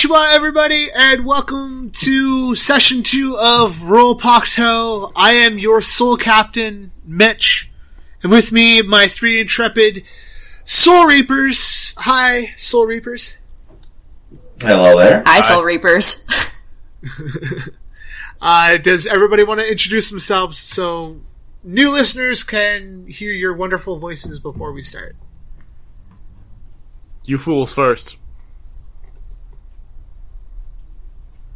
Whoa, Nichiwa, everybody, and welcome to session two of Rollpakuto. I am your soul captain, Mitch, and with me, my three intrepid Soul Reapers. Hi, Soul Reapers. Hello there. Hi, Soul Reapers. Uh, does everybody want to introduce themselves so new listeners can hear your wonderful voices before we start? You fools first.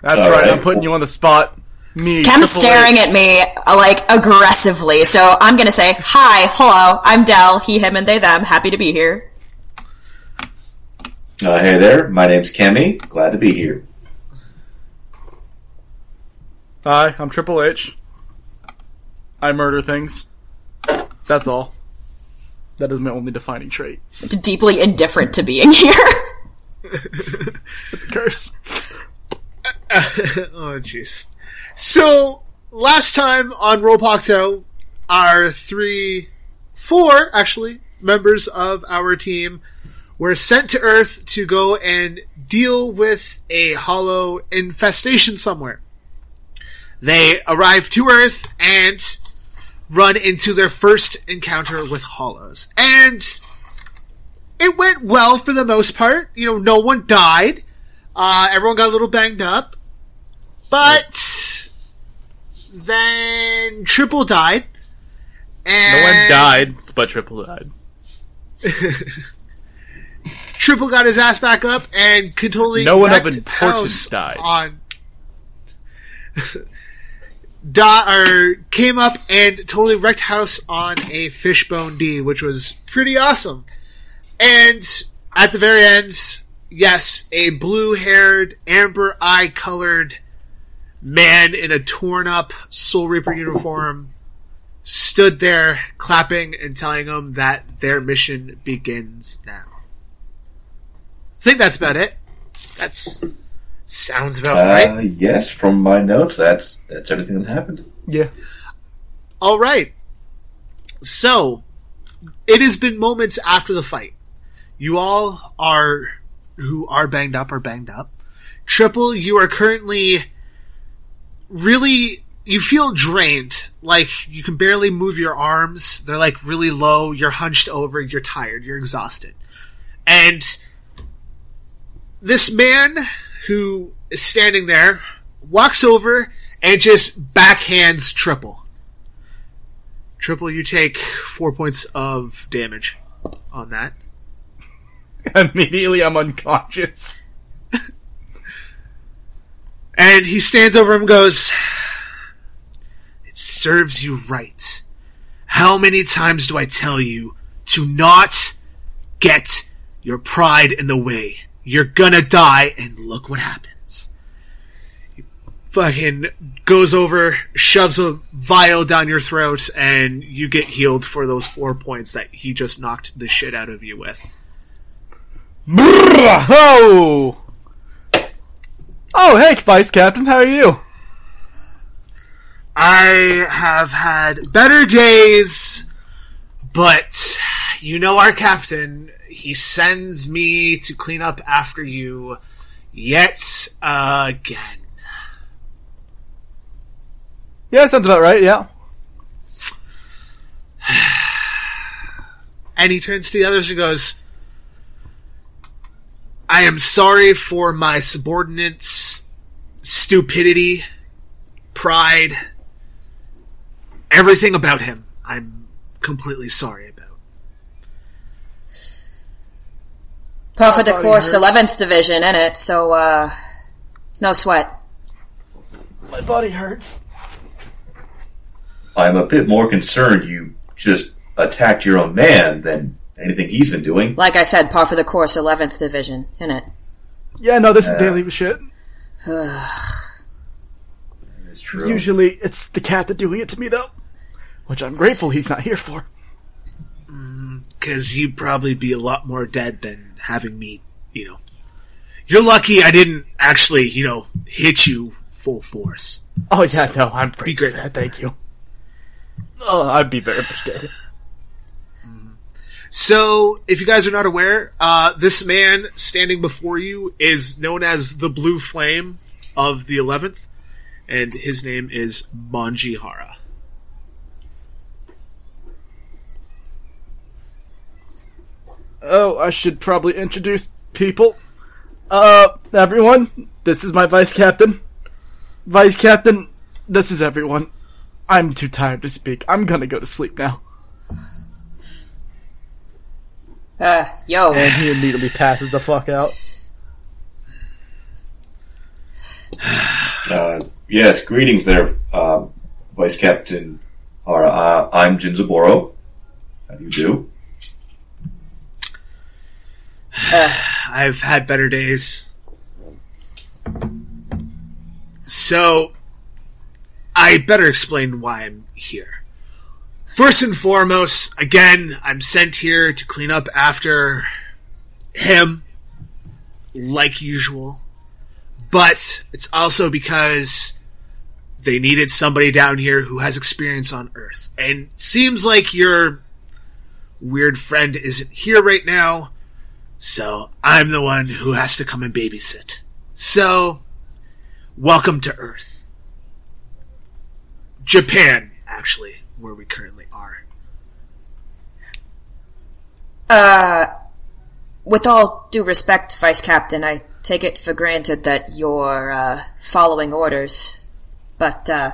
That's All right. right. I'm putting you on the spot. Me. Cam's staring H. at me, uh, like, aggressively, so I'm gonna say, hi, hello, I'm Del, he, him, and they, them, happy to be here. Uh, hey there. My name's Kemi. Glad to be here. Hi, I'm Triple H. I murder things. That's all. That is my only defining trait. Deeply indifferent to being here. It's a curse. oh, jeez. So, last time on Rollpakuto, our three, four, actually, members of our team were sent to Earth to go and deal with a hollow infestation somewhere. They arrive to Earth and run into their first encounter with hollows. And it went well for the most part. You know, no one died. Uh, everyone got a little banged up. But then Triple died. And No one died, but Triple died. Triple got his ass back up and could totally No one of importance died. On da- or came up and totally wrecked house on a fishbone D, which was pretty awesome. And at the very end, yes, a blue-haired, amber eye-colored man in a torn-up Soul Reaper uniform stood there clapping and telling them that their mission begins now. I think that's about it. That's sounds about Uh, right. yes, from my notes, that's that's everything that happened. Yeah. All right. So, it has been moments after the fight. You all are who are banged up are banged up. Triple, you are currently really you feel drained. Like you can barely move your arms. They're like really low. You're hunched over. You're tired. You're exhausted. And this man who is standing there walks over and just backhands Triple. Triple, you take four points of damage on that. Immediately, I'm unconscious. And he stands over him and goes, It serves you right. How many times do I tell you to not get your pride in the way? You're gonna die, and look what happens. He fucking goes over, shoves a vial down your throat, and you get healed for those four points that he just knocked the shit out of you with. Brrrr, oh! Oh, hey, Vice Captain, how are you? I have had better days, but you know our captain. He sends me to clean up after you yet again. Yeah, sounds about right, yeah. And he turns to the others and goes, I am sorry for my subordinates' stupidity, pride, everything about him. I'm completely sorry about. Par for the body course, 11th division, in it, so, uh, no sweat. My body hurts. I'm a bit more concerned you just attacked your own man than anything he's been doing. Like I said, par for the course, 11th division, in it. Yeah, no, this is uh, daily shit. It's true. Usually, it's the cat that doing it to me, though. Which I'm grateful he's not here for. Mm, because you'd probably be a lot more dead than having me, you know. You're lucky I didn't actually, you know, hit you full force. Oh, yeah, no, I'm pretty great. good. Thank you. Oh, I'd be very much dead. So, if you guys are not aware, uh, this man standing before you is known as the Blue Flame of the Eleventh, and his name is Manji Hara. Oh, I should probably introduce people. Uh, everyone, this is my vice captain. Vice captain, this is everyone. I'm too tired to speak. I'm gonna go to sleep now. Uh, yo. And he immediately passes the fuck out. Uh, yes, greetings there, um, Vice Captain. Hara. Uh, I'm Jinzaburo. How do you do? I've had better days. So, I better explain why I'm here. First and foremost, again, I'm sent here to clean up after him, like usual. But it's also because they needed somebody down here who has experience on Earth. And seems like your weird friend isn't here right now. So I'm the one who has to come and babysit. So, welcome to Earth. Japan, actually, where we currently are. Uh, with all due respect, Vice Captain, I take it for granted that you're, uh, following orders. But, uh,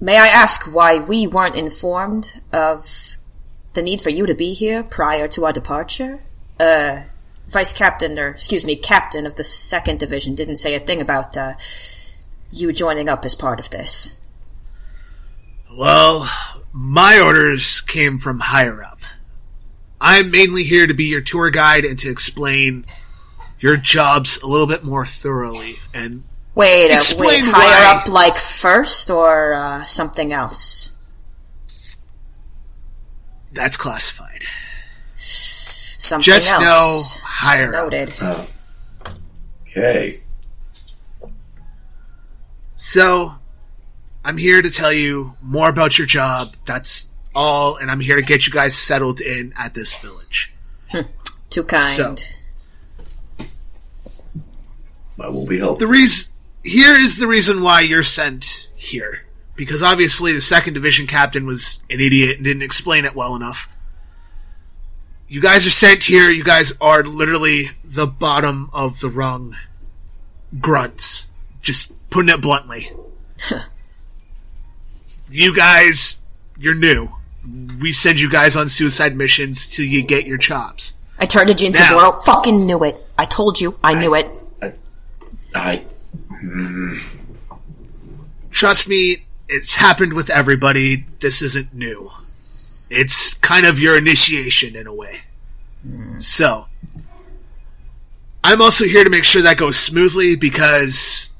may I ask why we weren't informed of the need for you to be here prior to our departure? Uh, Vice Captain, or excuse me, Captain of the Second Division didn't say a thing about, uh, you joining up as part of this. Well, my orders came from higher up. I'm mainly here to be your tour guide and to explain your jobs a little bit more thoroughly. And Wait, uh, wait, Explain higher why. up like first or, uh, something else? that's classified. Something Just else. know higher up. Noted. Oh. Okay. So, I'm here to tell you more about your job. That's all, and I'm here to get you guys settled in at this village. Too kind. So- I will be helpful. The reason here is the reason why you're sent here. Because obviously the second division captain was an idiot and didn't explain it well enough. You guys are sent here, you guys are literally the bottom of the rung grunts. Just putting it bluntly. you guys you're new. We send you guys on suicide missions till you get your chops. I turned to Now- Saburo. Fucking knew it. I told you. I knew it. I hmm. trust me, it's happened with everybody. This isn't new. It's kind of your initiation in a way. So, I'm also here to make sure that goes smoothly because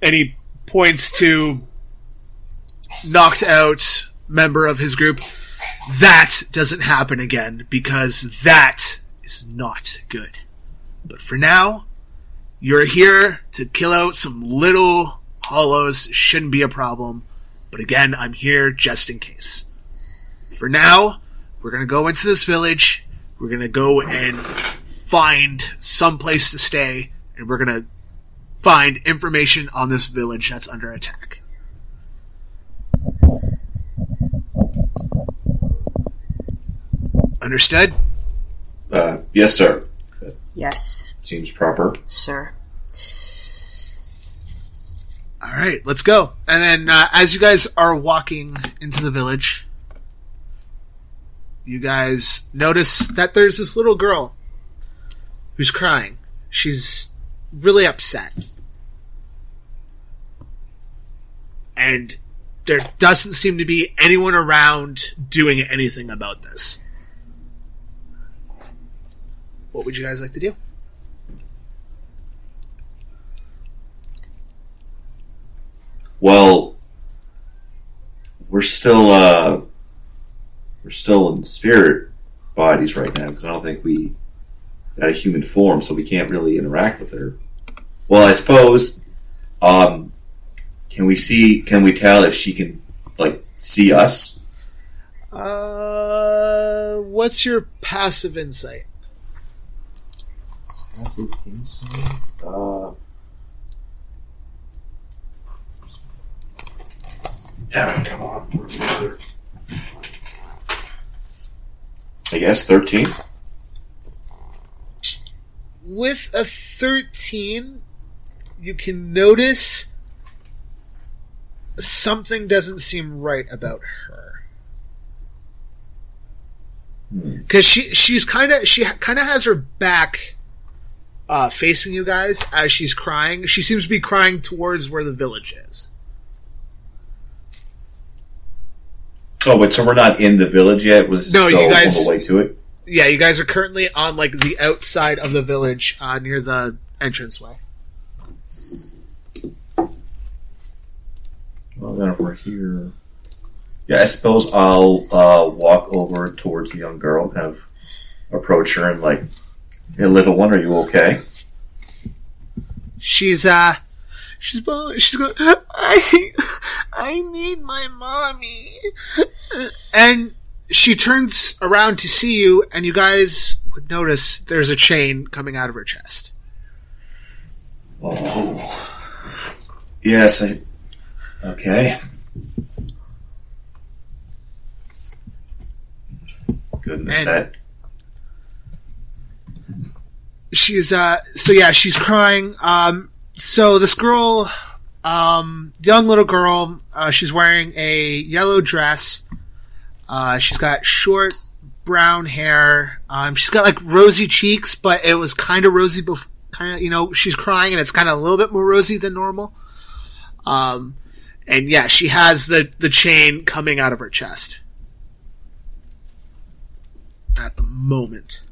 any points to knocked out member of his group, that doesn't happen again because that is not good. But for now, you're here to kill out some little hollows. Shouldn't be a problem. But again, I'm here just in case. For now, we're gonna go into this village. We're gonna go and find some place to stay, and we're gonna find information on this village that's under attack. Understood? uh, yes, sir. Yes, Seems proper. sir. All right, let's go. And then, uh, as you guys are walking into the village, you guys notice that there's this little girl who's crying. She's really upset. And there doesn't seem to be anyone around doing anything about this. What would you guys like to do? Well, we're still uh, we're still in spirit bodies right now because I don't think we got a human form, so we can't really interact with her. Well, I suppose. Um, can we see? Can we tell if she can like see us? Uh, Uh, what's your passive insight? Uh, yeah, come on. I guess 13. With a 13, you can notice something doesn't seem right about her. Because she she's kind of she kind of has her back uh, facing you guys as she's crying. She seems to be crying towards where the village is. Oh, wait, so we're not in the village yet? Was No, still you guys- on the way to it? Yeah, you guys are currently on like the outside of the village uh, near the entranceway. Well, then we're here. Yeah, I suppose I'll uh, walk over towards the young girl, kind of approach her and like, hey, little one, are you okay? She's uh she's she's going I I need my mommy. And she turns around to see you and you guys would notice there's a chain coming out of her chest. Oh, yes. I, okay. Goodness, And- that She's uh so yeah, she's crying. Um so this girl um young little girl, uh she's wearing a yellow dress. Uh she's got short brown hair. Um she's got like rosy cheeks, but it was kind of rosy before kind of you know, she's crying and it's kind of a little bit more rosy than normal. Um and yeah, she has the the chain coming out of her chest at the moment.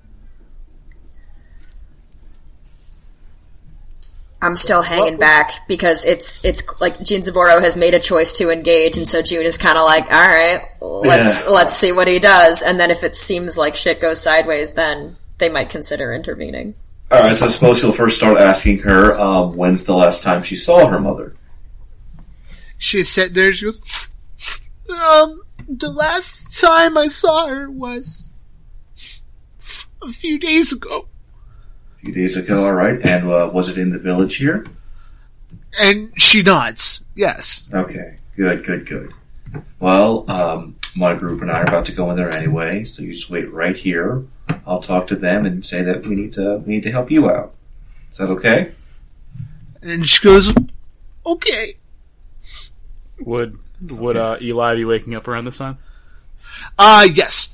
I'm still hanging was- back because it's it's like Jinzaburo has made a choice to engage, and so June is kind of like, all right, let's Yeah. let's see what he does, and then if it seems like shit goes sideways, then they might consider intervening. All right, so I suppose he'll first start asking her um, when's the last time she saw her mother. she sat there. She goes, "Um, the last time I saw her was a few days ago, A few days ago, all right, and uh, was it in the village here? and she nods. Yes, Okay, good, good, good. Well, um, my group and I are about to go in there anyway, so you just wait right here. I'll talk to them and say that we need to we need to help you out. Is that okay? and she goes, "Okay." Would would uh, Eli be waking up around this time? Uh yes.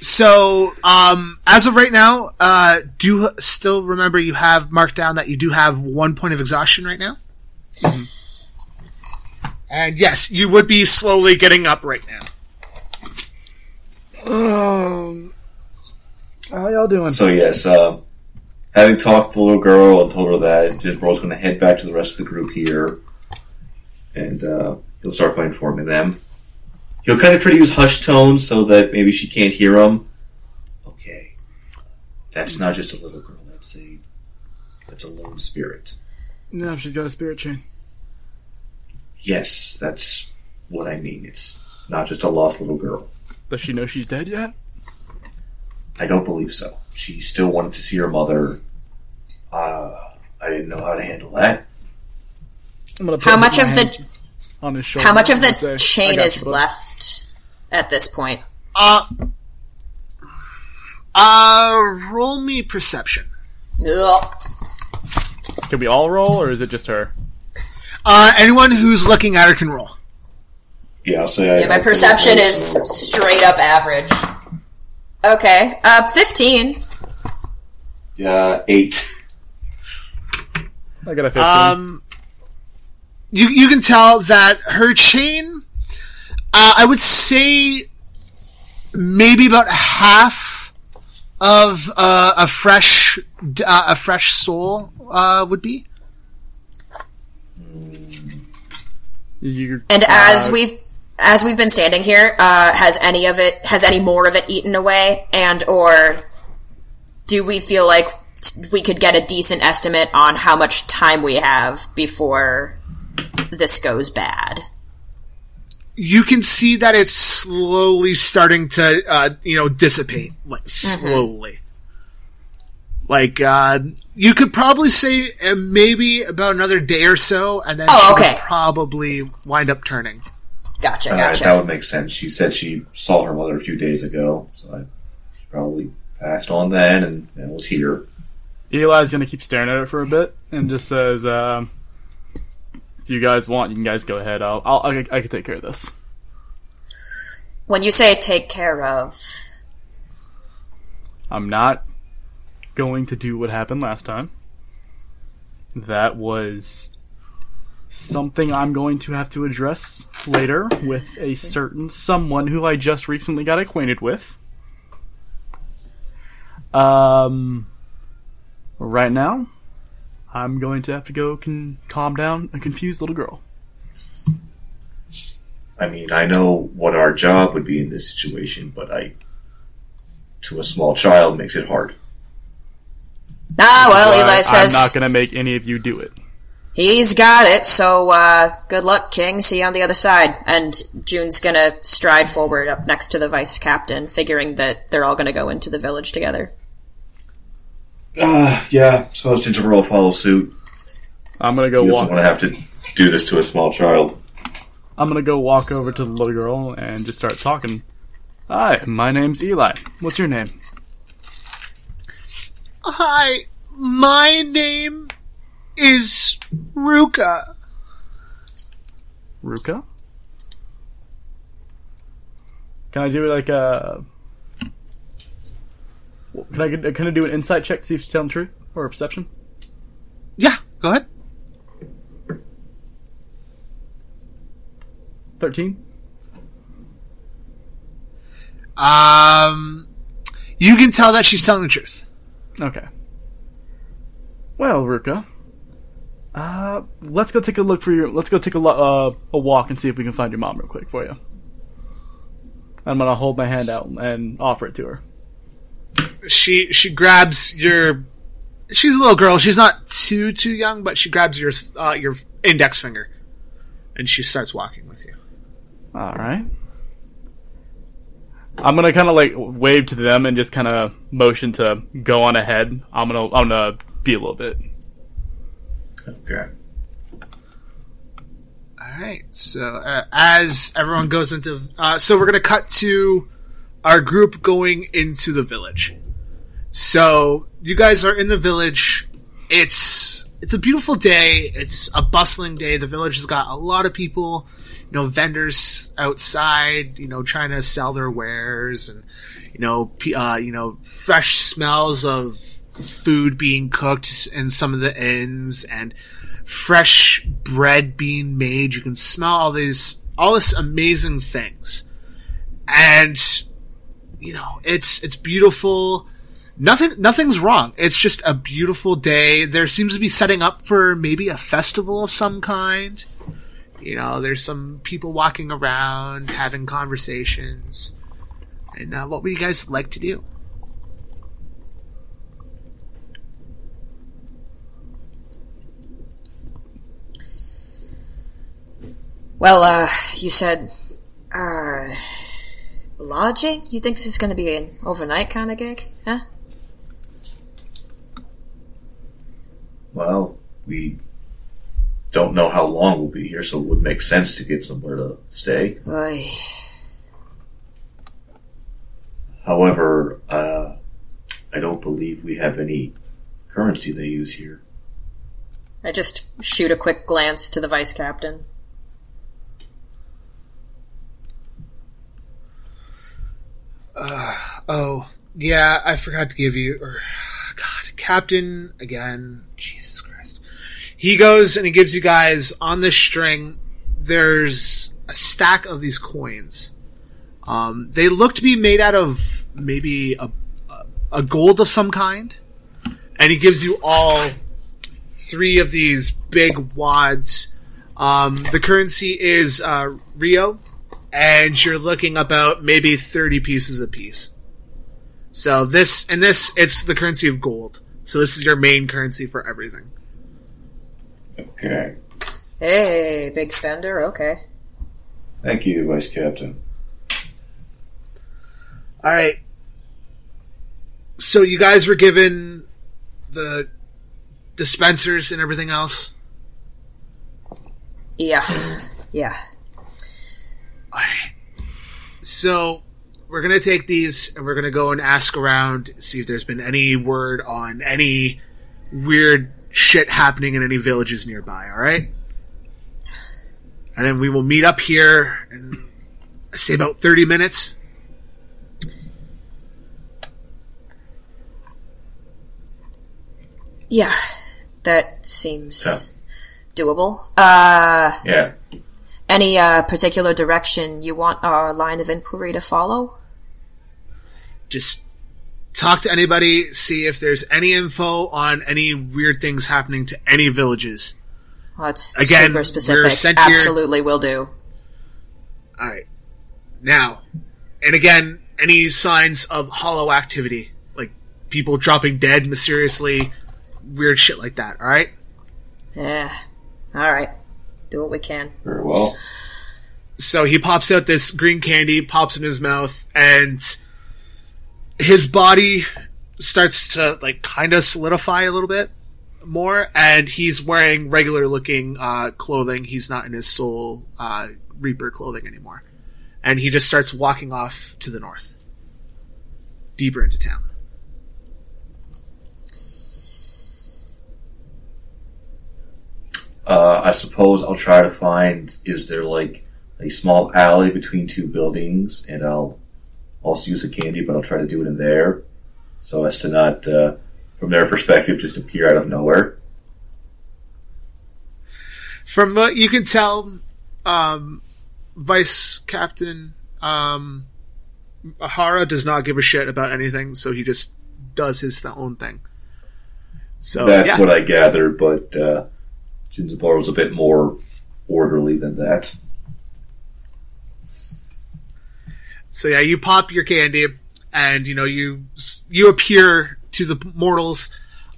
So, um, as of right now, uh, do still remember you have marked down that you do have one point of exhaustion right now. And yes, you would be slowly getting up right now. Um, how y'all doing? So yes, um, having talked to the little girl and told her that, Jizbro's going to head back to the rest of the group here, and uh, he'll start by informing them. He'll kind of try to use hush tones so that maybe she can't hear him. Okay, that's not just a little girl. That's a that's a lone spirit. no, she's got a spirit chain. Yes, that's what I mean. It's not just a lost little girl. Does she know she's dead yet? I don't believe so. She still wanted to see her mother. Uh, I didn't know how to handle that. I'm gonna put How much of the- on his shoulder? How much of the say, chain is you, left at this point? Uh, uh, roll me perception. Ugh. Can we all roll, or is it just her? Uh, anyone who's looking at her can roll. Yeah, I'll say. I Yeah, my perception is straight up average. Okay, uh, fifteen. Yeah, eight. I got a fifteen. Um, you you can tell that her chain. Uh, I would say maybe about half of uh, a fresh uh, a fresh soul uh, would be. You- And as uh, we've as we've been standing here, uh, has any of it has any more of it eaten away, and or do we feel like we could get a decent estimate on how much time we have before this goes bad? You can see that it's slowly starting to, uh, you know, dissipate, like slowly. Like uh, you could probably say uh, maybe about another day or so, and then Oh, she would okay. probably wind up turning. Gotcha, All right, gotcha. that would make sense. She said she saw her mother a few days ago, so I she probably passed on then and, and was here. Eli's gonna keep staring at it for a bit and just says, um, "If you guys want, you can guys go ahead. I'll, I'll I, I can take care of this." When you say take care of, I'm not going to do what happened last time. That was something I'm going to have to address later with a certain someone who I just recently got acquainted with. Um, right now, I'm going to have to go con- calm down a confused little girl. I mean, I know what our job would be in this situation, but I, to a small child, makes it hard. ah, well, But Eli says I'm not going to make any of you do it. he's got it. So, uh, good luck, King. See you on the other side. And June's gonna stride forward up next to the vice captain, figuring that they're all gonna go into the village together. Uh, yeah, I suppose Ginger will follow suit. I'm going to go He walk. doesn't want to have to do this to a small child. I'm gonna go walk over to the little girl and just start talking. Hi, my name's Eli. What's your name? Hi, my name is Ruka. Ruka? Can I do like a? Can I get- can I do an insight check to see if she's telling the truth or a perception? Yeah, go ahead. Thirteen. Um, you can tell that she's telling the truth. Okay. Well, Ruka, uh, let's go take a look for your. Let's go take a lo- uh, a walk and see if we can find your mom real quick for you. I'm gonna hold my hand out and offer it to her. She she grabs your. She's a little girl. She's not too too young, but she grabs your uh, your index finger, and she starts walking with you. All right. I'm gonna kind of like wave to them and just kind of motion to go on ahead. I'm gonna I'm gonna be a little bit. Okay. All right. So uh, as everyone goes into, uh, so we're gonna cut to our group going into the village. So you guys are in the village. It's it's a beautiful day. It's a bustling day. The village has got a lot of people, you know, vendors outside, you know, trying to sell their wares, and you know, uh, you know, fresh smells of food being cooked in some of the inns, and fresh bread being made. You can smell all these, all this amazing things, and you know, it's it's beautiful. Nothing, nothing's wrong. It's just a beautiful day. There seems to be setting up for maybe a festival of some kind. You know, there's some people walking around having conversations. And uh, what would you guys like to do? Well, uh, you said, uh, lodging? You think this is gonna be an overnight kind of gig? Huh? Well, we don't know how long we'll be here, so it would make sense to get somewhere to stay. Oy. However, uh, I don't believe we have any currency they use here. I just shoot a quick glance to the vice captain. Oh, yeah, I forgot to give you. Or, God, Captain again. Jesus Christ. He goes and he gives you guys on this string. There's a stack of these coins. Um, they look to be made out of maybe a, a, gold of some kind, and he gives you all three of these big wads. Um, the currency is uh, Ryo, and you're looking about maybe 30 pieces a piece. So this and this it's the currency of gold. So this is your main currency for everything. Okay. Hey, big spender, okay. Thank you, Vice Captain. All right. So you guys were given the dispensers and everything else. Yeah. Yeah. All right. So we're gonna take these and we're gonna go and ask around, see if there's been any word on any weird shit happening in any villages nearby. All right. And then we will meet up here in I say about thirty minutes. Yeah. That seems doable. Uh, Yeah. any uh, particular direction you want our line of inquiry to follow? Just talk to anybody, see if there's any info on any weird things happening to any villages. Well, that's Again, super specific. sent here- Absolutely will do. All right. Now, and again, any signs of hollow activity, like people dropping dead mysteriously, weird shit like that. All right. Yeah. All right. Do what we can. Very well. So he pops out this green candy, pops in his mouth, and his body starts to like kind of solidify a little bit more, and he's wearing regular looking uh, clothing. He's not in his soul uh, reaper clothing anymore, and he just starts walking off to the north, deeper into town. Uh, I suppose I'll try to find is there like a small alley between two buildings, and I'll also use the candy, but I'll try to do it in there, so as to not, uh, from their perspective, just appear out of nowhere. From what you can tell, um, Vice Captain um, Ahara does not give a shit about anything, so he just does his th- own thing. So That's yeah. what I gathered, but uh, Jinzaburo's a bit more orderly than that. So yeah, you pop your candy, and you know you you appear to the mortals.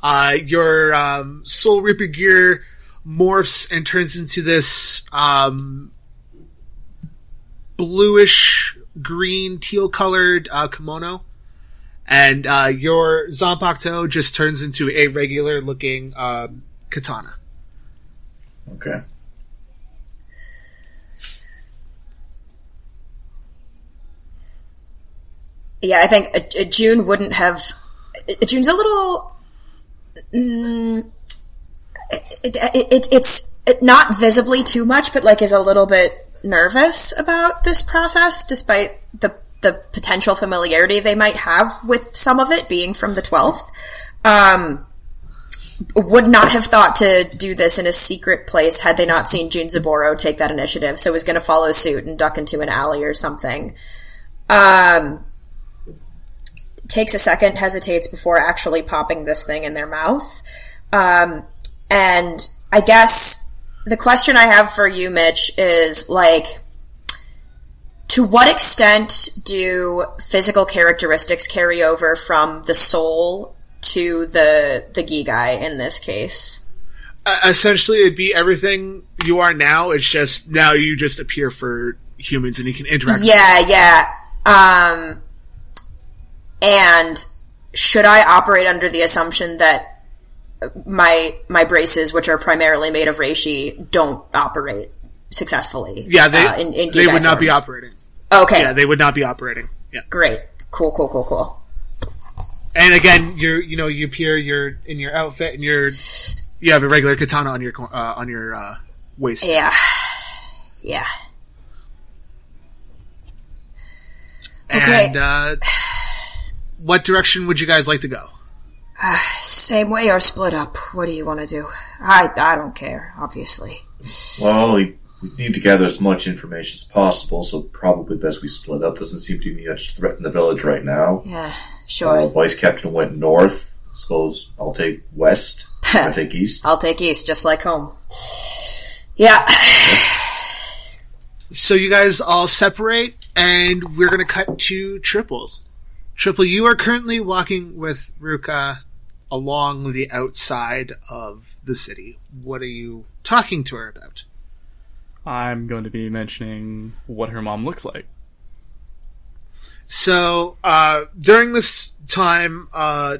Uh, your um, Soul Reaper gear morphs and turns into this um, bluish green teal colored uh, kimono, and uh, your Zanpakuto just turns into a regular looking um, katana. Okay. Yeah, I think uh, uh, June wouldn't have. uh, June's a little. Mm, it, it, it, it's not visibly too much, but like is a little bit nervous about this process, despite the the potential familiarity they might have with some of it being from the twelfth. Um, would not have thought to do this in a secret place had they not seen Jinzaburo take that initiative. So was going to follow suit and duck into an alley or something. Um, takes a second, hesitates before actually popping this thing in their mouth. Um, and I guess the question I have for you, Mitch, is like, to what extent do physical characteristics carry over from the soul to the the Gigai in this case? Uh, essentially, it'd be everything you are now. It's just now you just appear for humans, and you can interact. with Yeah, yeah. Um, and should I operate under the assumption that my my braces, which are primarily made of reishi, don't operate successfully? Yeah, they uh, in, in they would not be operating. Okay, Yeah, they would not be operating. Yeah, great, cool, cool, cool, cool. and again, you're you know you appear you're in your outfit and you're you have a regular katana on your uh, on your uh, waist. Yeah, yeah. okay. Uh, what direction would you guys like to go? Same way or split up? What do you want to do? I I don't care. Obviously. Well, we, we need to gather as much information as possible, so probably best we split up. Doesn't seem to be much threat in the village right now. Yeah, Uh, sure. Vice Captain went north. Suppose I'll take west. I'll take east. I'll take east, just like home. Yeah. So you guys all separate, and we're going to cut to Triple. Triple, you are currently walking with Ruka along the outside of the city. What are you talking to her about? I'm going to be mentioning what her mom looks like. So uh, during this time, uh,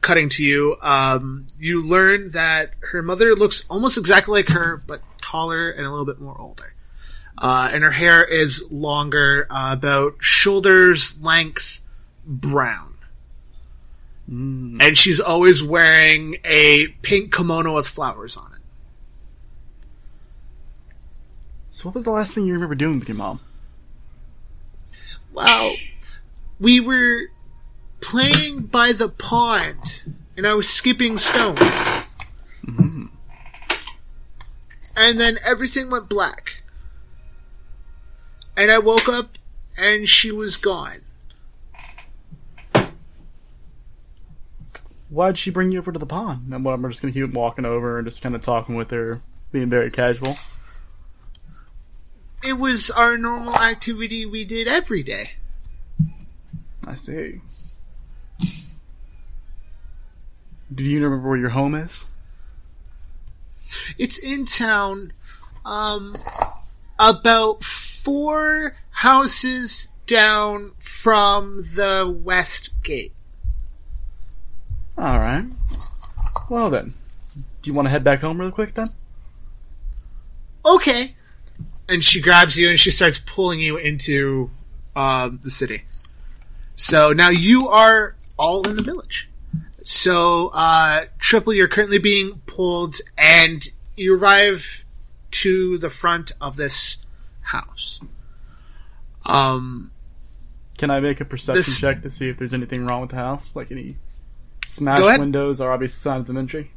cutting to you, um, you learn that her mother looks almost exactly like her, but taller and a little bit more older. Uh, and her hair is longer, uh, about shoulders length, brown. Mm. And she's always wearing a pink kimono with flowers on it. So, what was the last thing you remember doing with your mom? Well, we were playing by the pond, and I was skipping stones. Mm-hmm. And then everything went black. And I woke up, and she was gone. Why'd she bring you over to the pond? And well, I'm just going to keep walking over and just kind of talking with her, being very casual. It was our normal activity we did every day. I see. Do you remember where your home is? It's in town, um, about four houses down from the west gate. All right. Well then, do you want to head back home real quick then? okay. And she grabs you and she starts pulling you into um, the city. So now you are all in the village. So, uh, Triple, you're currently being pulled and you arrive to the front of this house. Um, Can I make a perception This- check to see if there's anything wrong with the house, like any Go smashed windows are obvious signs of entry?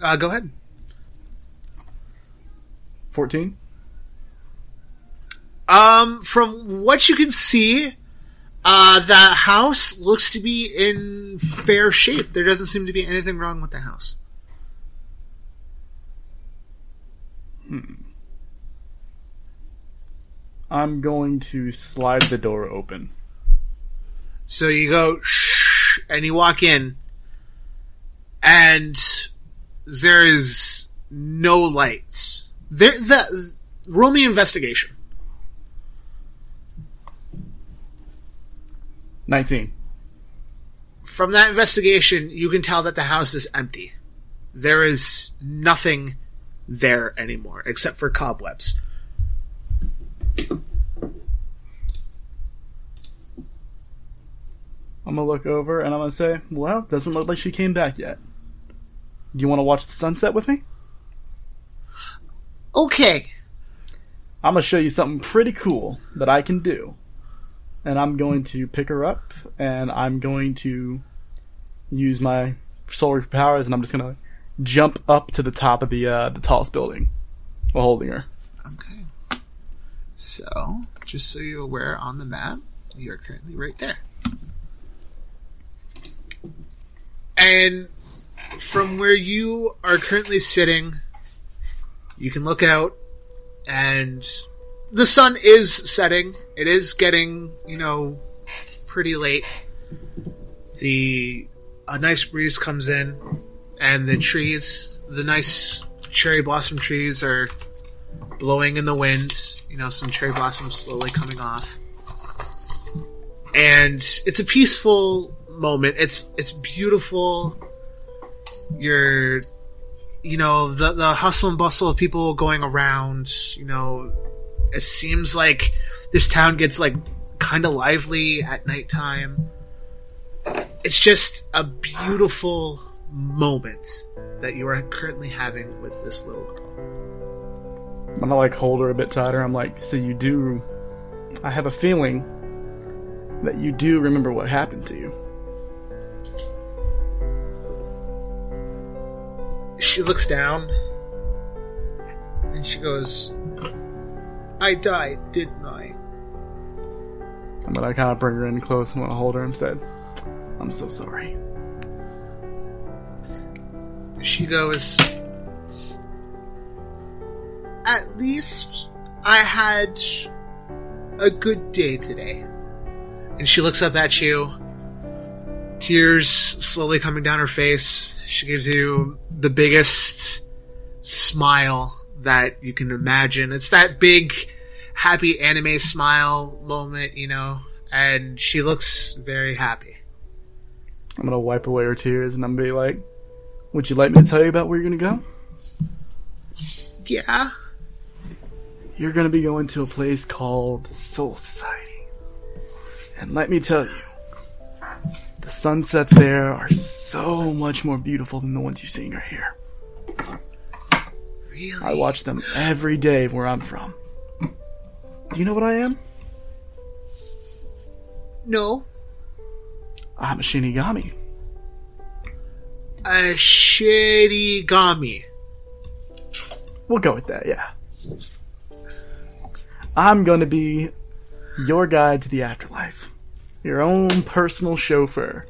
uh, go ahead. Fourteen. Um, from what you can see, uh, the house looks to be in fair shape. There doesn't seem to be anything wrong with the house. Hmm. I'm going to slide the door open. So you go and you walk in, and there is no lights. There, the roll me investigation. Nineteen. From that investigation, you can tell that the house is empty. There is nothing there anymore except for cobwebs. I'm gonna look over and I'm gonna say, "Well, doesn't look like she came back yet." Do you want to watch the sunset with me? Okay, I'm gonna show you something pretty cool that I can do. And I'm going to pick her up and I'm going to use my solar powers and I'm just gonna jump up to the top of the uh, the tallest building while holding her. Okay. So, just so you're aware on the map, you're currently right there. And from where you are currently sitting, you can look out and the sun is setting. It is getting, you know, pretty late. The a nice breeze comes in and the trees, the nice cherry blossom trees are blowing in the wind. You know, some cherry blossoms slowly coming off, and it's a peaceful moment. It's it's beautiful. You're, you know, the the hustle and bustle of people going around. You know, it seems like this town gets like kind of lively at nighttime. It's just a beautiful moment that you are currently having with this little girl. I'm gonna like hold her a bit tighter. I'm like, so you do. I have a feeling that you do remember what happened to you. She looks down and she goes, I died, didn't I? I'm gonna kind of bring her in close. I'm gonna hold her and said, "I'm so sorry." She goes, At least I had a good day today. And she looks up at you, tears slowly coming down her face. She gives you the biggest smile that you can imagine. It's that big, happy anime smile moment, you know, and she looks very happy. I'm gonna wipe away her tears and I'm gonna be like, "Would you like me to tell you about where you're gonna go? Yeah. You're gonna be going to a place called Soul Society. And let me tell you, the sunsets there are so much more beautiful than the ones you're seeing right here. Really? I watch them every day where I'm from. Do you know what I am? No. I'm a Shinigami. A shitty We'll go with that, yeah. I'm gonna be your guide to the afterlife. Your own personal chauffeur.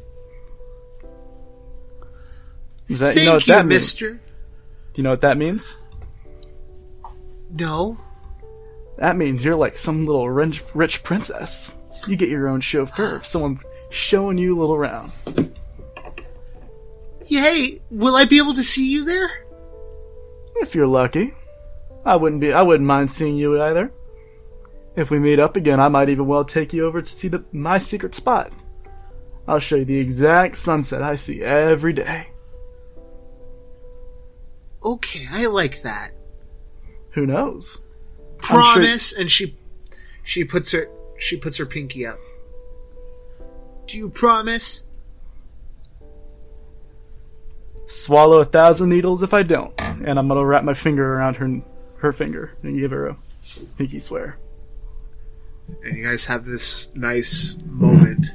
Is that, Thank you know what you, that means? mister. Do you know what that means? No. That means you're like some little rich, rich princess. You get your own chauffeur, someone showing you a little around. Hey, will I be able to see you there? If you're lucky. I wouldn't be I wouldn't mind seeing you either. If we meet up again, I might even well take you over to see the my secret spot. I'll show you the exact sunset I see every day. Okay, I like that. Who knows? sure- Promise. And she, she puts her, she puts her pinky up. Do you promise? Swallow a thousand needles if I don't. And I'm gonna wrap my finger around her her finger and give her a pinky swear. And you guys have this nice moment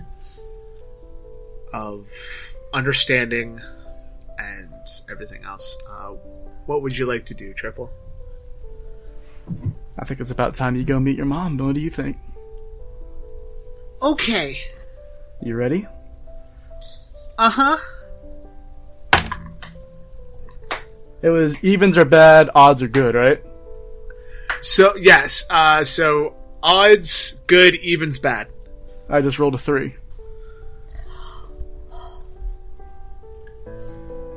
of understanding and everything else. Uh, what would you like to do, Triple? I think it's about time you go meet your mom. What do you think? Okay. You ready? Uh huh. It was evens are bad, odds are good, right? So yes. Uh, so odds good, evens bad. I just rolled a three.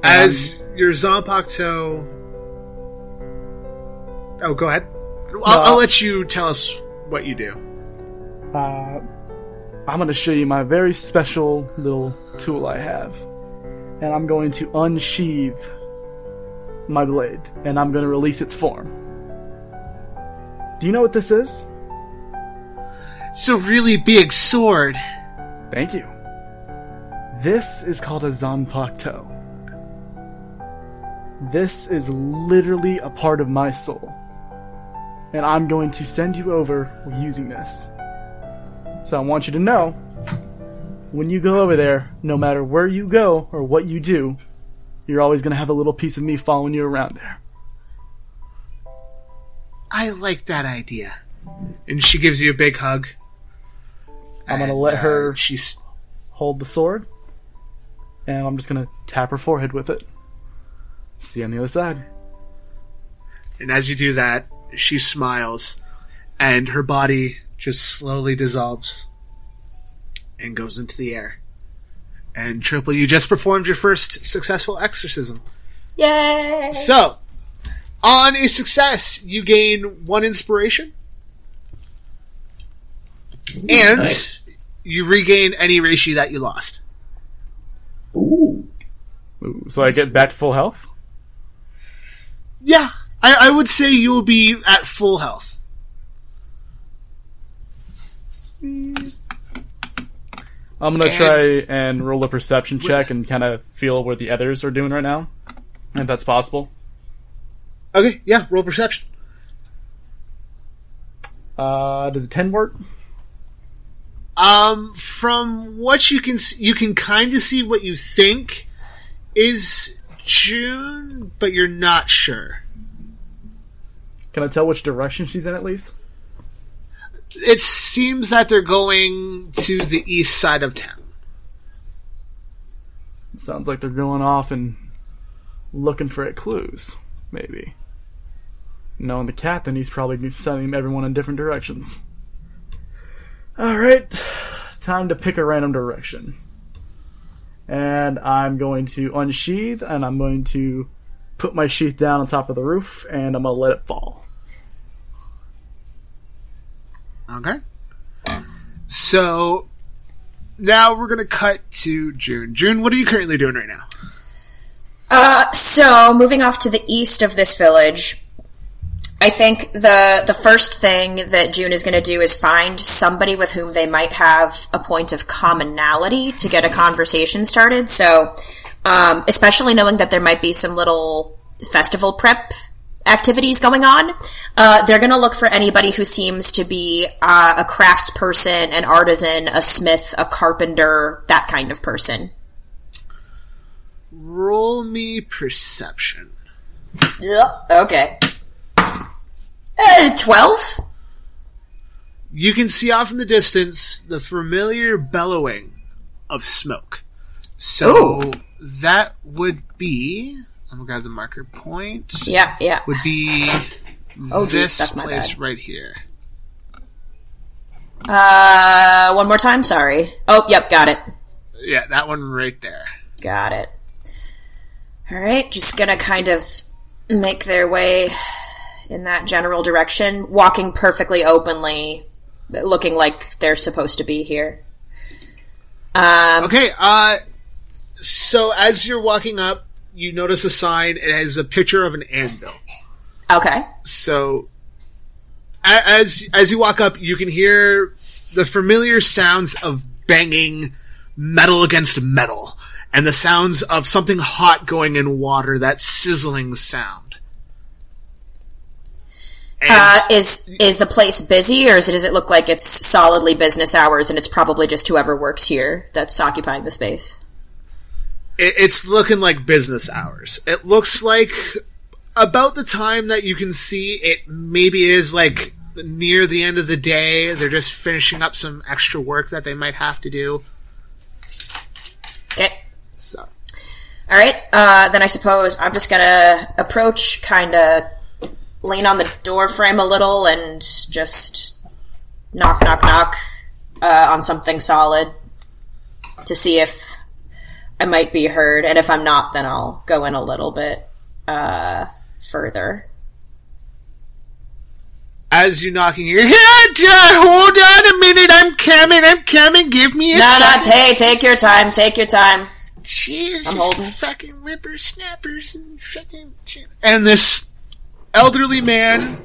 As your Zanpakuto. Oh, go ahead. I'll, I'll let you tell us what you do. Uh, I'm going to show you my very special little tool I have. And I'm going to unsheathe my blade. And I'm going to release its form. Do you know what this is? It's a really big sword. Thank you. This is called a Zanpakuto. This is literally a part of my soul. And I'm going to send you over using this. So I want you to know when you go over there, no matter where you go or what you do, you're always going to have a little piece of me following you around there. I like that idea. And she gives you a big hug. I'm going to let uh, her She's hold the sword, and I'm just going to tap her forehead with it. See you on the other side. and as you do that, she smiles, and her body just slowly dissolves and goes into the air. And Triple, you just performed your first successful exorcism. Yay! So, on a success, you gain one inspiration, and Nice. you regain any reiatsu that you lost. Ooh. Ooh, so I get back to full health? Yeah, I, I would say you will be at full health. I'm gonna And- try and roll a perception check and kind of feel where the others are doing right now, if that's possible. Okay, yeah, roll perception. Uh, does a ten work? Um, from what you can, s- you can kind of see what you think is June, but you're not sure. Can I tell which direction she's in at least? It seems that they're going to the east side of town. Sounds like they're going off and looking for clues, maybe. Knowing the captain, he's probably sending everyone in different directions. Alright, time to pick a random direction. And I'm going to unsheath, and I'm going to put my sheath down on top of the roof, and I'm gonna let it fall. Okay. So now we're gonna cut to June. June, what are you currently doing right now? Uh, so moving off to the east of this village, I think the the first thing that June is going to do is find somebody with whom they might have a point of commonality to get a conversation started. So, um, especially knowing that there might be some little festival prep activities going on, uh, they're going to look for anybody who seems to be uh, a craftsperson, an artisan, a smith, a carpenter, that kind of person. Roll me perception. Yep. Okay. Uh, Twelve. You can see off in the distance the familiar bellowing of smoke. So Ooh. that would be. I'm gonna grab the marker point. Yeah, yeah. Would be Oh, geez, this that's my place bad. right here. Uh, one more time. Sorry. Oh, yep, got it. Yeah, that one right there. Got it. All right, just gonna kind of make their way in that general direction, walking perfectly openly, looking like they're supposed to be here. Um, Okay, uh, so as you're walking up, you notice a sign. It has a picture of an anvil. okay. So, as as you walk up, you can hear the familiar sounds of banging metal against metal, and the sounds of something hot going in water. That sizzling sound. Uh, is is the place busy, or is it, does it look like it's solidly business hours, and it's probably just whoever works here that's occupying the space? it, it's looking like business hours. It looks like about the time that you can see it maybe is like near the end of the day. They're just finishing up some extra work that they might have to do. Okay. So, All right. Uh, then I suppose I'm just gonna approach, kind of lean on the door frame a little, and just knock, knock, knock uh, on something solid to see if I might be heard. And if I'm not, then I'll go in a little bit uh, further. as you're knocking, you're here. Hold on a minute. I'm coming. I'm coming. Give me a No, no, hey, take your time. Take your time. Jesus, I'm holding. fucking whippersnappers and fucking. And this elderly man,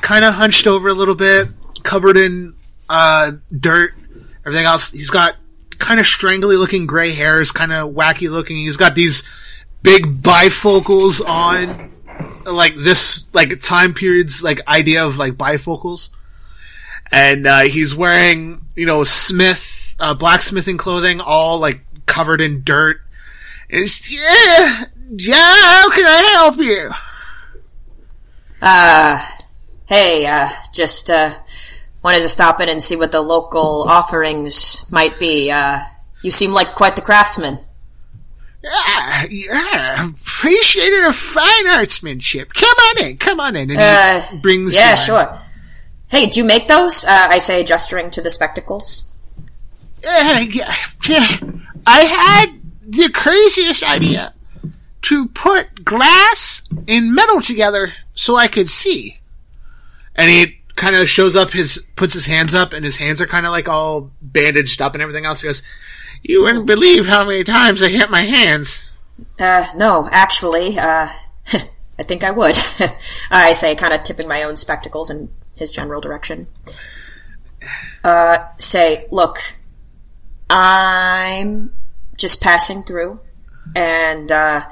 kind of hunched over a little bit, covered in uh, dirt, everything else. He's got kind of strangly looking gray hairs, kind of wacky looking. He's got these big bifocals on, like this, like time periods, like idea of like bifocals. And uh, he's wearing, you know, smith, uh, blacksmithing clothing, all like covered in dirt. It's, yeah, yeah, how can I help you? Uh, hey, uh, just, uh, wanted to stop in and see what the local offerings might be. Uh, you seem like quite the craftsman. Yeah, yeah, appreciated of fine artsmanship. Come on in, come on in. And Uh, brings Yeah, sure. Hey, do you make those? Uh, I say, gesturing to the spectacles. Yeah, yeah, yeah. I had the craziest idea to put glass and metal together so I could see. And he kind of shows up his, puts his hands up, and his hands are kind of like all bandaged up and everything else. He goes, "You wouldn't believe how many times I hit my hands." Uh, no, actually, uh, I think I would. I say, kind of tipping my own spectacles in his general direction. Uh, say, look, I'm just passing through and, uh,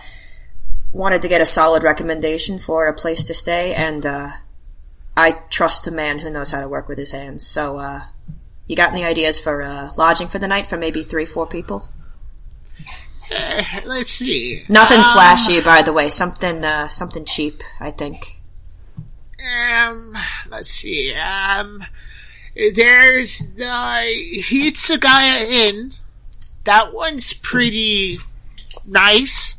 wanted to get a solid recommendation for a place to stay and, uh, I trust a man who knows how to work with his hands. So, uh, you got any ideas for, uh, lodging for the night for maybe three, four people? Uh, let's see. Nothing Um, flashy, by the way. Something, uh, something cheap, I think. Um, let's see. Um, there's the Hitsugaya Inn. That one's pretty nice,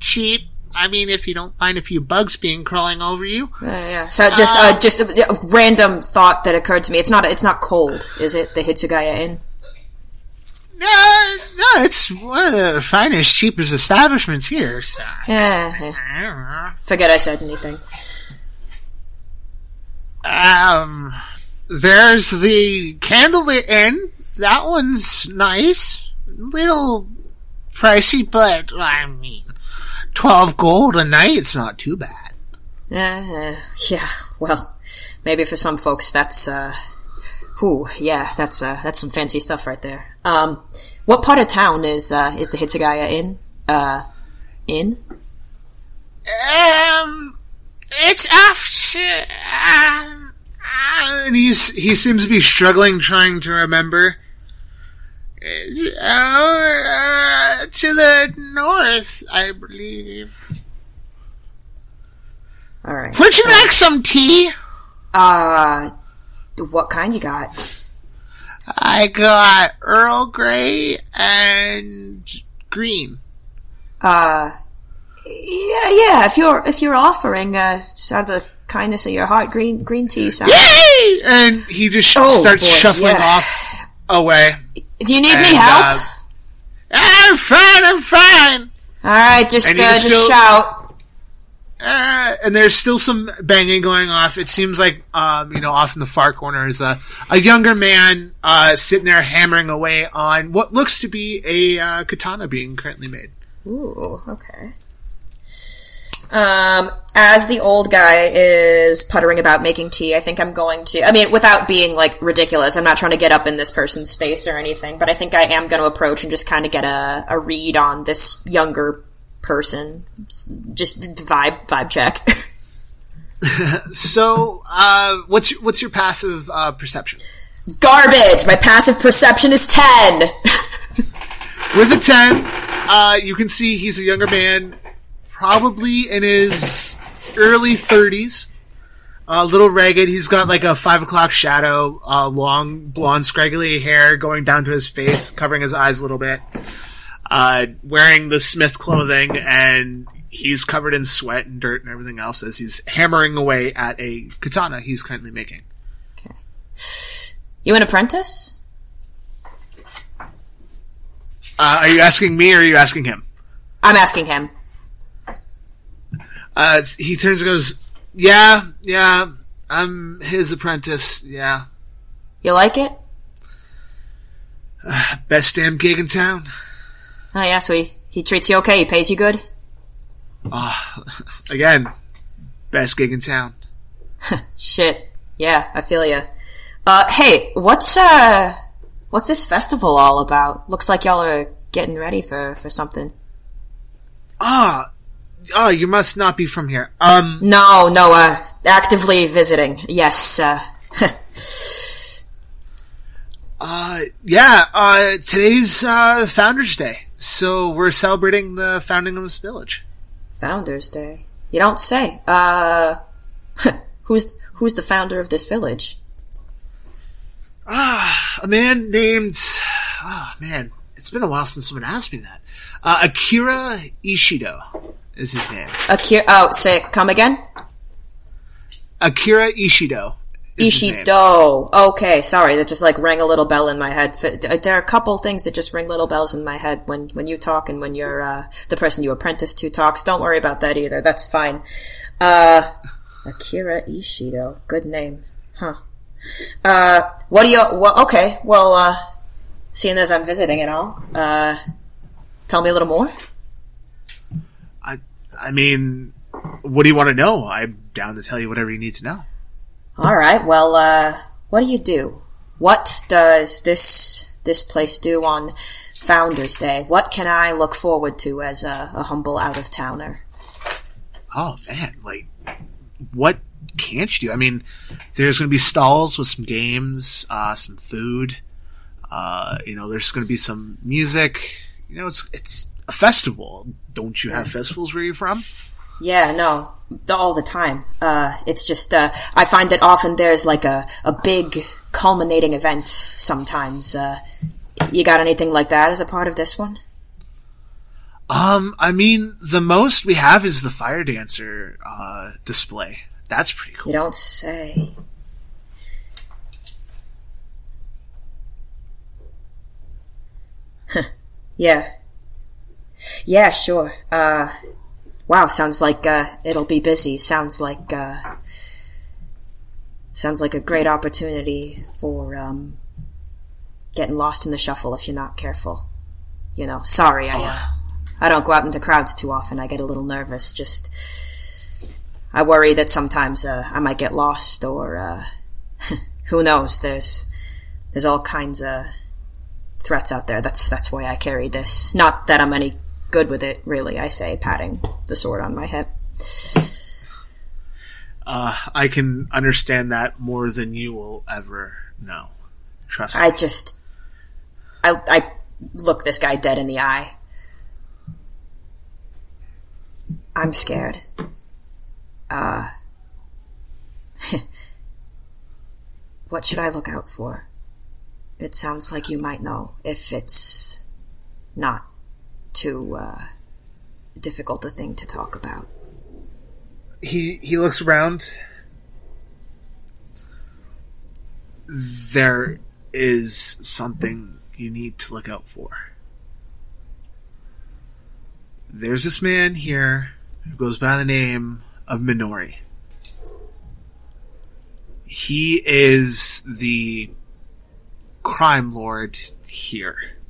cheap. I mean, if you don't mind a few bugs being crawling over you. Uh, yeah. So just, uh, just a, a random thought that occurred to me. It's not, it's not cold, is it? The Hitsugaya Inn. no, no, it's one of the finest, cheapest establishments here. So. Eh, forget I said anything. Um, there's the Candlelit Inn. That one's nice. Little pricey, but I mean, twelve gold a night. It's not too bad. Uh, yeah, well, maybe for some folks that's, uh, whew, yeah, that's, uh, that's some fancy stuff right there. Um, what part of town is, uh, is the Hitsugaya in? Uh, in? Um, it's after. Um, uh, and he's he seems to be struggling, trying to remember. Uh, to the north, I believe. Alright. Would you like some tea? Uh, what kind you got? I got Earl Grey and green. Uh, yeah, yeah, if you're, if you're offering, uh, just out of the kindness of your heart, green, green tea sounds. Yay! And he just sh- Oh, starts boy, shuffling yeah. off away. Do you need And, me help? uh, I'm fine. I'm fine. Alright, just, uh, just still- shout. Uh, and there's still some banging going off. It seems like, um, you know, off in the far corner is a, a younger man uh, sitting there hammering away on what looks to be a uh, katana being currently made. Ooh, okay. Um, as the old guy is puttering about making tea, I think I'm going to, I mean, without being like ridiculous, I'm not trying to get up in this person's space or anything, but I think I am going to approach and just kind of get a, a read on this younger person. Just vibe, vibe check. So, uh, what's your, what's your passive uh, perception? Garbage! My passive perception is 10! With a ten, uh, you can see he's a younger man, probably in his early thirties. A little ragged. He's got like a five o'clock shadow, uh, long blonde, scraggly hair going down to his face, covering his eyes a little bit. Uh, wearing the Smith clothing, and he's covered in sweat and dirt and everything else as he's hammering away at a katana he's currently making. Okay. You an apprentice? Uh, are you asking me or are you asking him? I'm asking him. Uh, he turns and goes, "Yeah, yeah, I'm his apprentice. Yeah, You like it? best damn gig in town. Oh yeah, so he, he treats you okay, he pays you good? Ah, again, best gig in town. Shit. Yeah, I feel you. Uh, hey, what's, uh, what's this festival all about? Looks like y'all are getting ready for, for something. Ah, oh, you must not be from here. Um, No, no, uh, actively visiting. Yes, uh, uh, yeah, uh, today's uh, Founder's Day, so we're celebrating the founding of this village. Founders Day. You don't say. Uh, who's, who's the founder of this village? Ah, a man named, oh man, it's been a while since someone asked me that. Uh, Akira Ishido is his name. Akira, oh, say, come again? Akira Ishido. is his name. Ishido. Okay, sorry, that just like rang a little bell in my head. There are a couple things that just ring little bells in my head when when you talk and when you're uh, the person you apprentice to talks. Don't worry about that either. That's fine. Uh, Akira Ishido. Good name, huh? Uh, what do you? Well, okay. Well, uh, seeing as I'm visiting and all, uh, tell me a little more. I, mean, what do you want to know? I'm down to tell you whatever you need to know. All right. Well, uh, what do you do? What does this this place do on Founders Day? What can I look forward to as a, a humble out of towner? Oh man, like, what can't you do? I mean, there's going to be stalls with some games, uh, some food. Uh, you know, there's going to be some music. You know, it's it's a festival. Don't you have festivals where you're from? Yeah, no, all the time. Uh, it's just uh, I find that often there's like a a big culminating event. Sometimes. Uh, you got anything like that as a part of this one? Um, I mean, the most we have is the fire dancer uh, display. That's pretty cool. You don't say. Yeah. Yeah, sure. Uh, wow, sounds like, uh, it'll be busy. Sounds like, uh, sounds like a great opportunity for, um, getting lost in the shuffle if you're not careful. You know, sorry, I, uh, I don't go out into crowds too often. I get a little nervous. Just, I worry that sometimes, uh, I might get lost or, uh, who knows? There's, there's all kinds of threats out there. That's that's why I carry this. Not that I'm any good with it, really. I say, patting the sword on my hip. Uh, I can understand that more than you will ever know. Trust me. I just, I I look this guy dead in the eye. I'm scared. Uh, what should I look out for? It sounds like you might know if it's not too uh, difficult a thing to talk about. He he looks around. There is something you need to look out for. There's this man here who goes by the name of Minori. He is the crime lord here.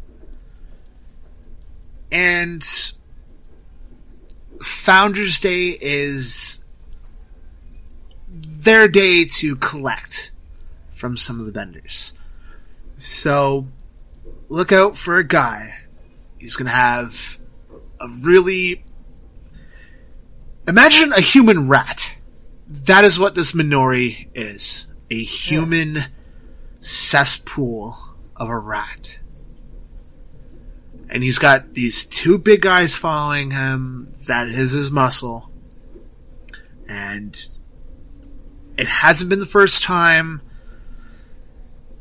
And Founders Day is their day to collect from some of the vendors. So look out for a guy. He's going to have a really. Imagine a human rat. That is what this Minori is. A human cesspool of a rat. And he's got these two big guys following him. That is his muscle. And it hasn't been the first time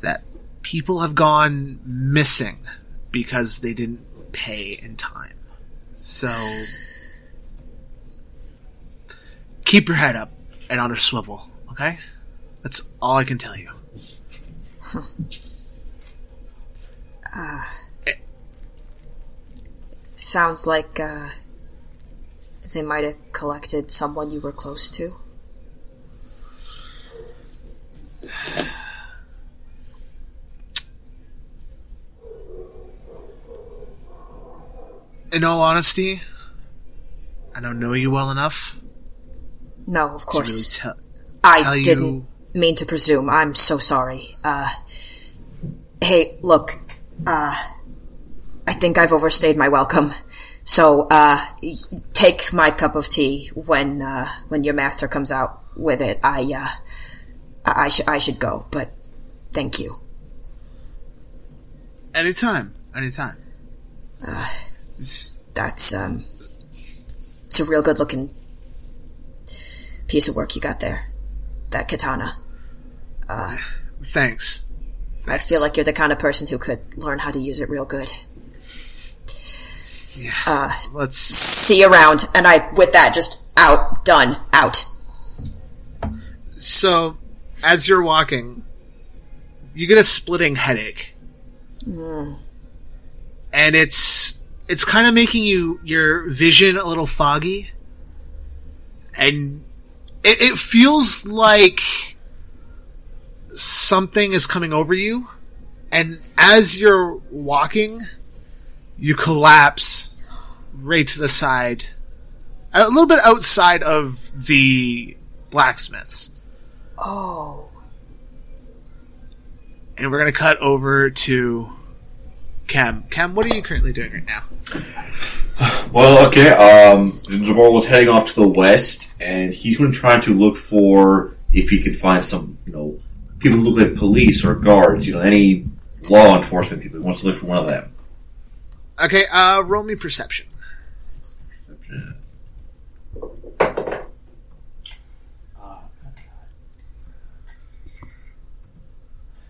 that people have gone missing because they didn't pay in time. So keep your head up and on a swivel, okay? That's all I can tell you. Ah. Sounds like uh, they might have collected someone you were close to. In all honesty, I don't know you well enough No, of to really course. I you- didn't mean to presume. I'm so sorry. Uh, hey, look, uh, I think I've overstayed my welcome. So, uh, take my cup of tea when, uh, when your master comes out with it. I, uh, I, should, I should go, but thank you. Anytime, anytime. It's- That's, um, it's a real good looking piece of work you got there. That katana. thanks. I feel like you're the kind of person who could learn how to use it real good. Uh, Let's. see you around. And I, with that, just out, done, out. So, as you're walking, you get a splitting headache, mm. and it's it's kind of making you your vision a little foggy, and it, it feels like something is coming over you, and as you're walking, you collapse right to the side, a little bit outside of the blacksmiths. Oh. and we're gonna cut over to Cam. Cam, what are you currently doing right now? Well, okay. Um, Zamor was heading off to the west, and he's going to try to look for if he could find some, you know, people who look like police or guards. You know, any law enforcement people. He wants to look for one of them. Okay, uh, roll me perception.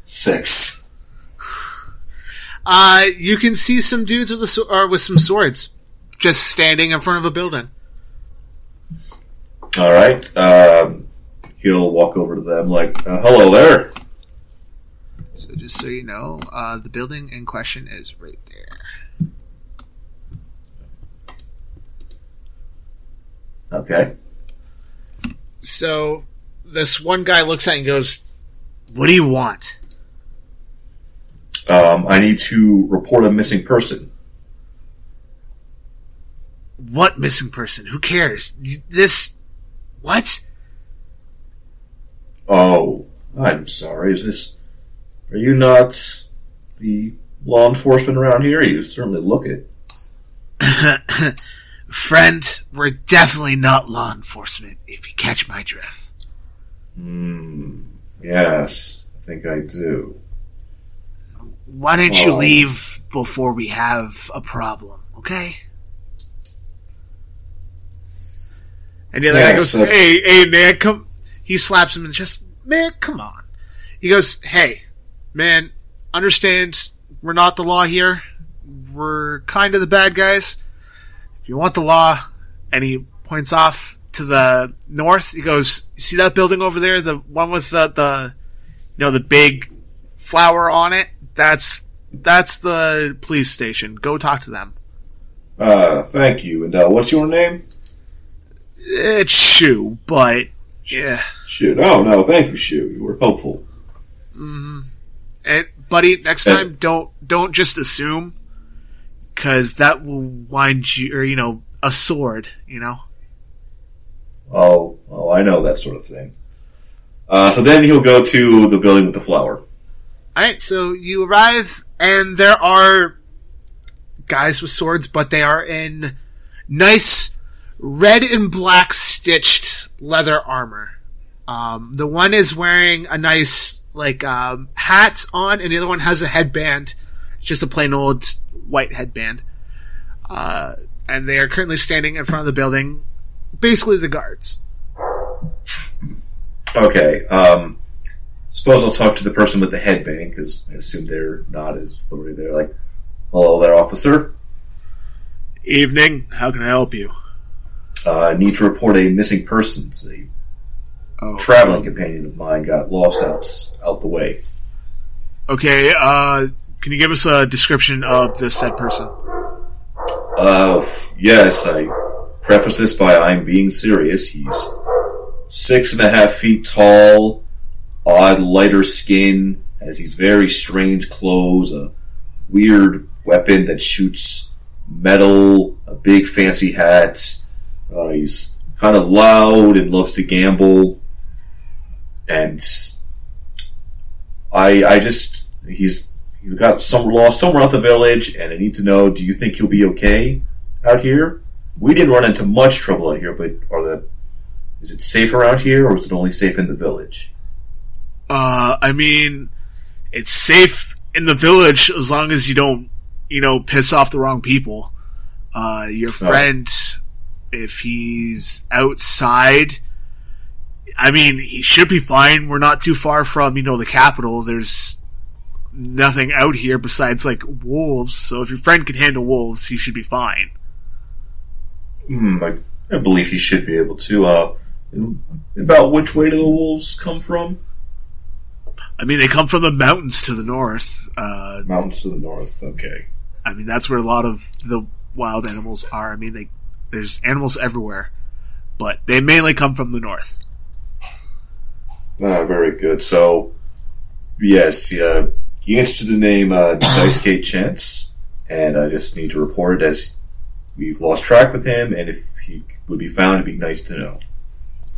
Six. Uh, you can see some dudes with a or with some swords, just standing in front of a building. All right. Um, he'll walk over to them like, uh, "Hello there." So just so you know, uh, the building in question is right there. Okay. So this one guy looks at it and goes, "What do you want?" Um, I need to report a missing person. What missing person? Who cares? This what? Oh, I'm sorry. Is this? Are you not the law enforcement around here? You certainly look it. Friend, we're definitely not law enforcement, if you catch my drift. Hmm. Yes, I think I do. Why don't you Oh. leave before we have a problem, okay? And the other guy goes, "Hey, hey, man, come!" He slaps him and just, "Man, come on." He goes, "Hey, man, understand we're not the law here. We're kind of the bad guys. If you want the law," and he points off to the north. He goes, "You see that building over there? The one with the the, you know, the big flower on it? That's that's the police station. Go talk to them." Uh, thank you. And uh, what's your name? It's Shu, but yeah. Shoot. Oh no, thank you, Shu. You were helpful. And buddy, next time don't don't just assume, because that will wind you, or you know, a sword. You know. Oh, oh, I know that sort of thing. Uh, so then he'll go to the building with the flower. All right, so you arrive, and there are guys with swords, but they are in nice red and black stitched leather armor. Um, the one is wearing a nice like um, hat on, and the other one has a headband, just a plain old white headband. Uh, and they are currently standing in front of the building, basically the guards. Okay. Um, suppose I'll talk to the person with the headband because I assume they're not as authority. They're like, "Hello there, officer. Evening, how can I help you? Uh, I need to report a missing person. A Oh, traveling companion of mine got lost out out the way. Okay, uh, can you give us a description of this said person? Uh, yes, I preface this by I'm being serious. He's six and a half feet tall, odd lighter skin, has these very strange clothes, a weird weapon that shoots metal, a big fancy hat. Uh, he's kind of loud and loves to gamble. And I, I just, he's you got some lost somewhere out the village, and I need to know: Do you think you'll be okay out here? We didn't run into much trouble out here, but are the is it safe around here, or is it only safe in the village? Uh, I mean, it's safe in the village as long as you don't, you know, piss off the wrong people. Uh, your friend, if he's outside, I mean, he should be fine. We're not too far from, you know, the capital. There's nothing out here besides, like, wolves. So if your friend can handle wolves, he should be fine. Hmm, I, I believe he should be able to. Uh, about which way do the wolves come from? I mean, they come from the mountains to the north. Uh, Mountains to the north. Okay. I mean, that's where a lot of the wild animals are. I mean, they there's animals everywhere, but they mainly come from the north. Ah, very good. So, yes, uh, he answered the name uh, Dice Gate Chance, and I just need to report it as we've lost track with him, and if he would be found, it'd be nice to know.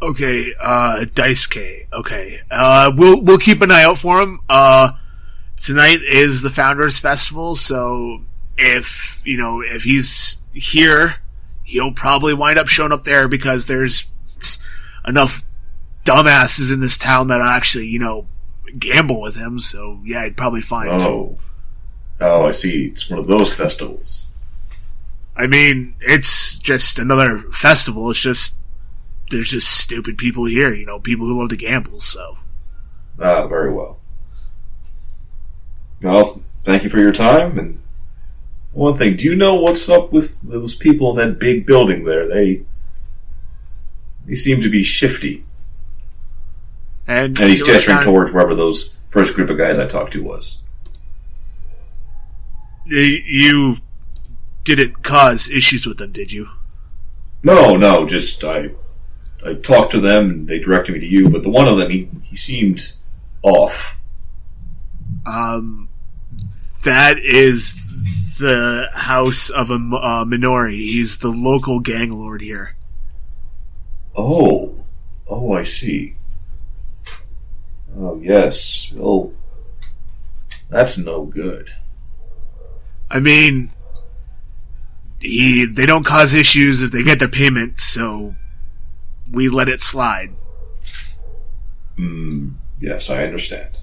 Okay, uh, Dice K. Okay, uh, we'll we'll keep an eye out for him. Uh, tonight is the Founders Festival, so if you know if he's here, he'll probably wind up showing up there because there's enough dumbasses in this town that actually you know gamble with him. So yeah, I'd probably find. Oh. Oh, I see. It's one of those festivals. I mean, it's just another festival. It's just there's just stupid people here, you know, people who love to gamble. So Ah, very well. Well, thank you for your time, and one thing, do you know what's up with those people in that big building there? They they seem to be shifty. And, And he's gesturing towards wherever those first group of guys I talked to was. You didn't cause issues with them, did you? No, no, just I I talked to them and they directed me to you, but the one of them he, he seemed off. Um, that is the house of a uh, Minori. He's the local gang lord here. Oh, oh, I see. Oh yes, Oh, that's no good. I mean, he they don't cause issues if they get their payment, so we let it slide. Hmm. Yes, I understand.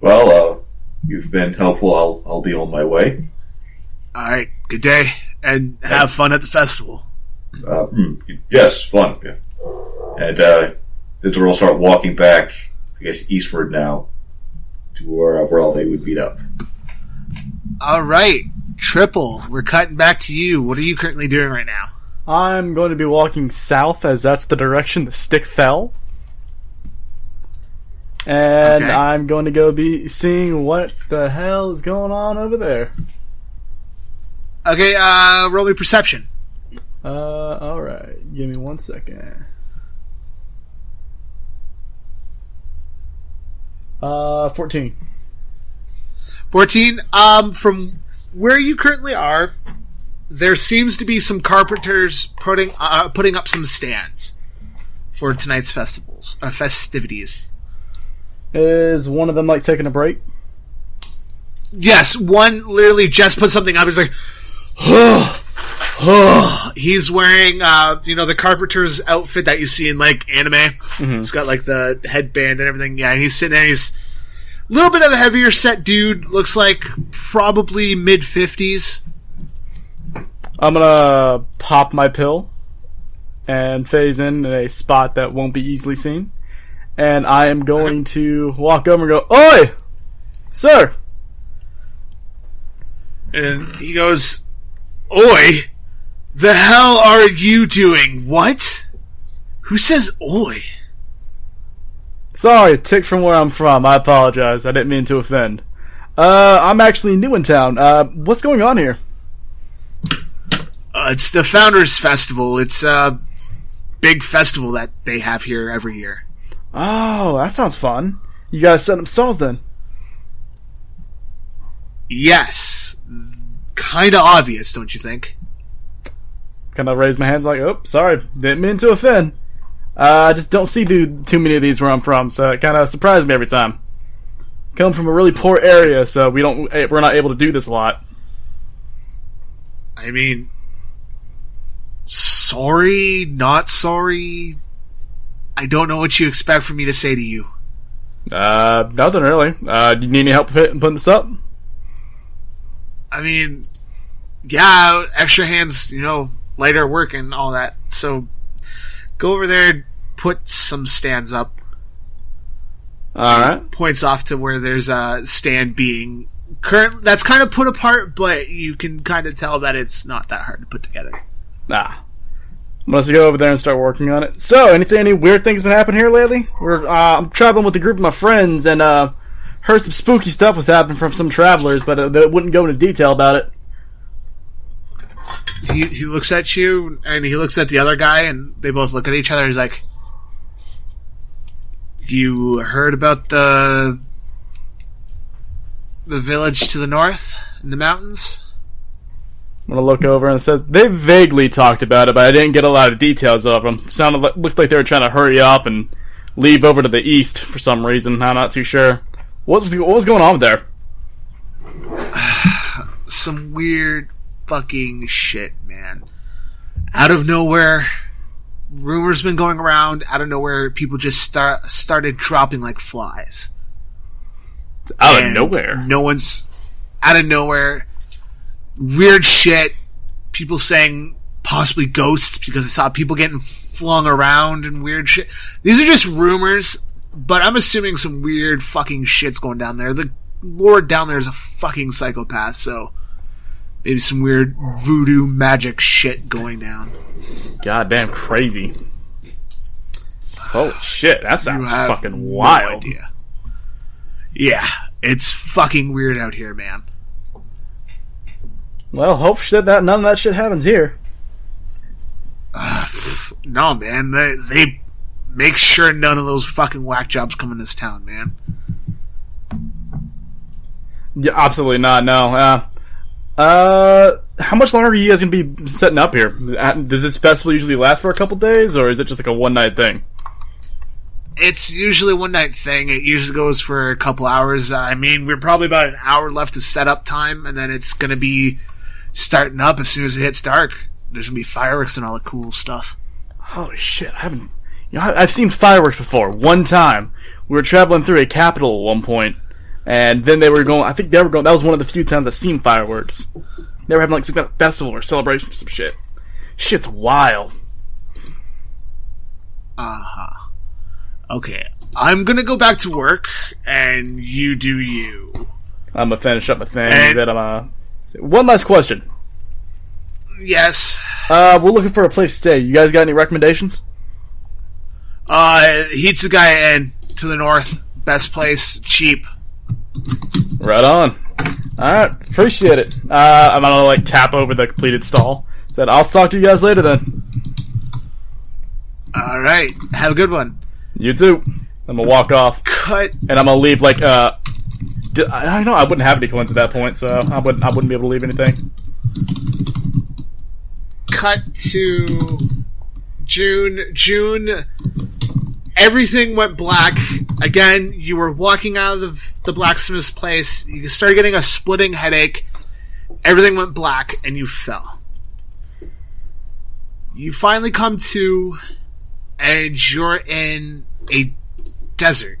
Well, uh, you've been helpful. I'll I'll be on my way. All right, good day, and have fun at the festival. Uh, mm, yes, fun. Yeah. And uh, the door will start walking back, I guess, eastward now to where, where all they would meet up. All right, triple. We're cutting back to you. What are you currently doing right now? I'm going to be walking south as that's the direction the stick fell. And Okay. I'm going to go be seeing what the hell is going on over there. Okay, uh, roll me perception. Uh, alright. Give me one second. Uh, 14. 14. Um, from where you currently are, there seems to be some carpenters putting uh, putting up some stands for tonight's festivals uh, festivities. Is one of them like taking a break? Yes, one literally just put something up. He's like, oh, oh. He's wearing, uh, you know, the carpenter's outfit that you see in like anime. It's got like the headband and everything. Yeah, and he's sitting there. He's a little bit of a heavier set dude. Looks like probably mid fifties. I'm gonna pop my pill and phase in in a spot that won't be easily seen. And I am going to walk over and go, Oi! Sir! And he goes, Oi! The hell are you doing? What? Who says oi? Sorry, tick from where I'm from. I apologize. I didn't mean to offend. Uh, I'm actually new in town. Uh, what's going on here? Uh, it's the Founders Festival. It's a big festival that they have here every year. Oh, that sounds fun. You guys set up stalls then? Yes. Kinda obvious, don't you think? Kind of raise my hands like, oh, sorry, didn't mean to offend. Uh, I just don't see do, too many of these where I'm from, so it kind of surprised me every time. Come from a really poor area, so we don't eh, we're not able to do this a lot. I mean, sorry, not sorry. I don't know what you expect from me to say to you. Uh, nothing really. Uh, do you need any help putting this up? I mean, yeah, extra hands, you know, lighter work and all that. So go over there, and put some stands up. All right. Points off to where there's a stand being current. That's kind of put apart, but you can kind of tell that it's not that hard to put together. Nah. I'm gonna go over there and start working on it. So, anything, any weird things been happening here lately? We're uh, I'm traveling with a group of my friends and uh, heard some spooky stuff was happening from some travelers, but uh, they wouldn't go into detail about it. He he looks at you and he looks at the other guy, and they both look at each other. He's like, "You heard about the the village to the north in the mountains?" I'm gonna look over and says they vaguely talked about it, but I didn't get a lot of details of them. Sounded like, looked like they were trying to hurry up and leave over to the east for some reason. I'm not too sure. What was what was going on there? some weird fucking shit, man. Out of nowhere, rumors been going around. Out of nowhere, people just start started dropping like flies. Out of nowhere. No one's out of nowhere. Weird shit. People saying possibly ghosts because I saw people getting flung around and weird shit. These are just rumors, but I'm assuming some weird fucking shit's going down there. The Lord down there is a fucking psychopath, so maybe some weird voodoo magic shit going down. Goddamn crazy. Holy shit, that sounds have fucking no wild. idea. Yeah, it's fucking weird out here, man. Well, hope shit that none of that shit happens here. No, man. They they make sure none of those fucking whack jobs come in this town, man. Yeah, absolutely not. No. Uh, uh, how much longer are you guys gonna be setting up here? Does this festival usually last for a couple days, or is it just like a one night thing? It's usually a one night thing. It usually goes for a couple hours. I mean, we're probably about an hour left of setup time, and then it's gonna be starting up as soon as it hits dark. There's gonna be fireworks and all the cool stuff. Holy shit! I haven't. You know, I've seen fireworks before. One time, we were traveling through a capital at one point, and then they were going. I think they were going. That was one of the few times I've seen fireworks. They were having like some kind of festival or celebration or some shit. Shit's wild. Uh huh. Okay, I'm gonna go back to work, and you do you. I'm gonna finish up my thing. And- Then I'm uh. One last question. Yes. Uh, we're looking for a place to stay. You guys got any recommendations? Uh, Heat's a guy in to the north. Best place, cheap. Right on. Alright, appreciate it. Uh, I'm gonna like tap over the completed stall. Said, I'll talk to you guys later then. All right. Have a good one. You too. I'm gonna walk off, Cut. and I'm gonna leave like, uh, d- I I know I wouldn't have any coins at that point, so I wouldn't, I wouldn't be able to leave anything. Cut to June. June. Everything went black. Again, you were walking out of the, the blacksmith's place. You started getting a splitting headache. Everything went black, and you fell. You finally come to, and you're in a desert.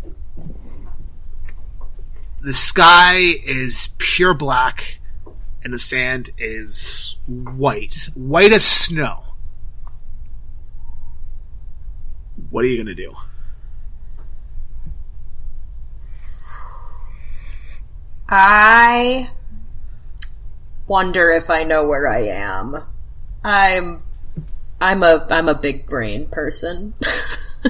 The sky is pure black, and the sand is white. White as snow. What are you gonna do? I wonder if I know where I am. I'm I'm a I'm a big brain person.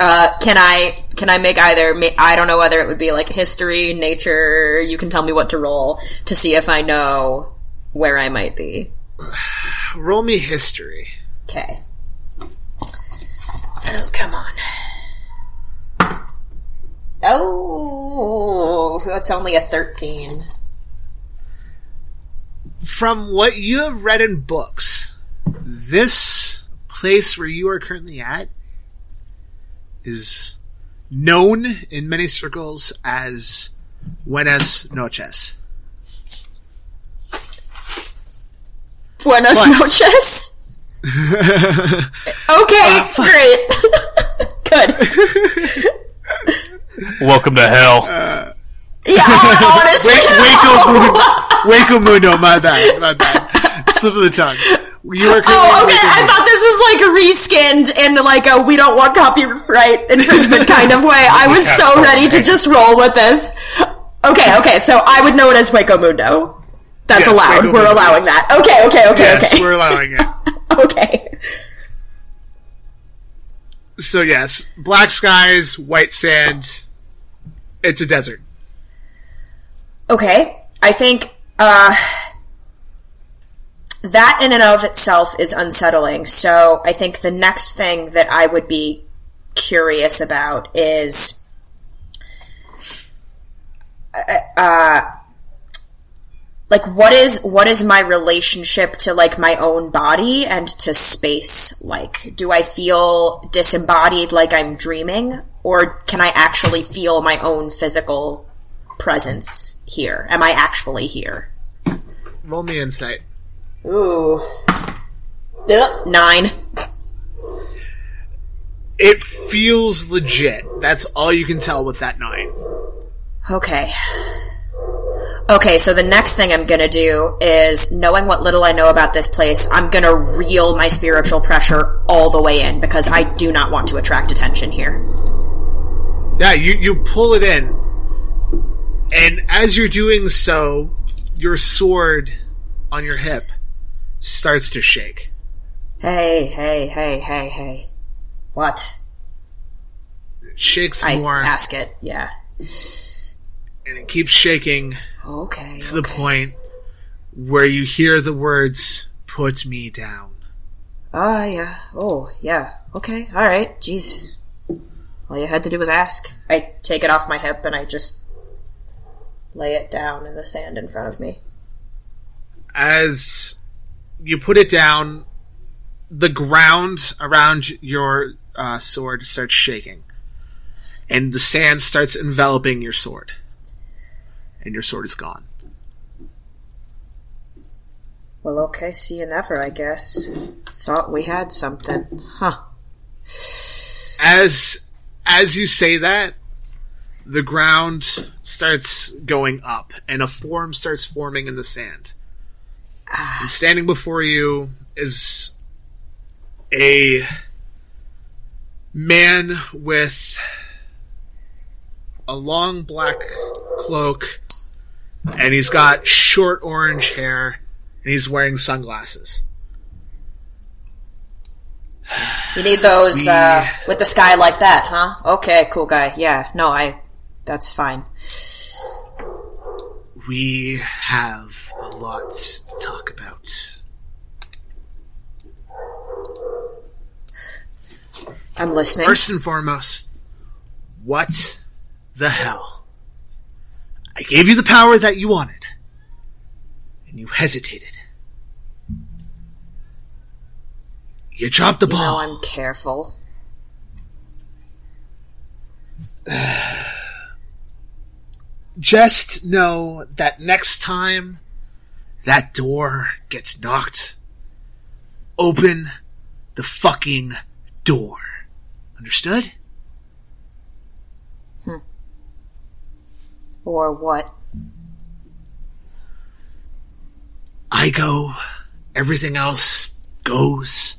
uh, can I can I make either I don't know whether it would be like history, nature, you can tell me what to roll to see if I know where I might be. Roll me history. Okay. Oh, come on. Oh, that's only a 13. From what you have read in books, this place where you are currently at is known in many circles as Buenas noches. Buenos What? noches. Okay, ah, great. Good. Welcome to hell. Uh, yeah, honestly. Hueco, Hueco Mundo, my bad, my bad. Slip of the tongue. You are currently Oh, okay. I thought this was like a reskinned and like a we don't want copyright infringement kind of way. I was so ready to just roll with this. Okay, okay. So I would know it as Hueco Mundo. That's Yes, allowed. Hueco We're Mundo, allowing yes. that. Okay, okay, okay, Yes, okay. we're allowing it. Okay. So yes, black skies, white sand. It's a desert. Okay. I think uh that in and of itself is unsettling. So I think the next thing that I would be curious about is uh like what is what is my relationship to like my own body and to space like do i feel disembodied like i'm dreaming or can i actually feel my own physical presence here am i actually here Roll me insight. ooh Ugh, nine It feels legit. That's all you can tell with that nine. Okay. Okay, so the next thing I'm gonna do is, knowing what little I know about this place, I'm gonna reel my spiritual pressure all the way in because I do not want to attract attention here. Yeah, you, you pull it in. And as you're doing so, your sword on your hip starts to shake. Hey, hey, hey, hey, hey. What? It shakes I more, ask it, yeah. and it keeps shaking Okay. to the point where you hear the words, put me down. Ah, yeah. Oh, yeah. Okay, alright. Jeez. All you had to do was ask. I take it off my hip and I just lay it down in the sand in front of me. As you put it down, the ground around your uh, sword starts shaking, and the sand starts enveloping your sword, and your sword is gone. Well, okay, see you never, I guess. Thought we had something. Huh. As as you say that, the ground starts going up, and a form starts forming in the sand. Ah. And standing before you is a man with a long black cloak, and he's got short orange hair, and he's wearing sunglasses. You need those, uh, with the sky like that, huh? Okay, cool guy. Yeah, no, I. That's fine. We have a lot to talk about. I'm listening. First and foremost, what the hell? I gave you the power that you wanted, and you hesitated. You dropped the You know ball. I'm careful. Just know that next time that door gets knocked, open the fucking door. Understood? Or what? I go, everything else goes.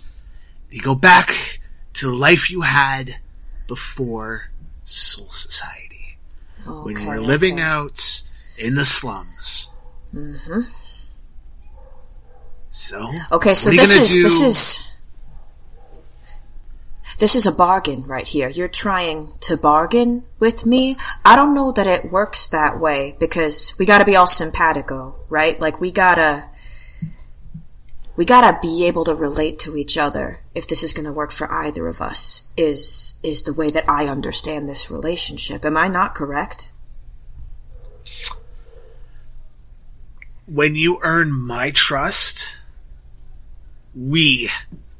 You go back to the life you had before Soul Society, when you Okay, were living okay. out in the slums. Mm-hmm. So, Okay, so what are you this is do? this is this is a bargain right here. You're trying to bargain with me. I don't know that it works that way because we got to be all simpatico, right? Like we gotta we gotta be able to relate to each other if this is to work for either of us. Is is the way that I understand this relationship? Am I not correct? when you earn my trust, we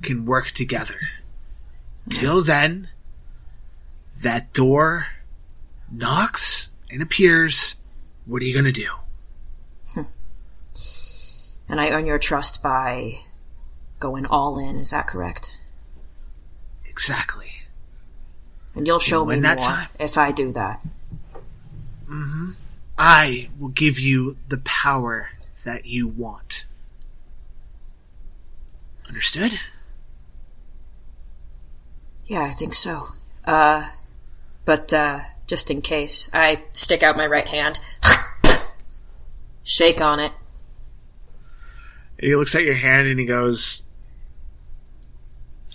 can work together. Till then, that door knocks and appears. What are you gonna do? Hmm. And I earn your trust by going all in. Is that correct? Exactly. And you'll show me when more that time- if I do that. Mm-hmm. I will give you the power that you want. Understood? Yeah, I think so. Uh, but, uh, just in case, I stick out my right hand, shake on it. He looks at your hand and he goes,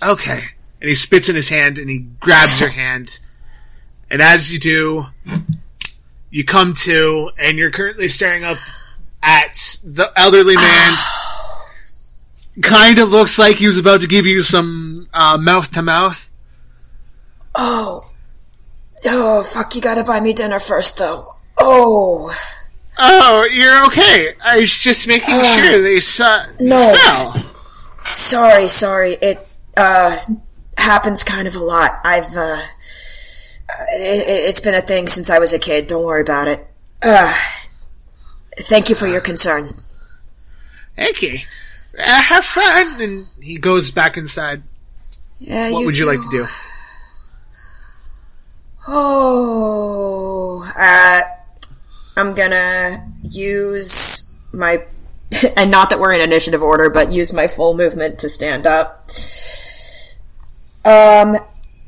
Okay. And he spits in his hand and he grabs your hand. And as you do, you come to and you're currently staring up at the elderly man. kind of looks like he was about to give you some mouth to mouth. Oh. Oh, fuck, you gotta buy me dinner first, though. Oh. Oh, you're okay. I was just making sure they saw. No. fell. Sorry, sorry. It, uh, happens kind of a lot. I've, uh, it, it's been a thing since I was a kid. Don't worry about it. Uh, thank you for your concern. Okay. Uh, have fun. And he goes back inside. Yeah, What would you like to do? Oh, uh, I'm gonna use my, and not that we're in initiative order, but use my full movement to stand up. Um,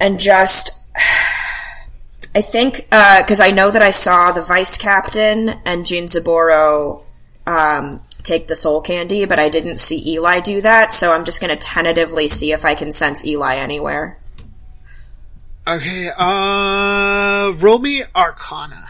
and just, I think, uh, cause I know that I saw the vice captain and Jinzaburo, um, take the soul candy, but I didn't see Eli do that, so I'm just gonna tentatively see if I can sense Eli anywhere. Okay, uh, roll me Arcana.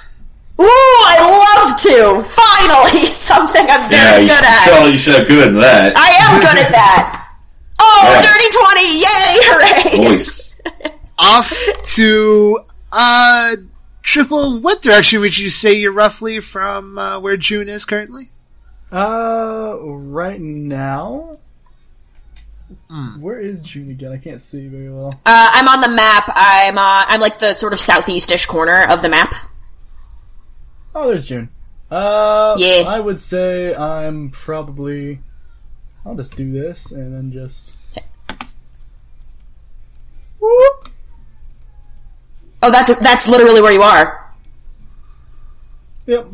Ooh, I love to! Finally! Something I'm very you good should, at. so you should have good at that. I am good at that! Oh, Yeah. dirty 20! Yay! Hooray! Voice. Off to uh triple. What direction would you say you're roughly from uh, where June is currently? Uh, right now. Hmm. Where is June again? I can't see very well. Uh, I'm on the map. I'm uh, I'm like the sort of southeastish corner of the map. Oh, there's June. Uh, Yeah. I would say I'm probably. I'll just do this and then just. Whoop. Oh, that's that's literally where you are. Yep.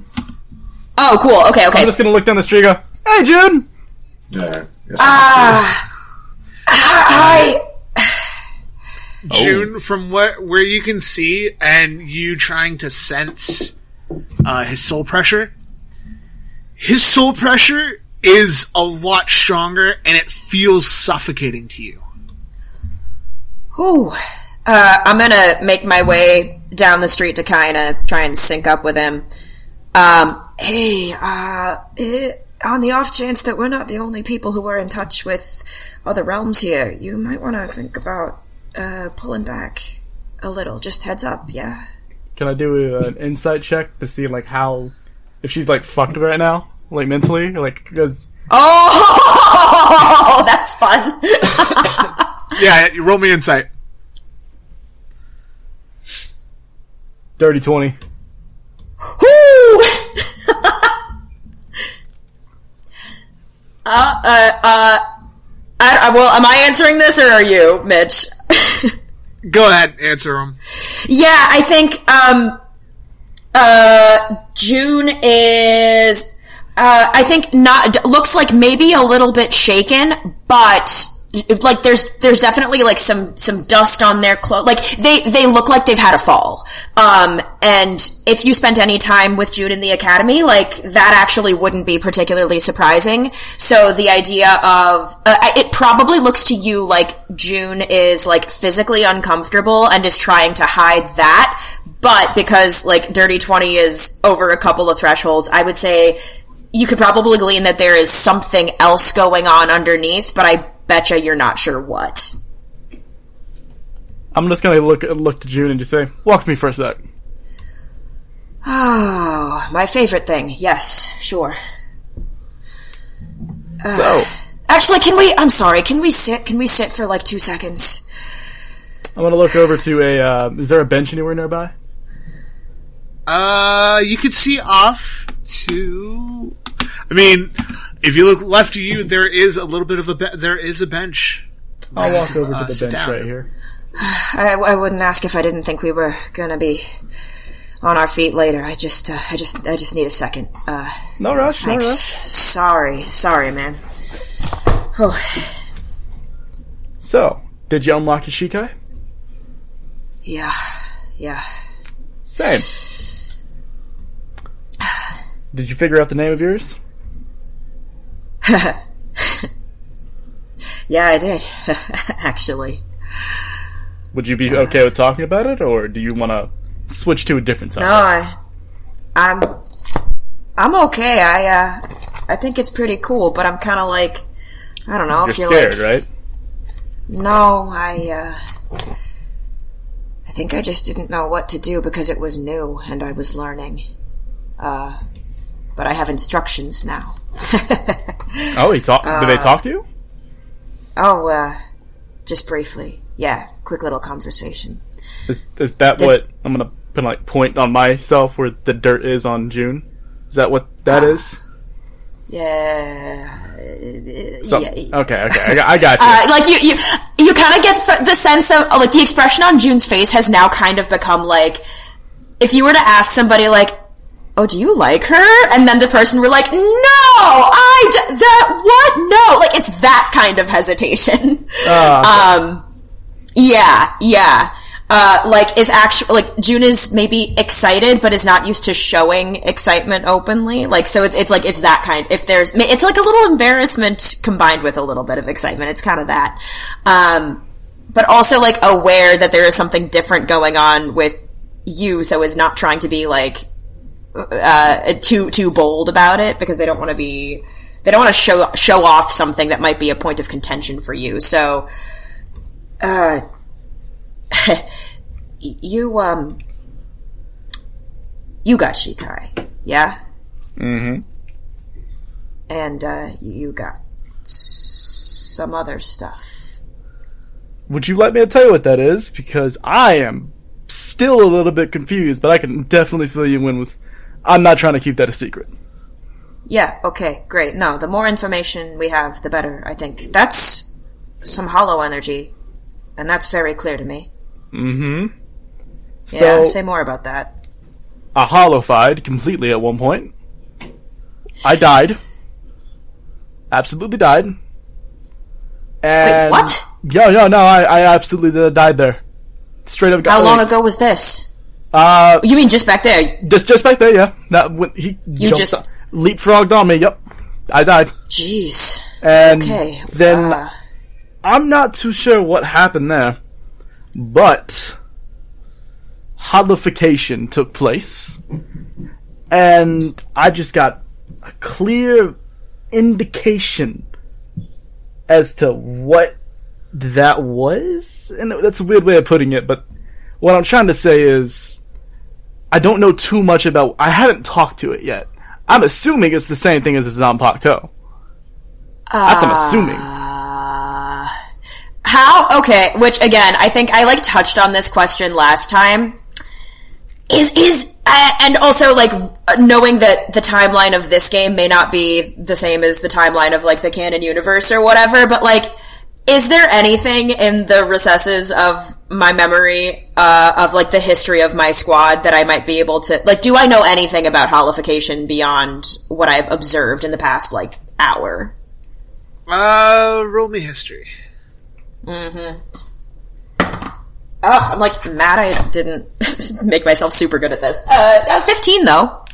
Oh, cool. Okay, okay. I'm just gonna look down the street. and Go, hey, June. Yeah. Yes, Ah, I June, from what where you can see, and you trying to sense uh, his soul pressure. His soul pressure is a lot stronger, and it feels suffocating to you. Ooh. Uh, I'm gonna make my way down the street to kind of try and sync up with him. Um, hey, uh, eh, on the off chance that we're not the only people who are in touch with other realms here, you might want to think about uh, pulling back a little. Just heads up, yeah. Can I do an insight check to see like how if she's like fucked right now, like mentally, like because Oh, that's fun. Yeah, you roll me insight. dirty twenty. Woo! Uh, uh, uh, I, I, well, am I answering this or are you, Mitch? Go ahead, answer him. yeah, I think, um, uh, June is, uh, I think not, looks like maybe a little bit shaken, but, like there's there's definitely like some some dust on their clothes like they they look like they've had a fall. Um and if you spent any time with June in the academy like that actually wouldn't be particularly surprising. So the idea of uh, it probably looks to you like June is like physically uncomfortable and is trying to hide that. But because like dirty 20 is over a couple of thresholds i would say you could probably glean that there is something else going on underneath but i betcha you're not sure what I'm just gonna look look to June and just say, walk me for a sec. oh my favorite thing yes sure So actually can we i'm sorry can we sit can we sit for like two seconds I'm gonna look over to a. Uh, is there a bench anywhere nearby? Uh, you could see off to. I mean, if you look left of you, there is a little bit of a be- there is a bench. I'll walk over Uh, to the bench down. right here. I, I wouldn't ask if i didn't think we were gonna be on our feet later i just uh, i just i just need a second uh No rush. No rush. sorry sorry man oh So, did you unlock your Shikai? yeah yeah Same. Did you figure out the name of yours? yeah i did actually Would you be okay with talking about it, or do you want to switch to a different No, topic? I, I'm, I'm okay. I, uh, I think it's pretty cool, but I'm kind of like, I don't know. You're feel scared, like, right? no, I, uh, I think I just didn't know what to do because it was new and I was learning. Uh, but I have instructions now. Oh, he talk. did they talk to you? oh, uh, just briefly. Yeah, quick little conversation. Is, is that what I'm gonna put like point on myself where the dirt is on June? Is that what that is? Yeah, So- yeah. Okay, okay, I got, I got you. Uh, like you, you, you kind of get the sense of like the expression on June's face has now kind of become like if you were to ask somebody like, "Oh, do you like her?" and then the person were like, "No, I d- that what? No!" Like it's that kind of hesitation. Ah, um, yeah, yeah. Uh, like is actually like June is maybe excited, but is not used to showing excitement openly. Like so, it's it's like it's that kind. If there's, it's like a little embarrassment combined with a little bit of excitement. It's kind of that, um, but also like aware that there is something different going on with you. So is not trying to be like uh, too too bold about it because they don't want to be they don't want to show show off something that might be a point of contention for you. So, uh, you um, you got Shikai, yeah, Mm-hmm. and uh, you got some other stuff. Would you like me to tell you what that is? Because I am still a little bit confused, but I can definitely fill you in with. I'm not trying to keep that a secret. Yeah, okay, great. No, the more information we have, the better, I think. That's some hollow energy, and that's very clear to me. Mm-hmm. Yeah, So say more about that. I hollowified completely at one point. I died. Absolutely died. And what? Yeah, no, no, I, I absolutely died there. Straight up. Got, How long like, ago was this? Uh, You mean just back there? just just back there, yeah. That when he You jumped just- up- leapfrogged on me. Yep, I died. Jeez. And Okay. then uh, I'm not too sure what happened there, but hollowfication took place, and I just got a clear indication as to what that was. And that's a weird way of putting it, but what I'm trying to say is I don't know too much about. I haven't talked to it yet. I'm assuming it's the same thing as a Zanpakuto. That's I'm assuming. Uh, how? Okay, which again, I think I like touched on this question last time. Is is uh, and also like knowing that the timeline of this game may not be the same as the timeline of like the canon universe or whatever, but like, is there anything in the recesses of my memory uh, of like the history of my squad that I might be able to like? Do I know anything about hollowfication beyond what I've observed in the past like hour? Uh, roll me history. Mm-hmm. Ugh, I'm like mad I didn't make myself super good at this. Uh, uh, 15 though.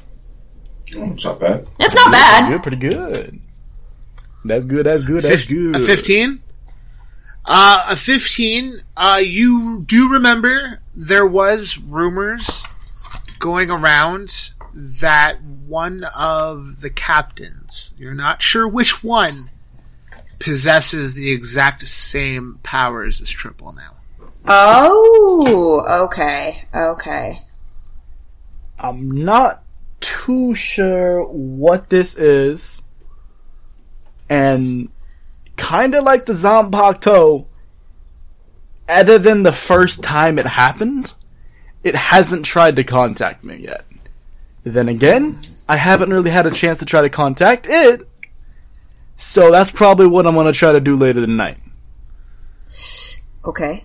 Oh, it's not bad. It's not bad. Good, pretty good. That's good. That's good. That's good. A 15? Uh, a 15. Uh, you do remember there was rumors going around that one of the captains, you're not sure which one, possesses the exact same powers as Triple now. Oh, okay, okay. I'm not too sure what this is, and kind of like the Zanpakuto, other than the first time it happened, it hasn't tried to contact me yet. Then again, I haven't really had a chance to try to contact it, so that's probably what I'm gonna try to do later tonight. Okay.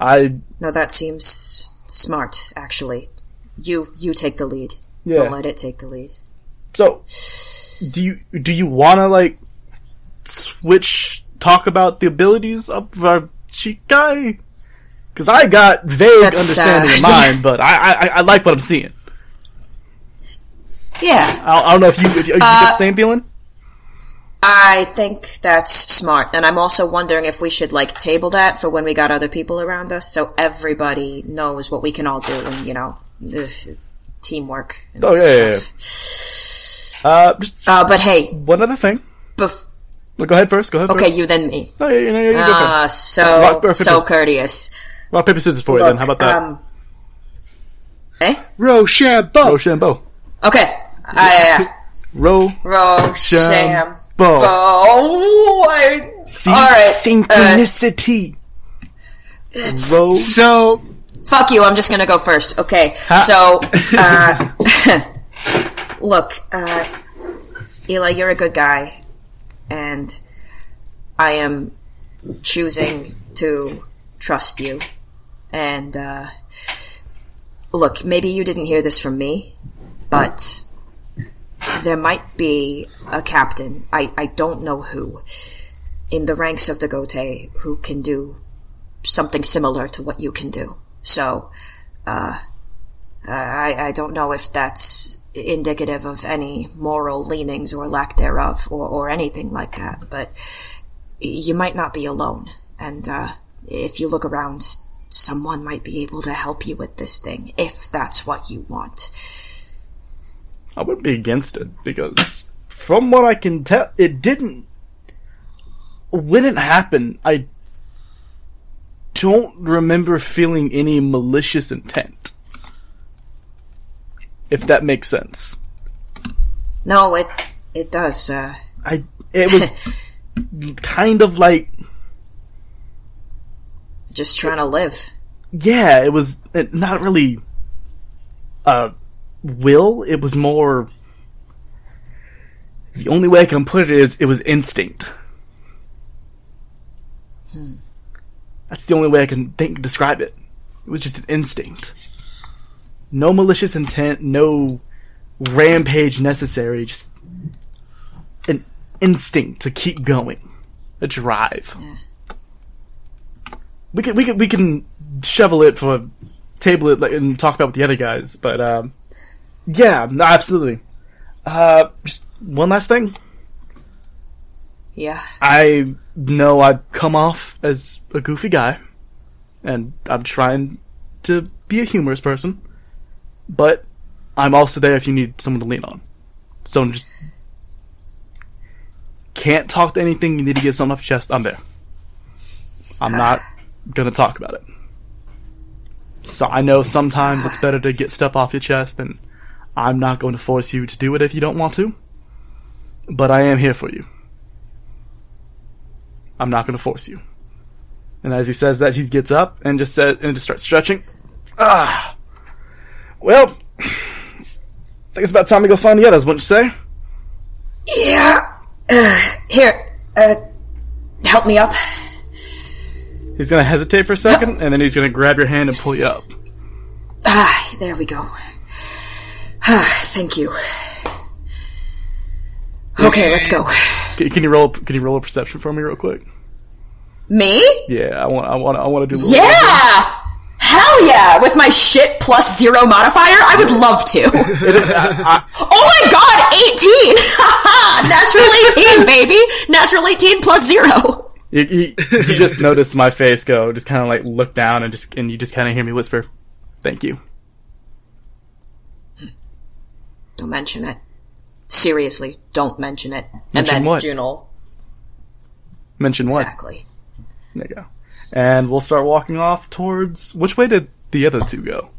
I No, that seems smart, actually. You you take the lead. yeah. Don't let it take the lead. So, do you do you want to like switch talk about the abilities of our Shikai? Because I got vague That's, uh, understanding in mind, but I, I I like what I'm seeing. Yeah, I, I don't know if you if you, you Uh, get the same feeling. I think that's smart, and I'm also wondering if we should like table that for when we got other people around us, so everybody knows what we can all do, and you know, teamwork. And Oh, yeah, yeah, stuff. Uh, just Uh, but hey, one other thing. bef- No, go ahead first. Go ahead. okay, First. you then me. No, yeah, you know, you go Ah, so Rock, paper, so courteous. Rock paper scissors for you. Then how about that? Um, eh? Rochambeau! Rochambeau. Okay. I Ro. Rochambeau. Bo. Oh, I, See, all right. synchronicity. it's- Ro. So, Fuck you, I'm just gonna go first. Okay, Ha- so, uh, look, uh, Eli, you're a good guy, and I am choosing to trust you. And, uh, look, maybe you didn't hear this from me, but there might be a captain, I, I don't know who, in the ranks of the Gotei who can do something similar to what you can do. So, uh, I, I don't know if that's indicative of any moral leanings or lack thereof or, or anything like that, but you might not be alone. And, uh, if you look around, someone might be able to help you with this thing, if that's what you want. I wouldn't be against it because, from what I can tell, it didn't. When it happened, I don't remember feeling any malicious intent. If that makes sense. No, it it does. Uh, I it was kind of like just trying to live. yeah, it was uh, not really uh will, it was more the only way I can put it is it was instinct. That's the only way I can think describe it. It was just an instinct. No malicious intent, no rampage necessary, just an instinct to keep going. A drive. We can we can we can shovel it for table it and talk about with the other guys, but um, yeah, no, absolutely. Uh, just one last thing. Yeah. I know I come off as a goofy guy, and I'm trying to be a humorous person, but I'm also there if you need someone to lean on. Someone just can't talk to anything, you need to get something off your chest, I'm there. I'm not gonna talk about it. So I know sometimes it's better to get stuff off your chest, and I'm not going to force you to do it if you don't want to. But I am here for you. I'm not going to force you. And as he says that, he gets up and just says and just starts stretching. Ah, well, I think it's about time to go find the others. Wouldn't you say? Yeah. Uh, here, uh, help me up. He's going to hesitate for a second, and then he's going to grab your hand and pull you up. Ah, there we go. Ah, thank you. Okay, let's go. Can, can you roll? Can you roll a perception for me real quick? Me? Yeah, I want. I want. I want to do. a little- Yeah! Hell yeah! With my shit plus zero modifier, I would love to. oh my god, 18! Natural 18, baby! Natural 18 plus zero. You, you, you just notice my face go, just kind of like look down and just, and you just kind of hear me whisper, "Thank you." Don't mention it. Seriously, don't mention it. and Mention then what? Junal. Mention what? Exactly. There you go. And we'll start walking off towards. Which way did the other two go?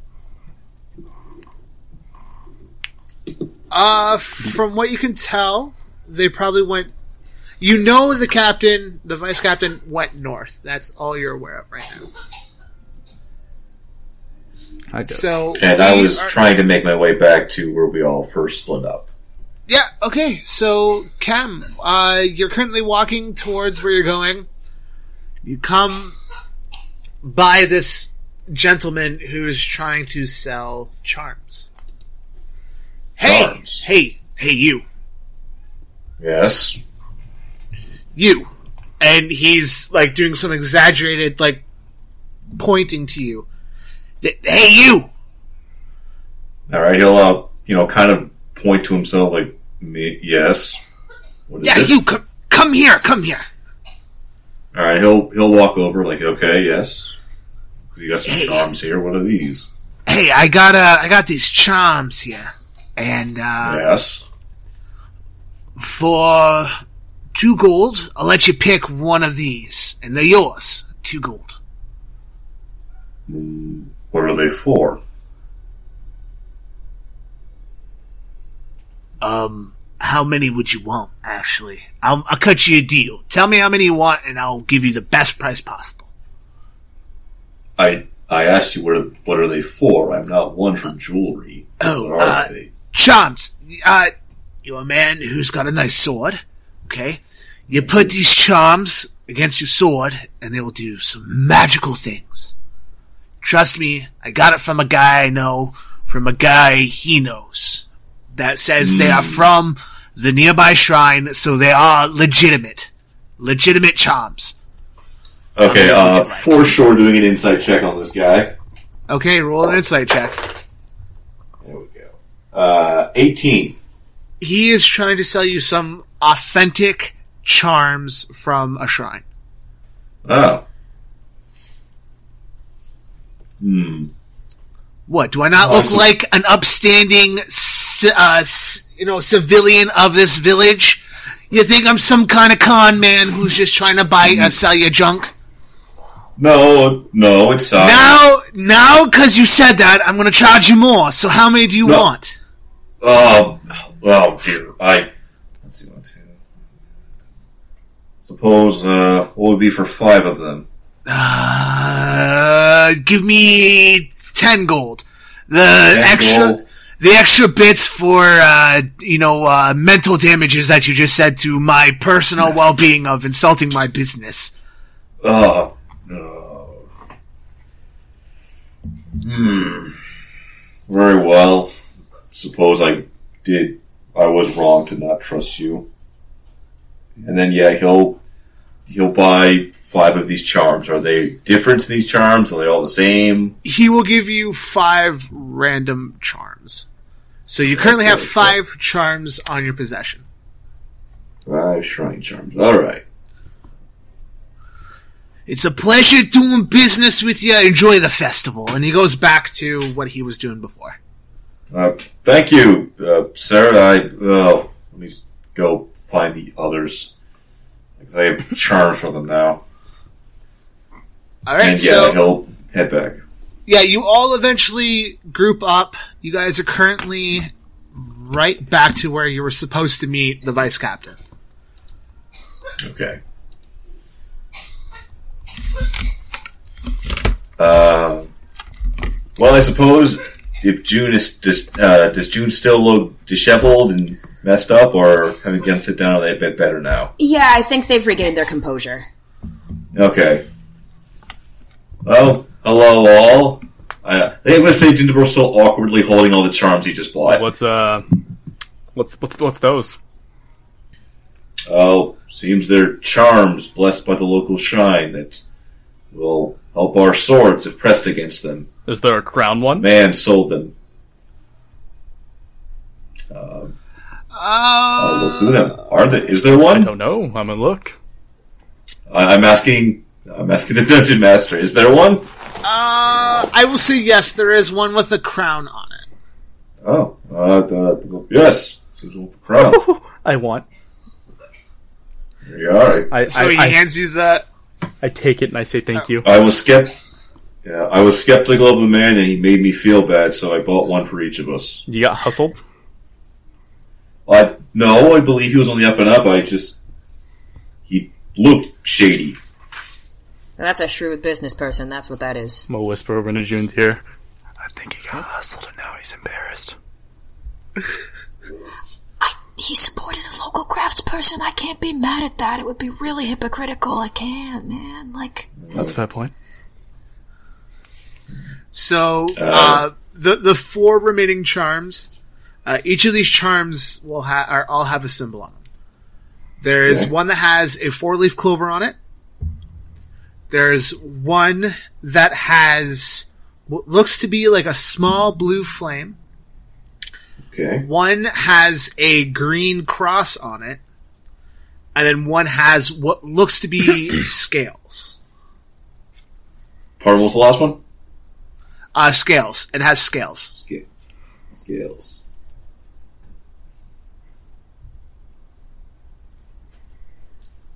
Uh, from what you can tell, they probably went. You know, the captain, the vice captain, went north. That's all you're aware of right now. I do. So, And I was are- trying to make my way back to where we all first split up. Yeah. Okay. So, Cam, uh, you're currently walking towards where you're going. You come by this gentleman who's trying to sell charms. Hey, Charms? hey, hey, you, Yes. you, and he's like doing some exaggerated, like pointing to you. Hey, you. All right. He'll, uh, you know, kind of point to himself like, me, yes. Is Yeah, it? you. Come, come here. Come here. All right. He'll he'll walk over like, okay, yes. You got some Hey. charms here. What are these? Hey, I got uh, I got these charms here, and uh, yes. for two gold, I'll let you pick one of these, and they're yours. Two gold. What are they for? Um, how many would you want? Actually, I'll, I'll cut you a deal. Tell me how many you want, and I'll give you the best price possible. I I asked you what are, what are they for? I'm not one for jewelry. Oh, what are uh, they? Charms. Uh, you're a man who's got a nice sword. Okay, you put these charms against your sword, and they will do some magical things. Trust me, I got it from a guy I know, from a guy he knows, that says they are from the nearby shrine, so they are legitimate. Legitimate charms. Okay, how many would uh, for sure, doing an insight check on this guy. Okay, roll an insight check. There we go. Uh, 18. He is trying to sell you some authentic charms from a shrine. Oh. Hmm. What, do I not look like an upstanding uh, you know, civilian of this village. You think I'm some kind of con man who's just trying to buy uh, sell you junk? No, no, it's uh, Now, now, because you said that, I'm going to charge you more. So how many do you No. want? Oh, well, dear. I let's see. Let's see. Suppose uh, what would be for five of them? Uh, give me ten gold. The Ten extra, gold? The extra bits for uh, you know uh, mental damages that you just said to my personal well-being of insulting my business. Oh, no. Hmm. Very well. Suppose I did. I was wrong to not trust you. And then, yeah, he'll he'll buy five of these charms. Are they different? These charms? Are they all the same? He will give you five random charms. So you currently have five charms on your possession. Five shrine charms. All right. It's a pleasure doing business with you. Enjoy the festival. And he goes back to what he was doing before. Uh, thank you, uh, sir. I well, let me just go find the others. I have charms for them now. All right, and yeah, so he'll head back. Yeah, you all eventually group up. You guys are currently right back to where you were supposed to meet the vice captain. Okay. Um. well, I suppose if June is does uh, does June still look disheveled and messed up, or having again sit down, are they a bit better now? Yeah, I think they've regained their composure. Okay. Well, hello all. I, they would say Gingerbread's still awkwardly holding all the charms he just bought. What's uh, what's what's what's those? Oh, seems they're charms blessed by the local shrine that will help our swords if pressed against them. Is there a crown one? Man sold them. Um, I'll look Uh, through them. Are there? Is there one? I one? don't know. I'm gonna look. I, I'm asking. I'm asking the dungeon master. Is there one? uh, I will say yes. There is one with a crown on it. Oh, uh, uh, yes. Seems one with a crown. I want. There you are. I So I, he I, hands you the. I take it and I say thank you. I was skept. Yeah, I was skeptical of the man, and he made me feel bad, so I bought one for each of us. You got hustled. I no, I believe he was on the up and up. I just he looked shady. And that's a shrewd business person. That's what that is. I'm gonna whisper over into June's ear. I think he got hustled and now he's embarrassed. I, he supported a local craftsperson. I can't be mad at that. It would be really hypocritical. I can't, man. Like, That's a fair point. So Uh, uh, the the four remaining charms, uh, each of these charms will ha- are, all have a symbol on them. There is Okay. one that has a four leaf clover on it. There's one that has what looks to be like a small blue flame. Okay. One has a green cross on it, and then one has what looks to be scales. Was the last one? Uh, scales. It has scales. Scale. Scales.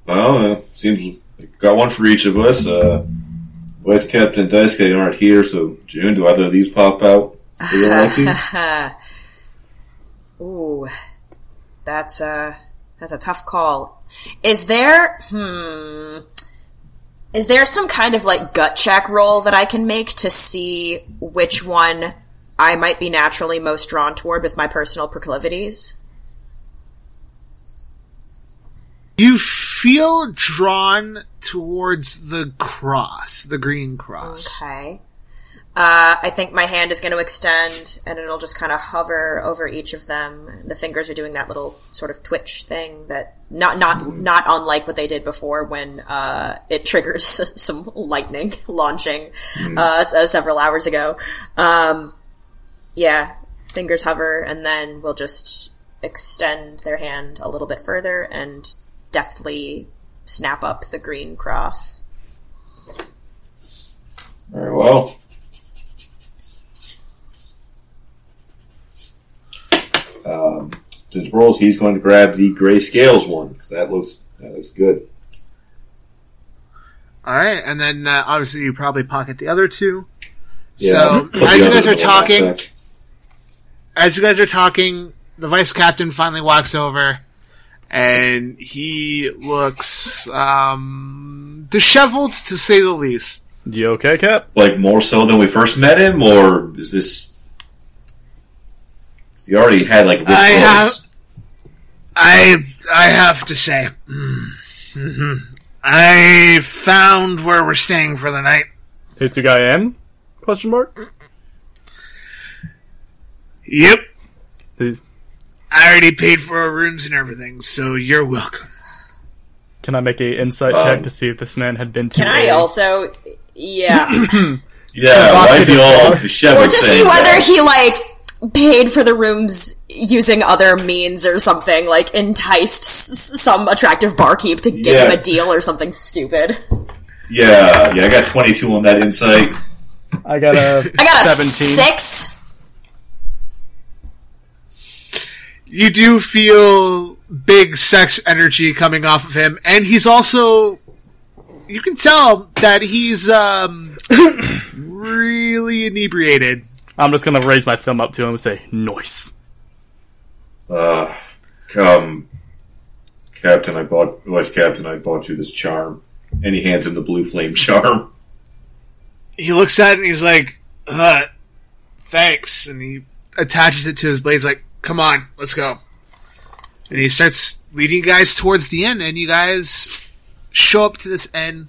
Well, uh, seems got one for each of us. Uh, Vice Captain and Daisuke aren't here, so June, do either of these pop out for your liking? Ooh, that's a that's a tough call. Is there hmm? Is there some kind of like gut check roll that I can make to see which one I might be naturally most drawn toward with my personal proclivities? You feel drawn towards the cross, the green cross. Okay. Uh, I think my hand is going to extend, and it'll just kind of hover over each of them. The fingers are doing that little sort of twitch thing that not not not unlike what they did before when uh, it triggers some lightning launching uh, s- uh, several hours ago. Um, yeah, fingers hover, and then we'll just extend their hand a little bit further and deftly snap up the green cross. Very well. um, just rolls. He's going to grab the gray scales one because that looks that looks good. All right, and then uh, obviously you probably pocket the other two. Yeah, so as you guys are talking, as you guys are talking, the vice captain finally walks over, and he looks um, disheveled to say the least. You okay, Cap? like more so than we first met him, or is this? He already had like. ripped I have- I I have to say, mm, mhm. I found where we're staying for the night. It's a guy in? Question mark. Yep, Is- I already paid for our rooms and everything, so you're welcome. Can I make a insight Um, check to see if this man had been to Can I also? Yeah. Yeah, why is he all disheveled? or disheveled? to see whether that? he like paid for the rooms using other means or something, like enticed s- some attractive barkeep to give him a deal or something stupid. Yeah, yeah, I got twenty two on that insight. I got a I got a 17. six. You do feel big sex energy coming off of him, and he's also. You can tell that he's um, really inebriated. I'm just gonna raise my thumb up to him and say, "Noise." Uh, come, Captain, I bought Vice Captain. I bought you this charm, and he hands him the blue flame charm. He looks at it and he's like, uh, thanks. And he attaches it to his blades, like, come on, let's go. And he starts leading you guys towards the end, and you guys show up to this inn.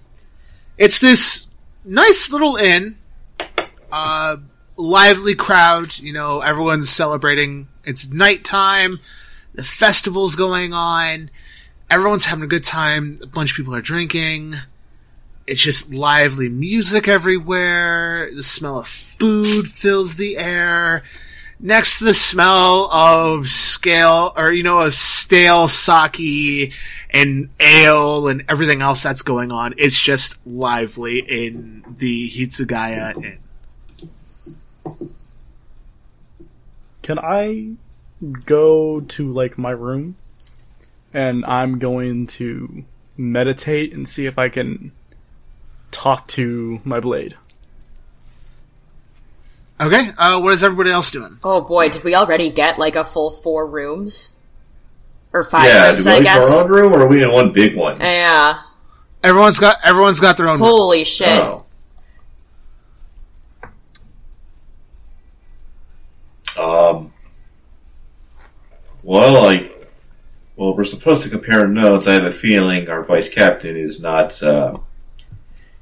It's this nice little inn, uh, lively crowd, you know, everyone's celebrating. It's nighttime, the festival's going on, everyone's having a good time, a bunch of people are drinking it's just lively music everywhere. The smell of food fills the air. Next to the smell of scale, or you know, a stale sake and ale and everything else that's going on, it's just lively in the Hitsugaya Inn. Can I go to like my room and I'm going to meditate and see if I can talk to my blade. Okay, uh, what is everybody else doing? Oh boy, did we already get like a full four rooms? Or five yeah, rooms, do we I guess. our own room, or are we in one big one? Yeah. Everyone's got everyone's got their own. Holy shit. Oh. Um. Well, like, well, we're supposed to compare notes. I have a feeling our vice captain is not uh,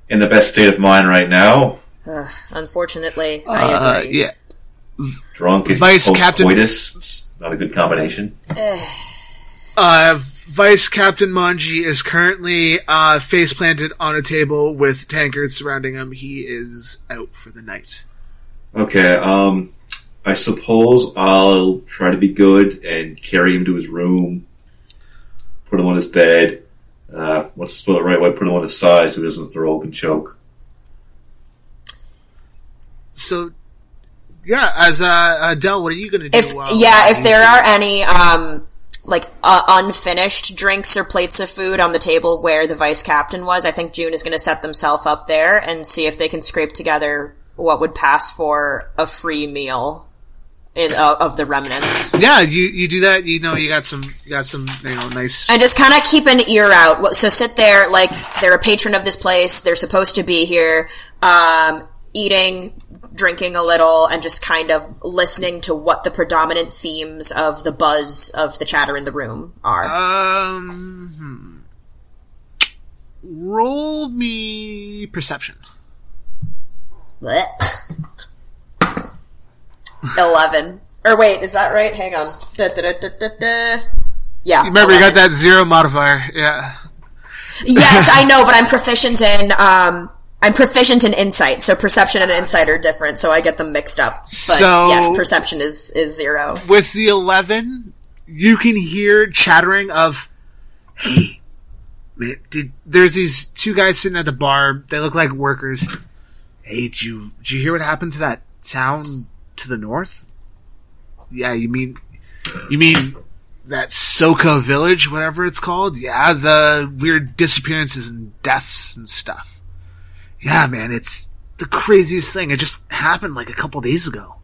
in the best state of mind right now. Ugh, unfortunately, Uh, I agree. yeah, Drunk and Vice post captain- coitus. It's not a good combination. Uh, Vice Captain Manji is currently uh, face planted on a table with tankards surrounding him. He is out for the night. Okay. Um. I suppose I'll try to be good and carry him to his room. Put him on his bed. Uh, what's the spell it right way? Put him on his side so he doesn't throw up and choke. So, yeah, as uh, Adele, what are you going to do? if while- yeah, if there are any um like uh, unfinished drinks or plates of food on the table where the vice captain was, I think June is going to set themselves up there and see if they can scrape together what would pass for a free meal in, uh, of the remnants. yeah, you you do that. You know, you got some, you got some, you know, nice. And just kind of keep an ear out. So sit there, like they're a patron of this place. They're supposed to be here, um, eating, drinking a little, and just kind of listening to what the predominant themes of the buzz of the chatter in the room are. Um, hmm. roll me perception. What? Eleven. Or wait, is that right? Hang on. Da, da, da. Yeah. Remember, you got that zero modifier. Yeah. Yes, I know, but I'm proficient in um I'm proficient in insight, so perception and insight are different, so I get them mixed up. But So- yes, perception is is zero. with the 11 you can hear chattering of hey man did there's these two guys sitting at the bar they look like workers hey did you did you hear what happened to that town to the north yeah you mean You mean that Soka village, whatever it's called? Yeah, the weird disappearances and deaths and stuff. Yeah, man, it's the craziest thing. It just happened like a couple days ago.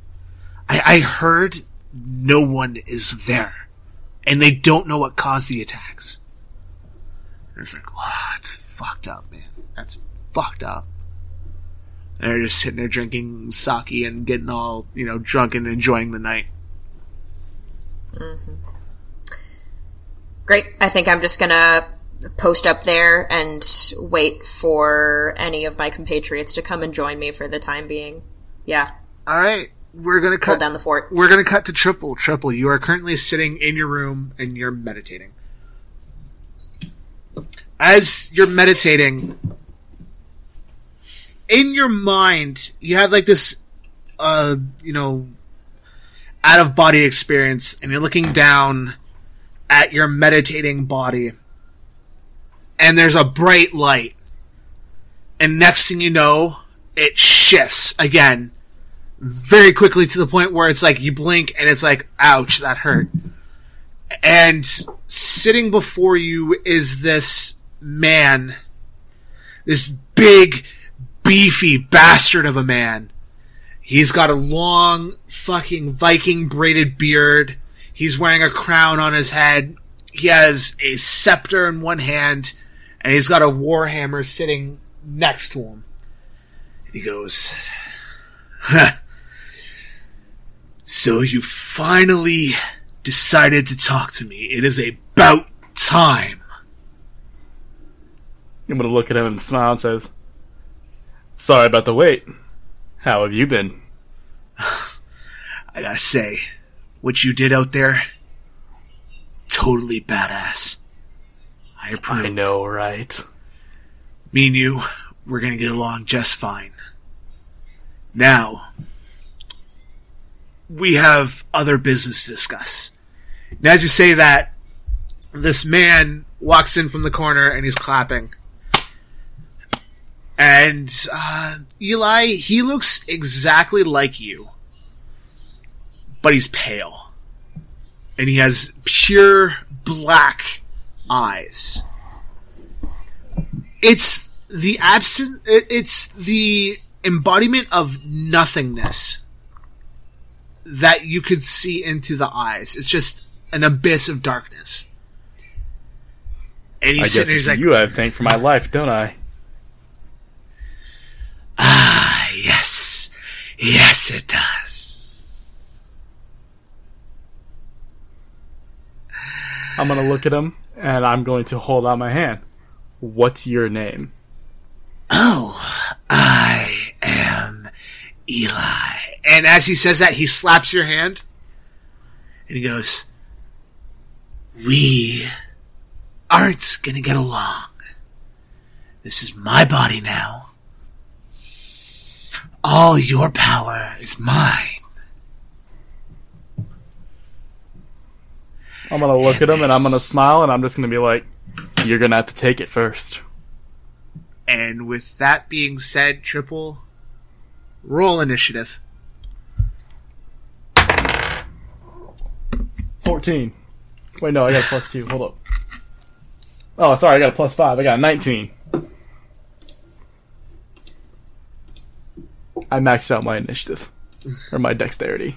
I, I heard no one is there, and they don't know what caused the attacks. It's like, wow, it's fucked up, man. That's fucked up. And they're just sitting there drinking sake and getting all, you know, drunk and enjoying the night. Mm-hmm. Great. I think I'm just gonna post up there and wait for any of my compatriots to come and join me for the time being. Yeah, All right, we're gonna hold cut down the fort. We're gonna cut to triple. Triple. You are currently sitting in your room and you're meditating. As you're meditating, in your mind, you have like this, uh, you know, out of body experience, and you're looking down at your meditating body, and there's a bright light, and next thing you know, it shifts again very quickly to the point where it's like you blink and it's like, ouch, that hurt. And sitting before you is this man, this big, beefy bastard of a man. He's got a long, fucking Viking braided beard. He's wearing a crown on his head. He has a scepter in one hand, and he's got a warhammer sitting next to him. And he goes, So you finally decided to talk to me. It is about time. I'm gonna look at him and smile and says, "Sorry about the wait. How have you been?" I gotta say, what you did out there, totally badass. I approve. I know, right? Me and you, we're gonna get along just fine. Now, we have other business to discuss. And as you say that, this man walks in from the corner and he's clapping. And uh, Eli, he looks exactly like you, but he's pale, and he has pure black eyes. It's the absent. it- It's the embodiment of nothingness that you could see into the eyes. It's just an abyss of darkness. And I he's guess sitting there, he's like, you I thank for my life, don't I? Ah, yes. Yes, it does. I'm gonna look at him and I'm going to hold out my hand. What's your name? Oh, I am Eli. And as he says that, he slaps your hand. And he goes, We aren't gonna get along. This is my body now. All your power is mine. I'm gonna look at him and I'm gonna smile and I'm just gonna be like, "You're gonna have to take it first. And with that being said, Triple, roll initiative. Fourteen. Wait, no, I got a plus two. Hold up. Oh, sorry, I got a plus five. I got a nineteen. I maxed out my initiative or my dexterity.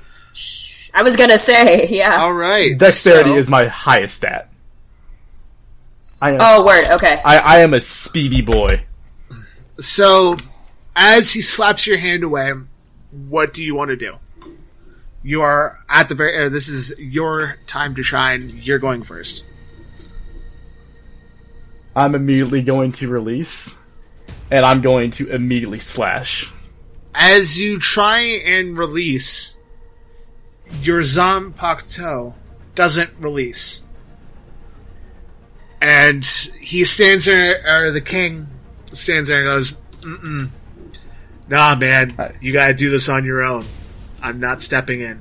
I was gonna say, yeah. All right. Dexterity so- is my highest stat. I am, Oh, word. Okay. I, I am a speedy boy. So, as he slaps your hand away, what do you want to do? You are at the very. Uh, this is your time to shine. You're going first. I'm immediately going to release, and I'm going to immediately slash. As you try and release, your Zanpakuto doesn't release. And he stands there, or the king stands there and goes, Mm-mm. Nah, man, you gotta do this on your own. I'm not stepping in.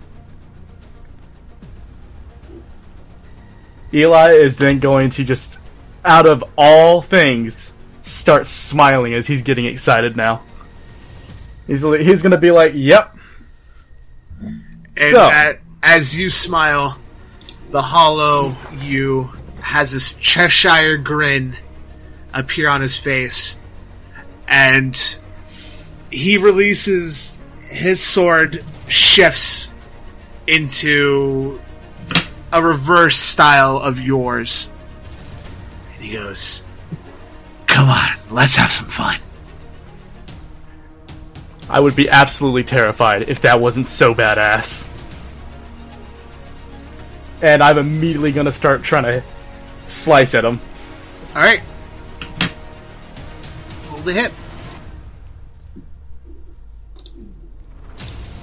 Eli is then going to just, out of all things, start smiling as he's getting excited now. He's he's gonna be like, "Yep, And So- at, as you smile, the hollow you has this Cheshire grin appear on his face, and he releases his sword, shifts into a reverse style of yours. And he goes, Come on, let's have some fun. I would be absolutely terrified if that wasn't so badass. And I'm immediately gonna start trying to slice at him. Alright. Hold the hit.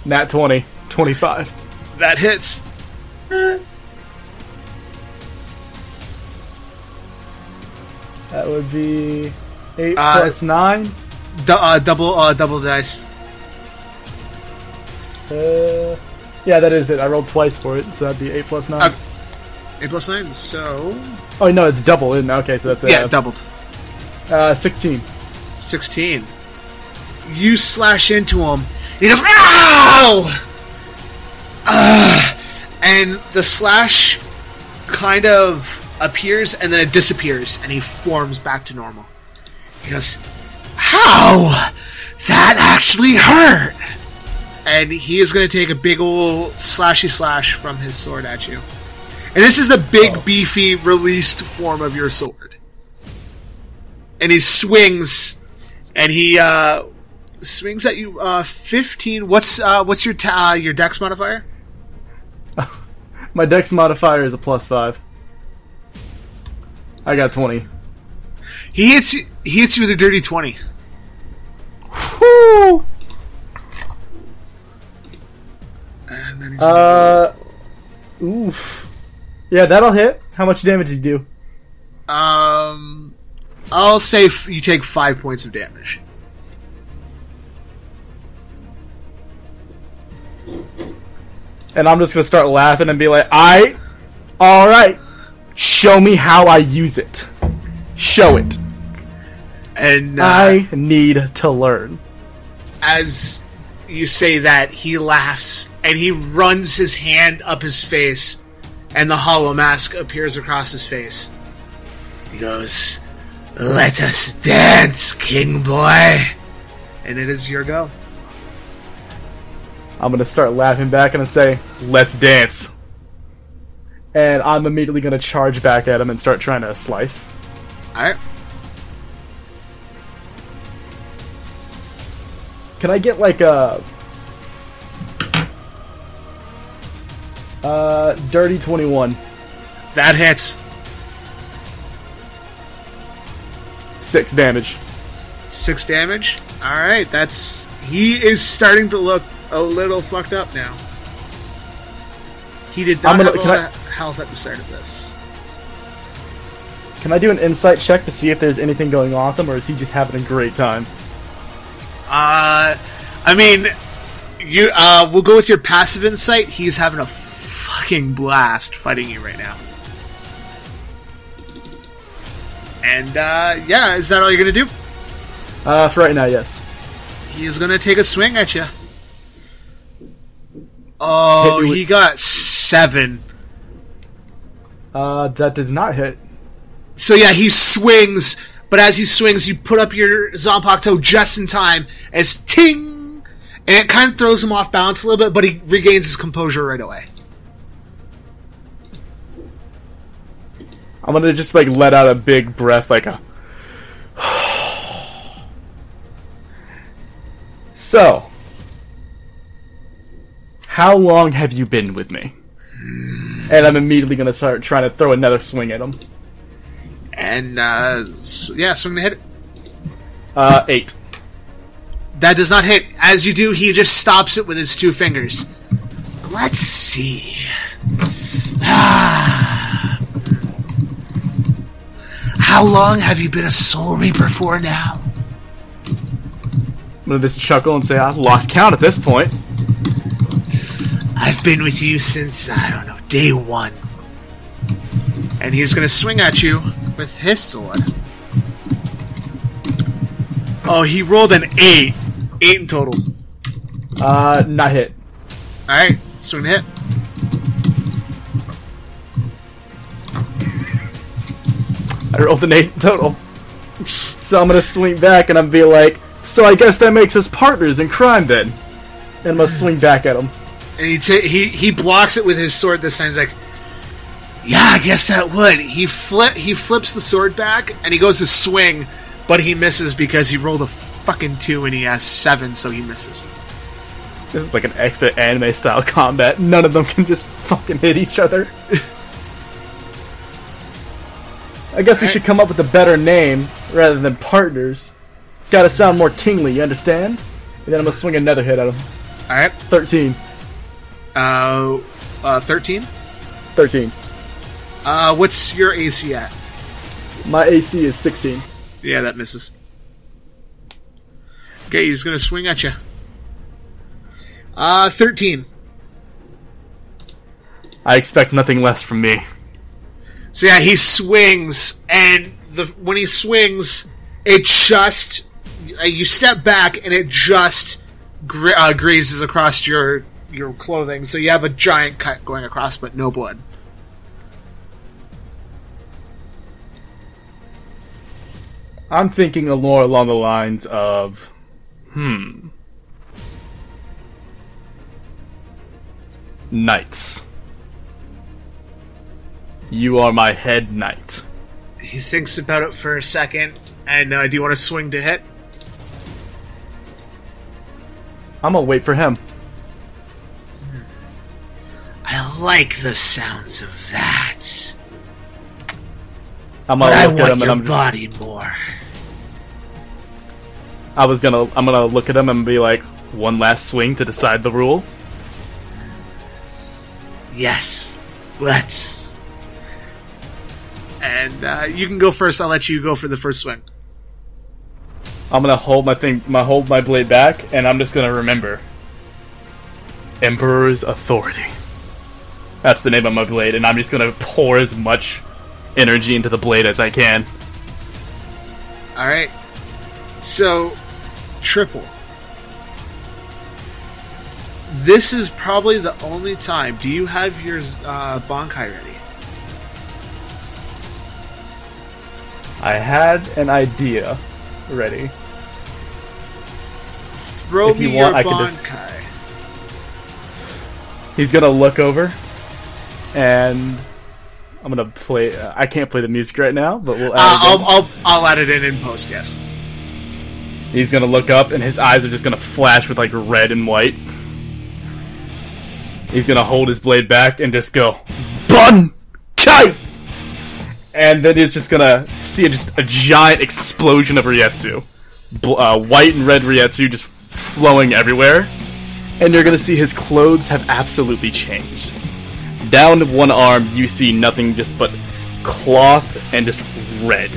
Nat 20, 25. That hits. That would be 8 Uh, plus 9. Du- uh, double, uh, double dice. Uh, yeah, that is it. I rolled twice for it, so that'd be 8 plus 9. Uh, 8 plus 9, so. oh, no, it's double, isn't? Okay, so that's uh, Yeah, doubled. uh, 16. 16. You slash into him. He goes, Ow! Ah! and the slash kind of appears and then it disappears and he forms back to normal. He goes, How? That actually hurt! And he is going to take a big old slashy slash from his sword at you. And this is the big, beefy, released form of your sword. And he swings and he uh, swings at you. Uh, Fifteen. What's uh, what's your ta- uh, your dex modifier? My dex modifier is a plus 5. I got 20. He hits you. He hits you with a dirty twenty. Woo! And then he's Uh, oof. Yeah, that'll hit. How much damage did you do? um, I'll say f- you take five points of damage. And I'm just gonna start laughing and be like, I, alright, show me how I use it. Show it. And uh, I need to learn. as you say that, he laughs and he runs his hand up his face, and the hollow mask appears across his face. He goes, "Let us dance, King Boy," and it is your go. I'm gonna start laughing back and say, let's dance. And I'm immediately gonna charge back at him and start trying to slice. All Can I get like a. Uh, dirty 21. That hits. Six damage. Six damage. All right, that's he is starting to look a little fucked up now. He did not I'm gonna- have a lot I- of health at the start of this. Can I do an insight check to see if there's anything going on with him, or is he just having a great time? Uh, I mean, you. Uh, we'll go with your passive insight. He's having a fucking blast fighting you right now. And uh, yeah, is that all you're gonna do? Uh, for right now, yes. He is gonna take a swing at you. Oh, he got seven. Uh, that does not hit. So yeah, he swings, but as he swings, you put up your Zanpakuto just in time as ting, and it kind of throws him off balance a little bit, but he regains his composure right away. I'm gonna just like let out a big breath, like a. so, how long have you been with me? And I'm immediately gonna start trying to throw another swing at him. And uh, yeah, swing the hit. Uh, eight. That does not hit. As you do, he just stops it with his two fingers. Let's see. Ah. How long have you been a Soul Reaper for now? I'm gonna just chuckle and say I lost count at this point. I've been with you since, I don't know, day one. And he's gonna swing at you with his sword. Oh, he rolled an eight. Eight in total. Uh, not hit. Alright, swing hit. I rolled an eight in total. So I'm gonna swing back and I'm be like, so I guess that makes us partners in crime then. And I'm gonna swing back at him. And he, t- he he blocks it with his sword this time. He's like, "Yeah, I guess that would." He flip he flips the sword back and he goes to swing, but he misses because he rolled a fucking two and he has seven, so he misses. This is like an extra anime style combat. None of them can just fucking hit each other. I guess we Alright. should come up with a better name rather than partners. Gotta sound more kingly, you understand? And then I'm gonna swing another hit at him. All right, 13. uh, uh, thirteen. 13. Uh, what's your AC at? My AC is 16. Yeah, that misses. Okay, he's gonna swing at you. Uh, thirteen. I expect nothing less from me. So yeah, he swings, and the when he swings, it just uh, you step back, and it just gra- uh, grazes across your your clothing. So you have a giant cut going across, but no blood. I'm thinking more along the lines of, hmm, knights. You are my head knight. He thinks about it for a second, and uh, do you want to swing to hit? I'm gonna wait for him. I like the sounds of that, I'm gonna I look at want him and your I'm just, body more. I was gonna I'm gonna look at him and be like, one last swing to decide the rule. Yes, let's. And uh, you can go first. I'll let you go for the first swing. I'm gonna hold my thing, my hold my blade back, and I'm just gonna remember. Emperor's authority. That's the name of my blade, and I'm just gonna pour as much energy into the blade as I can. All right. So, triple. This is probably the only time. Do you have your uh, Bankai ready? I had an idea ready. Throw If me you want, your I can just- Bankai. He's gonna look over, and I'm gonna play. Uh, I can't play the music right now, but we'll. Add Uh. I'll, I'll I'll add it in in post. Yes. He's gonna look up, and his eyes are just gonna flash with like red and white. He's gonna hold his blade back and just go, "Bun, kai!" And then he's just gonna see just a giant explosion of reiatsu, uh, white and red reiatsu just flowing everywhere. And you're gonna see his clothes have absolutely changed. Down one arm, you see nothing just but cloth and just red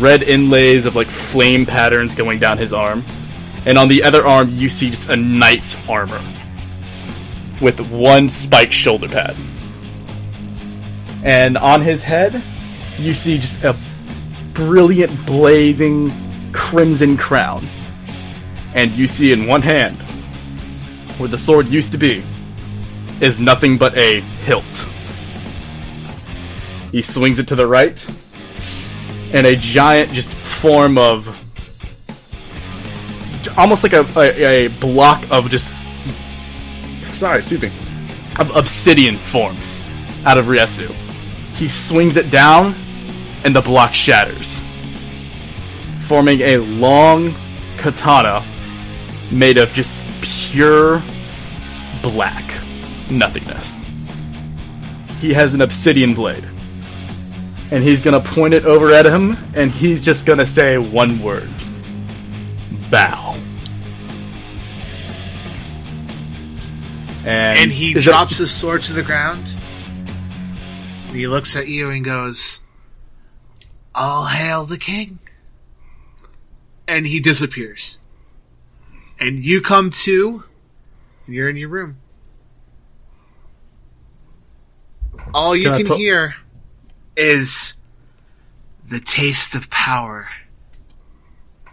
red inlays of like flame patterns going down his arm. And on the other arm, you see just a knight's armor with one spiked shoulder pad. And on his head, you see just a brilliant, blazing crimson crown. And you see in one hand, where the sword used to be, is nothing but a hilt. He swings it to the right, and a giant just form of almost like a, a, a block of just sorry excuse me of obsidian forms out of reiatsu. He swings it down and the block shatters forming a long katana made of just pure black nothingness. He has an obsidian blade and he's gonna point it over at him, and he's just gonna say one word: "Bow." And, And he drops his sword to the ground. He looks at you and goes, All hail the king. And he disappears. And you come to, and you're in your room. All you Can can hear is the taste of power.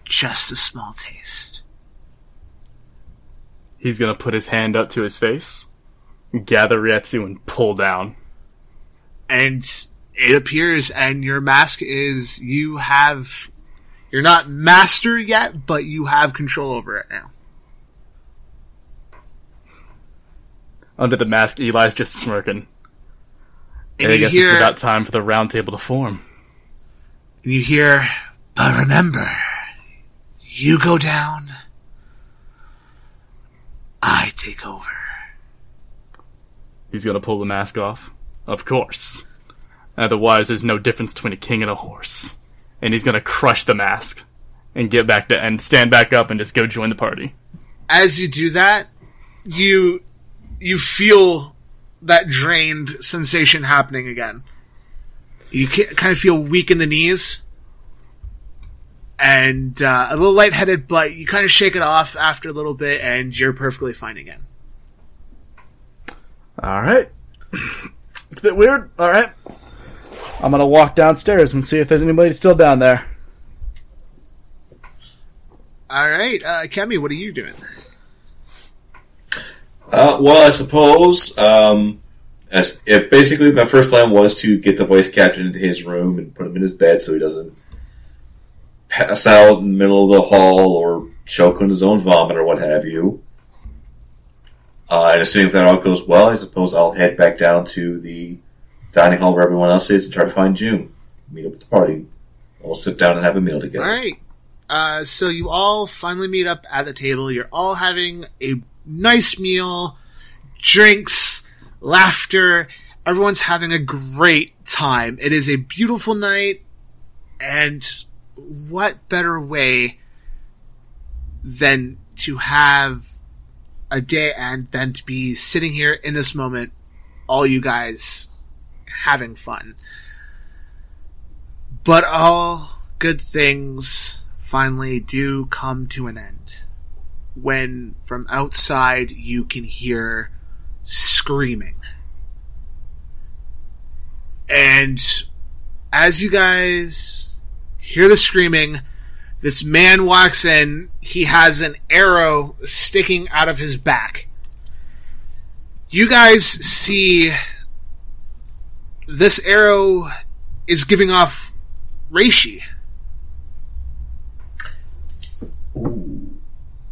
Just a small taste. he's gonna put his hand up to his face, gather reiatsu, and pull down. and it appears, and your mask is you have. You're not master yet, but you have control over it now. Under the mask, Eli's just smirking. And I you guess hear, it's about time for the round table to form. and you hear, but remember, you go down, I take over. He's gonna pull the mask off. Of course. Otherwise, there's no difference between a king and a horse. And he's gonna crush the mask and get back to and stand back up and just go join the party. as you do that, you you feel that drained sensation happening again. You kind of feel weak in the knees and uh, a little lightheaded, but you kind of shake it off after a little bit, and you're perfectly fine again. All right. It's a bit weird. All right. I'm gonna walk downstairs and see if there's anybody still down there. All right, uh, Kemi, what are you doing? Uh, well, I suppose um, as if basically my first plan was to get the voice captain into his room and put him in his bed so he doesn't pass out in the middle of the hall or choke on his own vomit or what have you. Uh, and assuming that all goes well, I suppose I'll head back down to the dining hall where everyone else is and try to find June. Meet up at the party. We'll sit down and have a meal together. All right. Uh, so you all finally meet up at the table. You're all having a nice meal, drinks, laughter. Everyone's having a great time. It is a beautiful night, and what better way than to have a day and than to be sitting here in this moment, all you guys having fun. But all good things finally do come to an end. When from outside you can hear screaming. And as you guys hear the screaming, this man walks in. He has an arrow sticking out of his back. You guys see this arrow is giving off reishi.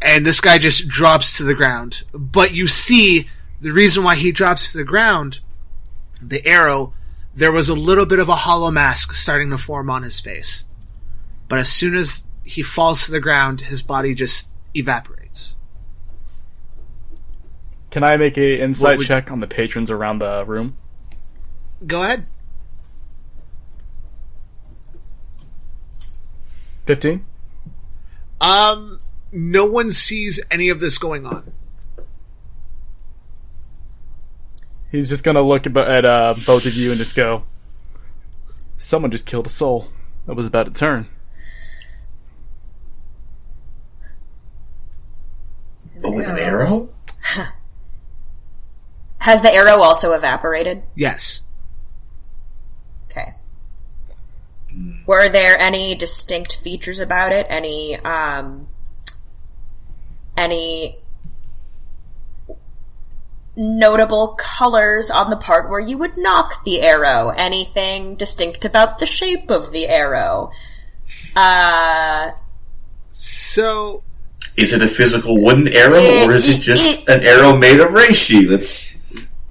And this guy just drops to the ground. But you see the reason why he drops to the ground, the arrow, there was a little bit of a hollow mask starting to form on his face. But as soon as he falls to the ground, his body just evaporates. Can I make a insight would- check on the patrons around the room? Go ahead. Fifteen. Um, no one sees any of this going on. He's just gonna look at, at uh, both of you and just go. Someone just killed a soul. That was about to turn. But with an arrow? Has the arrow also evaporated? Yes. Okay. Were there any distinct features about it? Any um any notable colors on the part where you would knock the arrow? Anything distinct about the shape of the arrow? Uh So Is it a physical wooden arrow, eh, or is it just an arrow made of reishi? That's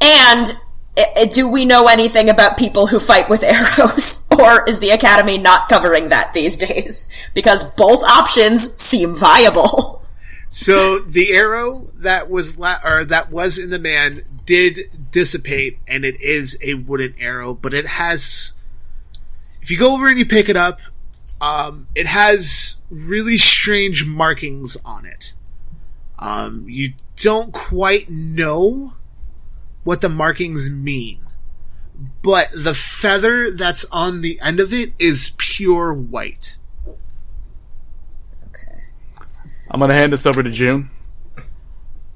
and eh, eh, do we know anything about people who fight with arrows? Or is the Academy not covering that these days? Because both options seem viable. So the arrow that was la- or that was in the man did dissipate, and it is a wooden arrow, but it has. If you go over and you pick it up, um, it has really strange markings on it. Um, you don't quite know what the markings mean, but the feather that's on the end of it is pure white. Okay. I'm gonna hand this over to June.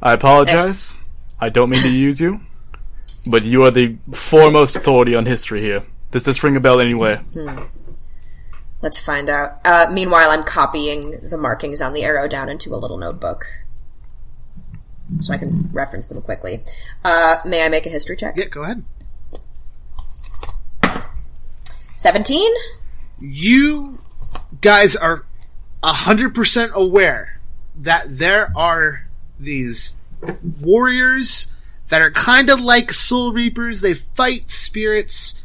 I apologize. I don't mean to use you, but you are the foremost authority on history here. Does this ring a bell anyway? Let's find out. Uh, meanwhile, I'm copying the markings on the arrow down into a little notebook. So I can reference them quickly. Uh, may I make a history check? Yeah, go ahead. 17? you guys are 100% aware that there are these warriors that are kind of like soul reapers. They fight spirits.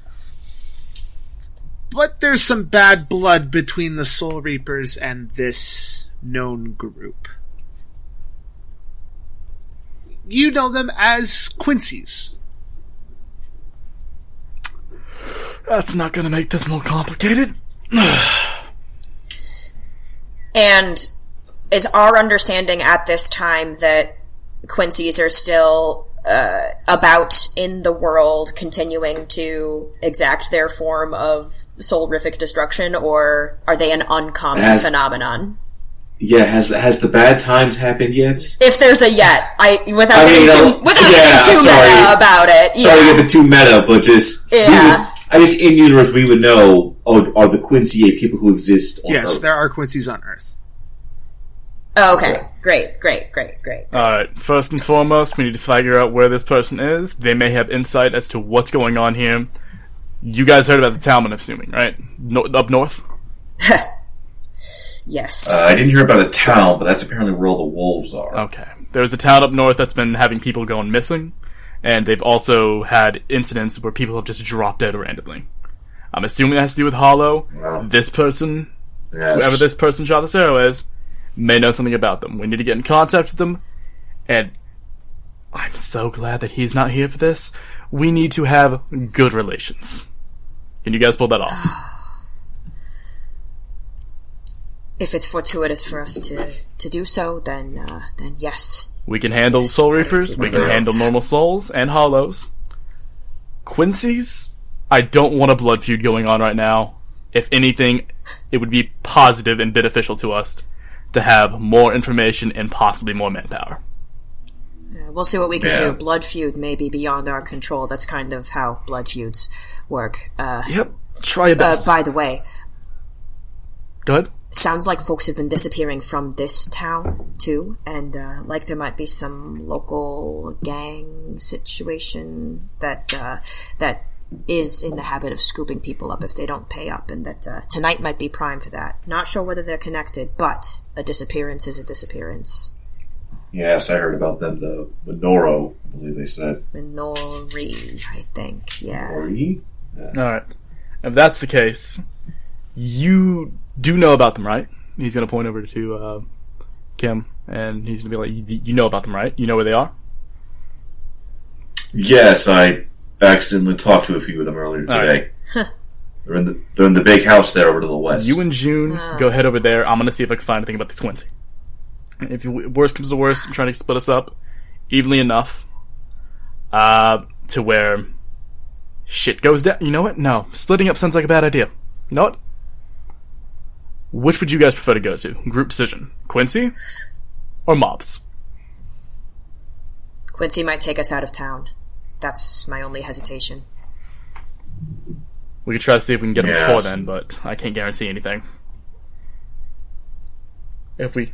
But there's some bad blood between the soul reapers and this known group. You know them as quincy's. That's not gonna make this more complicated. And is our understanding at this time that Quincy's are still uh, about in the world, continuing to exact their form of soulrific destruction, or are they an uncommon Has- phenomenon? Yeah, has has the bad times happened yet? If there's a yet, I without I getting too, uh, without yeah, getting too sorry. meta about it, Sorry to yeah. too meta, but just we Yeah. would- I guess in universe we would know. Oh, are the Quincy people who exist on yes Earth? there are quincy's on earth Oh, okay, great, great, great, great. Alright, first and foremost, we need to figure out where this person is. They may have insight as to what's going on here. You guys heard about the town, I'm assuming, right? No- up north? Yes. Uh, I didn't hear about a town, but that's apparently where all the wolves are. Okay. There's a town up north that's been having people going missing, and they've also had incidents where people have just dropped dead randomly. I'm assuming it has to do with Hollow. Wow. This person, Yes. whoever this person shot this arrow is, may know something about them. We need to get in contact with them, and I'm so glad that he's not here for this. We need to have good relations. Can you guys pull that off? if it's fortuitous for us to to do so, then uh, then yes. We can handle Yes, Soul Reapers. We can handle normal souls and hollows. Quincy's, I don't want a blood feud going on right now. If anything, it would be positive and beneficial to us to have more information and possibly more manpower. Uh, we'll see what we can Yeah. do. Blood feud may be beyond our control. That's kind of how blood feuds work. Uh, Yep. Try your uh, by the way, Go ahead. sounds like folks have been disappearing from this town too, and uh, like there might be some local gang situation that uh, that is in the habit of scooping people up if they don't pay up, and that uh, tonight might be prime for that. Not sure whether they're connected, but a disappearance is a disappearance. Yes, I heard about them. The Minoro, I believe they said. Minori, I think. Yeah. Ori? Alright. If that's the case, you do know about them, right? He's gonna point over to uh, Kim, and he's gonna be like, "You- "You know about them, right? You know where they are." Yes, I accidentally talked to a few of them earlier All today. they're in the they're in the big house there over to the west. You and June Ah. go head over there. I'm gonna see if I can find anything about the Quincy. If you, worst comes to worst, I'm trying to split us up evenly enough, uh, to where shit goes down. You know what? No, splitting up sounds like a bad idea. You know what? Which would you guys prefer to go to? Group decision: Quincy or mobs? Quincy might take us out of town. That's my only hesitation. We could try to see if we can get them Yes. before then, but I can't guarantee anything. If we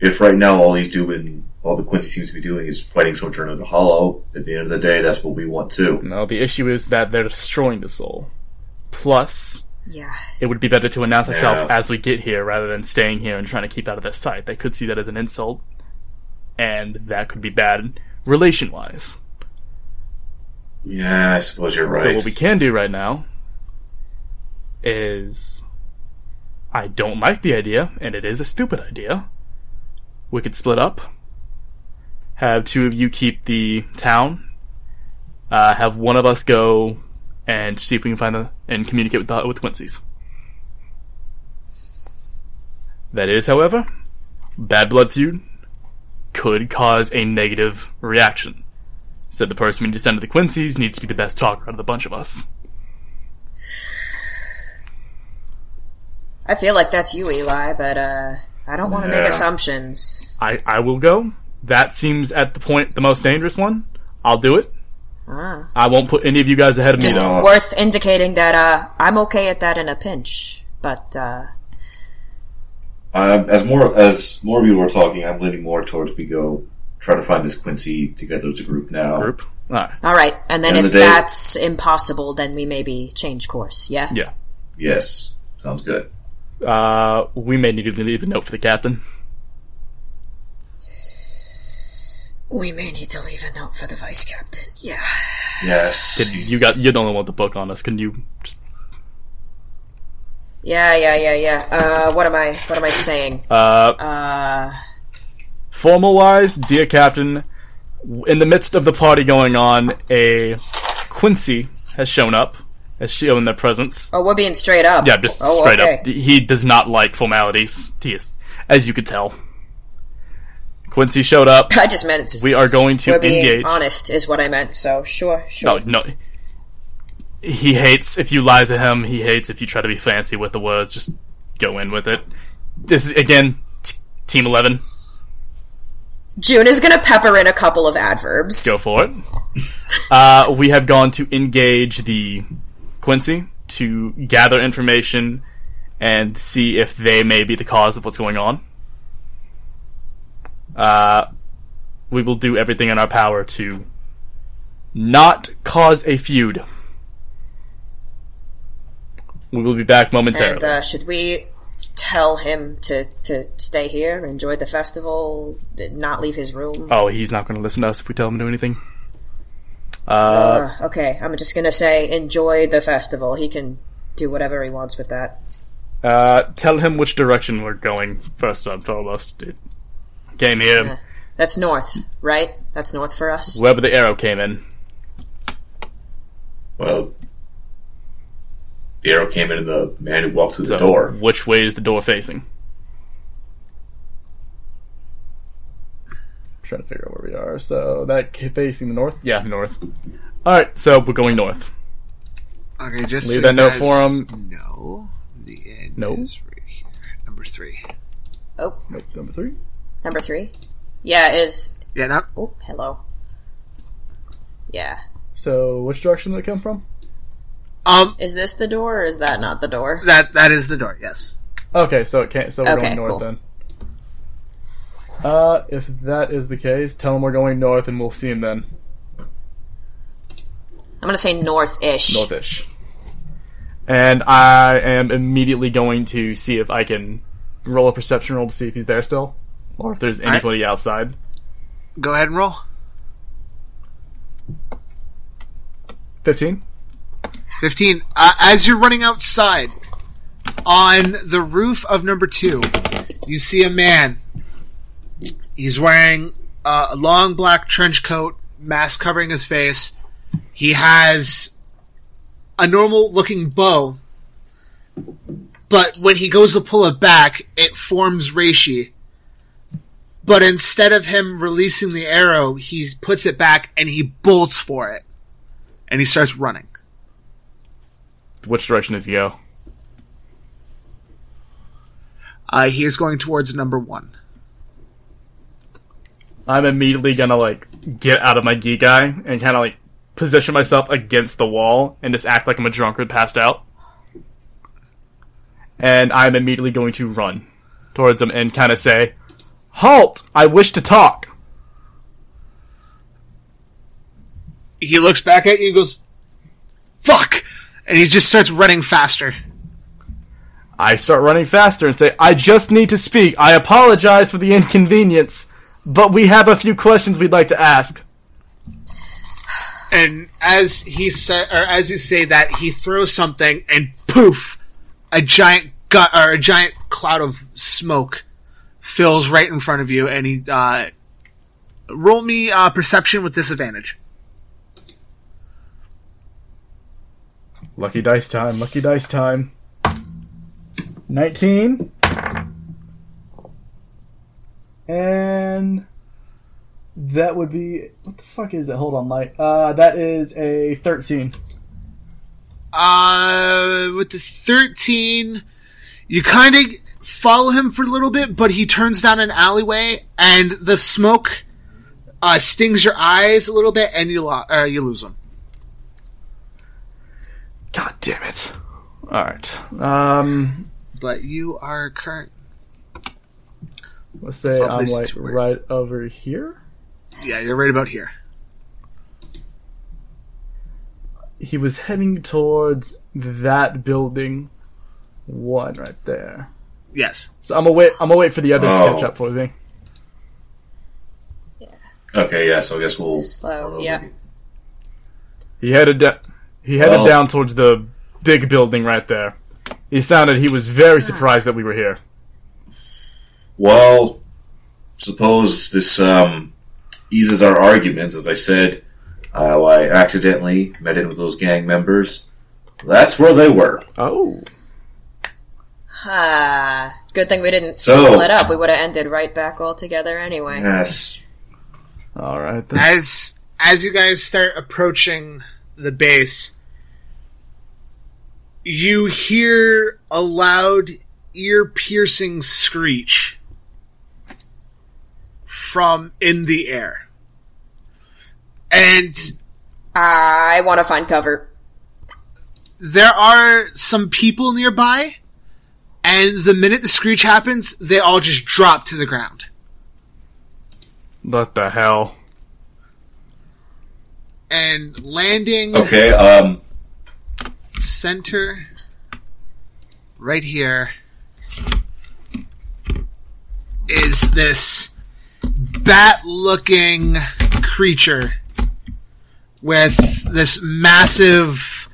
if right now all he's doing, all the Quincy seems to be doing is fighting Sojourner to the Hollow, at the end of the day, that's what we want too. no, the issue is that they're destroying the soul. Plus, Yeah. it would be better to announce ourselves Yeah. as we get here rather than staying here and trying to keep out of their sight. They could see that as an insult, and that could be bad relation wise. Yeah, I suppose you're right. So what we can do right now is I don't like the idea, and it is a stupid idea. We could split up. Have two of you keep the town. Uh, have one of us go and see if we can find the and communicate with the, with Quincy's. That is, however, bad blood feud could cause a negative reaction. So the person we need to send to the Quincy's needs to be the best talker out of the bunch of us. I feel like that's you, Eli, but uh, I don't want to make assumptions. I, I will go. That seems at the point the most dangerous one. I'll do it. Ah. I won't put any of you guys ahead of me. Just worth indicating that uh, I'm okay at that in a pinch, but uh, Uh, as more as more of you are talking, I'm leaning more towards we go try to find this Quincy together as a group now. Group. All right. all right. And then End if the that's impossible, then we maybe change course. Yeah. Yeah. Yes, sounds good. Uh, we may need to leave a note for the captain. We may need to leave a note for the vice captain. Yeah. Yes. Can, you got you don't want the book on us. Can you just Yeah, yeah, yeah, yeah. Uh, what am I, what am I saying? uh Uh, formal wise, dear captain, in the midst of the party going on, a Quincy has shown up, has shown their presence. oh, we're being straight up. Yeah, just oh, straight okay. up. He does not like formalities. He is, as you could tell. Quincy showed up. I just meant it's, We are going to we're being engage. honest is what I meant, so sure, sure. No, no. He hates if you lie to him. He hates if you try to be fancy with the words. Just go in with it. This is again, t- Team Eleven. June is gonna pepper in a couple of adverbs. Go for it. uh, we have gone to engage the Quincy to gather information and see if they may be the cause of what's going on. Uh, we will do everything in our power to not cause a feud. We will be back momentarily. And uh, should we tell him to, to stay here, enjoy the festival, not leave his room? oh, he's not going to listen to us if we tell him to do anything. Uh, Uh, okay, I'm just gonna say enjoy the festival. He can do whatever he wants with that. uh, tell him which direction we're going first and foremost. It came here. Yeah. That's north, right? That's north for us. Wherever the arrow came in. Well, the arrow came in, and the man who walked through the door. Which way is the door facing? I'm trying to figure out where we are. So that facing the north? Yeah, north. All right, so we're going north. Okay, just Leave so that you note guys for him. No, the end Nope. is right here. Number three. Oh, Nope, number three. number three. Yeah, is Yeah, no, oh hello. Yeah, So which direction did it come from? Um, is this the door or is that not the door? that that is the door. Yes. Okay, so it can't. So we're Okay, going north cool. then. Uh, if that is the case, tell him we're going north, and we'll see him then. I'm gonna say north-ish. Northish. And I am immediately going to see if I can roll a perception roll to see if he's there still, or if there's right. anybody outside. Go ahead and roll. Fifteen. 15. Uh, as you're running outside, on the roof of number two, you see a man. He's wearing uh, a long black trench coat, mask covering his face. He has a normal looking bow, but when he goes to pull it back, it forms reishi. But instead of him releasing the arrow, he puts it back and he bolts for it. And he starts running. Which direction does he go? Uh, he is going towards number one. I'm immediately gonna like get out of my Gigai and kind of like position myself against the wall and just act like I'm a drunkard passed out. And I'm immediately going to run towards him and kind of say, "Halt! I wish to talk." He looks back at you and goes, "Fuck!" And he just starts running faster. I start running faster and say, I just need to speak. I apologize for the inconvenience, but we have a few questions we'd like to ask. And as he sa- or as you say that, he throws something, and poof, a giant gut or a giant cloud of smoke fills right in front of you. And he uh, roll me uh, perception with disadvantage. Lucky dice time, lucky dice time. 19. And that would be what the fuck is it? Hold on, Light. Uh that is a 13. Uh, with the 13, you kind of follow him for a little bit, but he turns down an alleyway, and the smoke uh, stings your eyes a little bit, and you, lo- uh, you lose him. God damn it. All right. Um But you are current. let's say I'll I'm like right over here. Yeah, you're right about here. he was heading towards that building one right there. Yes. So I'm gonna wait. I'm gonna wait for the others to Oh. catch up for me. Okay, yeah. So I guess we'll Slow, yeah. He headed da- he headed Well- down towards the big building right there. He sounded he was very surprised that we were here. Well, suppose this um, eases our arguments. As I said, uh, I accidentally met in with those gang members. That's where they were. Oh, Ah, good thing we didn't So- split up. We would have ended right back all together anyway. Yes. all right. Then. As as you guys start approaching the base, you hear a loud, ear-piercing screech from in the air, and I want to find cover. there are some people nearby. And the minute the screech happens, they all just drop to the ground. What the hell? And landing Okay. Um. Center right here is this bat looking creature with this massive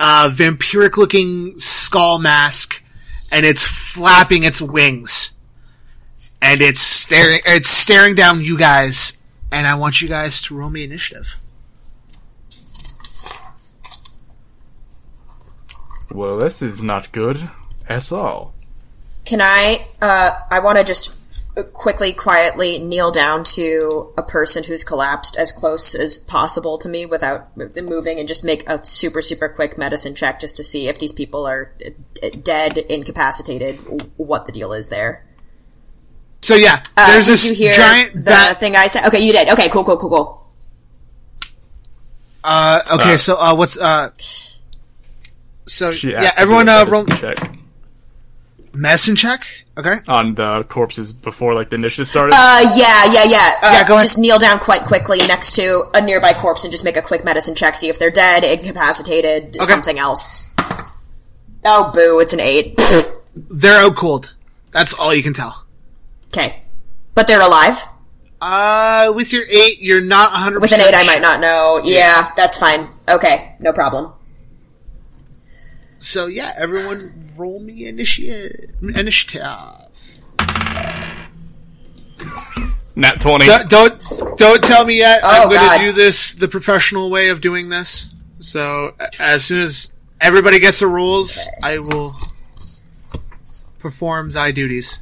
uh, vampiric looking skull mask and it's flapping its wings and it's staring it's staring down you guys and I want you guys to roll me initiative. Well, this is not good at all. Can I? Uh, I want to just quickly, quietly kneel down to a person who's collapsed as close as possible to me without moving, and just make a super, super quick medicine check just to see if these people are uh, dead, incapacitated, what the deal is there. So yeah, Uh, there's did this you hear giant the bat thing I said? Okay, you did. Okay, cool, cool, cool, cool. Uh, okay, Uh, so uh, what's uh, so She yeah, everyone do a uh, roll check medicine check. Okay, on the corpses before like the initiative started. Uh, yeah, yeah, yeah. Uh, Yeah, go ahead. Just kneel down quite quickly next to a nearby corpse and just make a quick medicine check. See if they're dead, incapacitated, something else. Oh, boo! It's an eight. they're out cold. That's all you can tell. okay, but they're alive. Uh, with your eight, you're not 100. With an eight, I might not know. Yeah, that's fine. Okay, no problem. So yeah, everyone, roll me initiative. Initiative. Nat twenty. Don't, don't don't tell me yet. I'm Oh, going to do this the professional way of doing this. So as soon as everybody gets the rules, I will perform thy duties.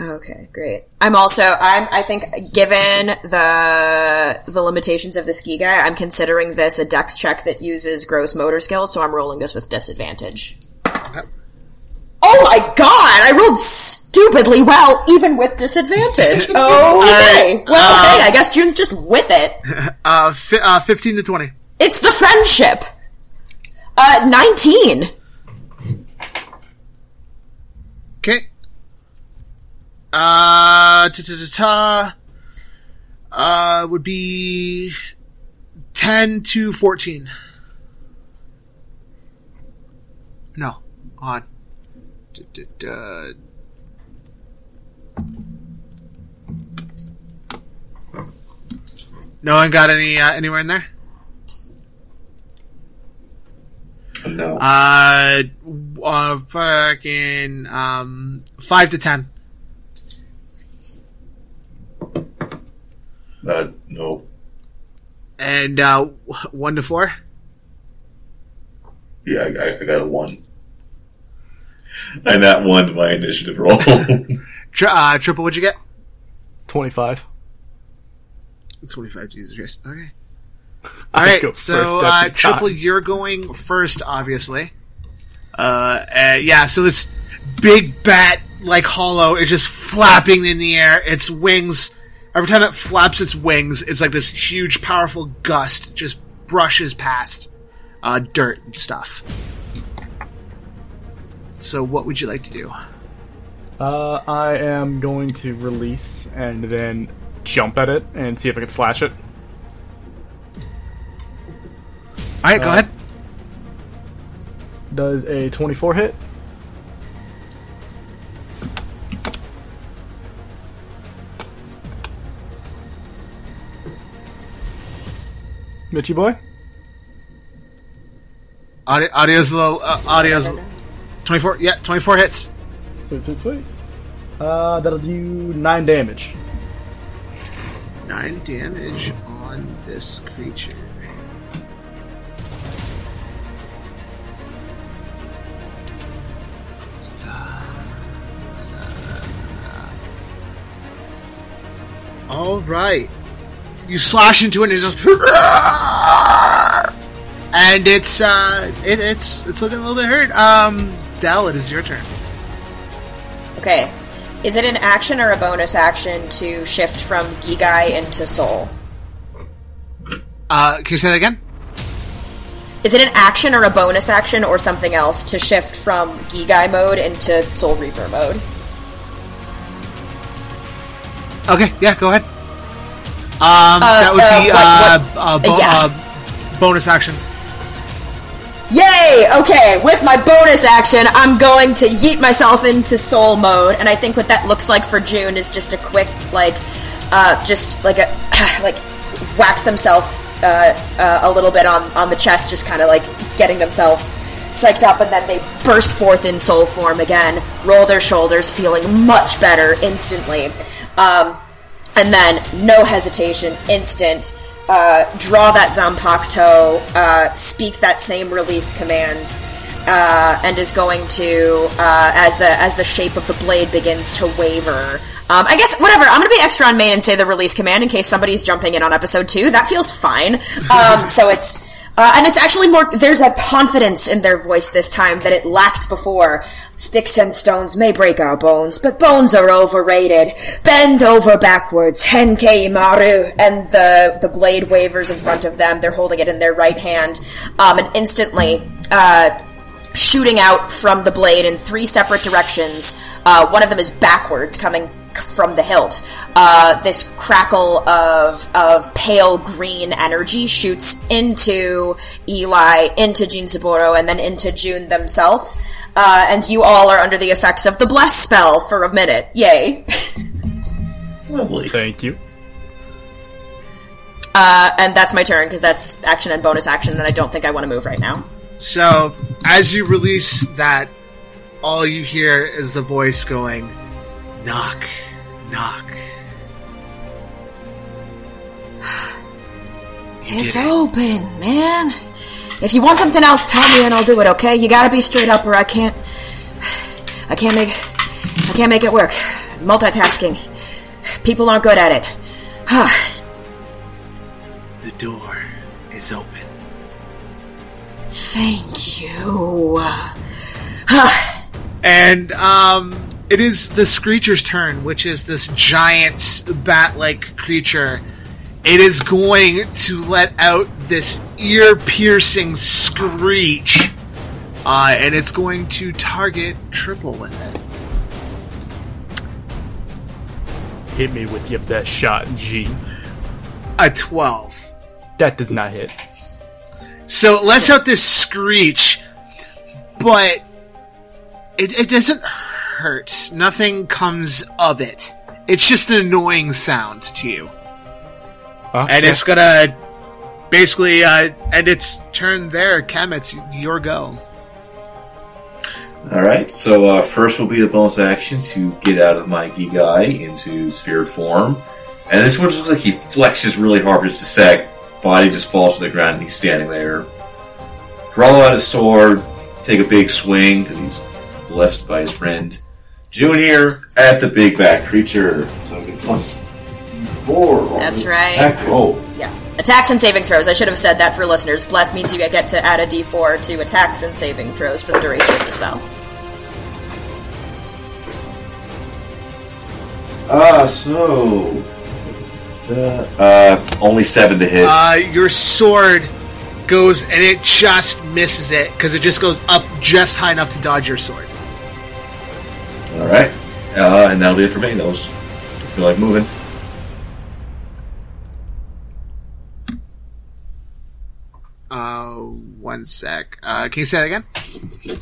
Okay, great. I'm also I'm I think given the the limitations of the Gigai, I'm considering this a dex check that uses gross motor skills, so I'm rolling this with disadvantage. Oh my god, I rolled stupidly well even with disadvantage. Oh, Okay. right, well, hey, I guess June's just with it. Uh, fi- uh, 15 to 20. It's the friendship. Uh 19. Okay. Uh, ta ta ta ta. Uh, would be 10 to 14. No, on. Da, da, da. No one got any uh, anywhere in there. No. Uh, uh fucking um five to ten. Uh, no. And uh, one to four. Yeah, I, I- I got a one. And that one my initiative roll. Tri- uh, triple, what'd you get? Twenty-five. Twenty-five. Jesus Christ. Okay. All right. So uh, triple, time. you're going first, obviously. Uh, uh, yeah. So this big bat, like hollow, is just flapping in the air. Its wings. Every time it flaps its wings, it's like this huge, powerful gust just brushes past uh, dirt and stuff. So, what would you like to do? Uh, I am going to release and then jump at it and see if I can slash it. All right, go Uh, ahead. Does a 24 hit? Mitchy boy? Audio, audio's low. Uh, audio's twenty four. Yeah, twenty four hits. Sweet, sweet, sweet. Uh, that'll do 9 damage. Nine damage on this creature. All right, you slash into it, and it's just, and it's uh, it, it's it's looking a little bit hurt. Um, Del, it is your turn. Okay. Is it an action or a bonus action to shift from Gigai into Soul? Uh, can you say that again? Is it an action or a bonus action or something else to shift from Gigai mode into Soul Reaper mode? Okay, yeah, go ahead. Um, that would uh, be what- uh, uh, bo- yeah. uh, bonus action. Yay! Okay, with my bonus action, I'm going to yeet myself into soul mode, and I think what that looks like for June is just a quick, like, uh, just like a, like, wax themselves uh, uh, a little bit on, on the chest, just kind of like getting themselves psyched up, and then they burst forth in soul form again, roll their shoulders, feeling much better instantly. Um, and then, no hesitation, instant, uh, draw that Zanpakuto, uh, speak that same release command, uh, and is going to, uh, as the as the shape of the blade begins to waver. Um, I guess whatever. I'm gonna be extra on main and say the release command in case somebody's jumping in on episode two. That feels fine. Um, so it's. Uh, and it's actually more, there's a confidence in their voice this time that it lacked before. Sticks and stones may break our bones, but bones are overrated. Bend over backwards, Henkei Maru. And the, the blade wavers in front of them. They're holding it in their right hand. Um, and instantly, uh, shooting out from the blade in three separate directions. Uh, one of them is backwards, coming from the hilt. Uh, this crackle of of pale green energy shoots into Eli, into Jinzaburo, and then into June themselves. Uh, and you all are under the effects of the bless spell for a minute. Yay! Lovely. Thank you. Uh, and that's my turn because that's action and bonus action, and I don't think I want to move right now. So, as you release that, all you hear is the voice going, knock, knock. It's it. open, man. If you want something else, tell me and I'll do it. Okay? You gotta be straight up, or I can't. I can't make. I can't make it work. Multitasking. People aren't good at it. The door is open. Thank you. And um, it is the Screecher's turn, which is this giant bat-like creature. It is going to let out this ear-piercing screech, uh, and it's going to target Triple with it. Hit me with your best shot, G. A twelve. That does not hit. So it lets out this screech, but it, it doesn't hurt. Nothing comes of it. It's just an annoying sound to you. And it's gonna basically uh, end its turn there. Kem, it's your go. All right. So uh, first will be the bonus action to get out of my Gigai into spirit form, and this one just looks like he flexes really hard for just a sec. Body just falls to the ground, and he's standing there. Draw out his sword, take a big swing because he's blessed by his friend June here at the big back creature. So I get plus four. That's right. attack roll. Yeah. Attacks and saving throws. I should have said that for listeners. Bless means you get to add a d4 to attacks and saving throws for the duration of the spell. Ah, so. Uh, only seven to hit. Uh, your sword goes and it just misses it because it just goes up just high enough to dodge your sword. All right, uh, and that'll be it for me. Those feel like moving. Uh, one sec. Uh, can you say that again?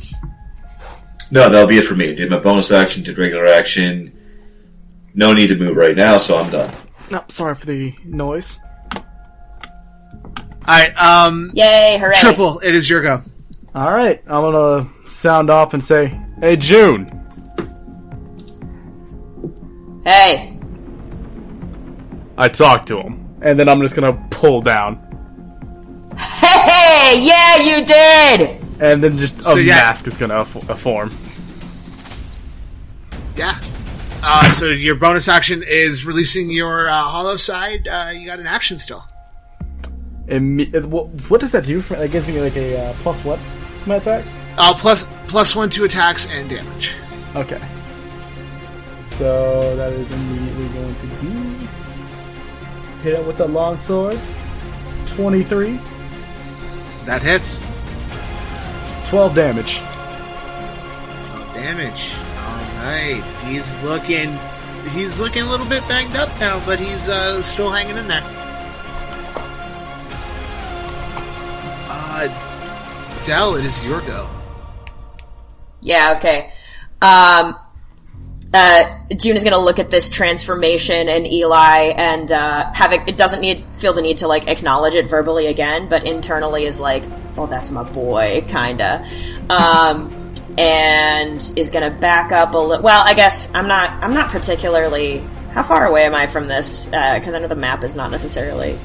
No, that'll be it for me. Did my bonus action, did regular action. No need to move right now, so I'm done. No, sorry for the noise. Alright, um, Yay! Hooray! Triple, it is your go. All right, I'm gonna sound off and say, "Hey, June." Hey, I talked to him, and then I'm just gonna pull down, hey! Yeah, you did. and then just a So, yeah. mask is gonna f- form. Yeah. Uh, so your bonus action is releasing your uh, hollow side. Uh, you got an action still. Imme- uh, what, what does that do? For, that gives me like a uh, plus what to my attacks? Uh, plus plus one to attacks and damage. Okay. So that is immediately going to be hit it with the long sword. Twenty-three. That hits. 12 damage. Oh, damage. All right. He's looking. He's looking a little bit banged up now, but he's uh, still hanging in there. Uh, Del, it is your go. Yeah, okay. Um, uh, June is gonna look at this transformation and Eli and, uh, have it, it doesn't need, feel the need to, like, acknowledge it verbally again, but internally is like, oh, that's my boy, kinda. Um, and is gonna back up a little, well, I guess I'm not, I'm not particularly, how far away am I from this? Uh, cause I know the map is not necessarily,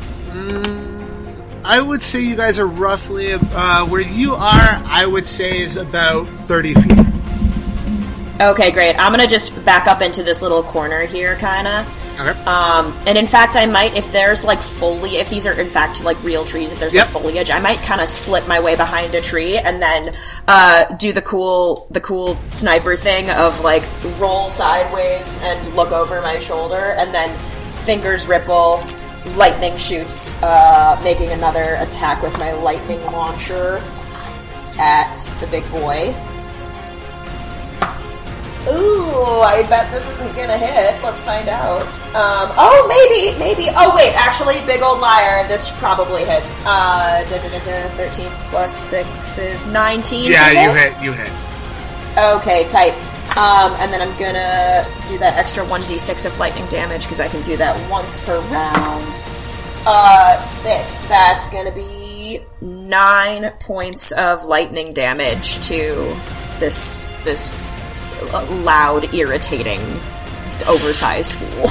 I would say you guys are roughly uh, where you are. I would say is about thirty feet. Okay, great. I'm gonna just back up into this little corner here, kinda. Okay. Um, and in fact, I might, if there's like foliage, if these are in fact like real trees, if there's Yep. like foliage, I might kind of slip my way behind a tree and then uh, do the cool, the cool sniper thing of like roll sideways and look over my shoulder, and then fingers ripple, lightning shoots, uh, making another attack with my lightning launcher at the big boy. Ooh, I bet this isn't gonna hit. Let's find out. Um, oh, maybe, maybe. Oh, wait, actually, big old liar. This probably hits. Uh, da, da, da, da, 13 plus 6 is 19. Yeah, you hit. You hit. Okay, tight. Um, and then I'm gonna do that extra 1d6 of lightning damage because I can do that once per round. Uh, sick. That's gonna be nine points of lightning damage to this this loud, irritating, oversized fool.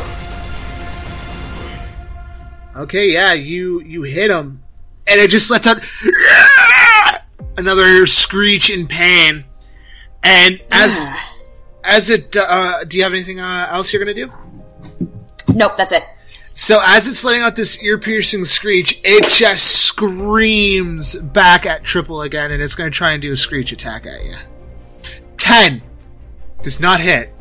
Okay, yeah, you you hit him, and it just lets out another screech in pain. And as as it, uh, do you have anything uh, else you're gonna do? nope, that's it. So as it's letting out this ear-piercing screech, it just screams back at Triple again, and it's gonna try and do a screech attack at you. Ten does not hit.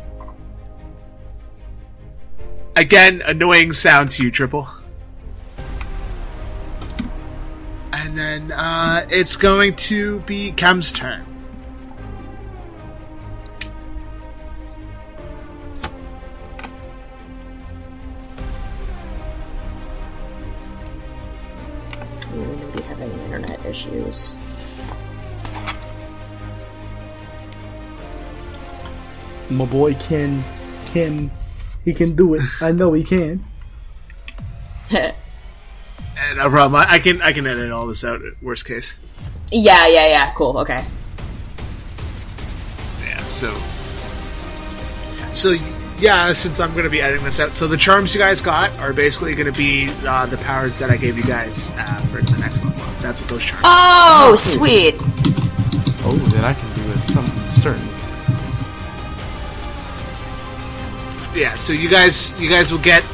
Again, annoying sound to you, Triple. And then uh, it's going to be Kem's turn. Maybe having internet issues. My boy Ken, Ken, he can do it. I know he can. And no problem. I I can I can edit all this out. Worst case. Yeah, yeah, yeah. Cool. Okay. Yeah, so. So, yeah, since I'm going to be editing this out, so the charms you guys got are basically going to be uh, the powers that I gave you guys uh, for the next level up. That's what those charms Oh, sweet. Oh, then I can do it something certain. Yeah, so you guys you guys will get.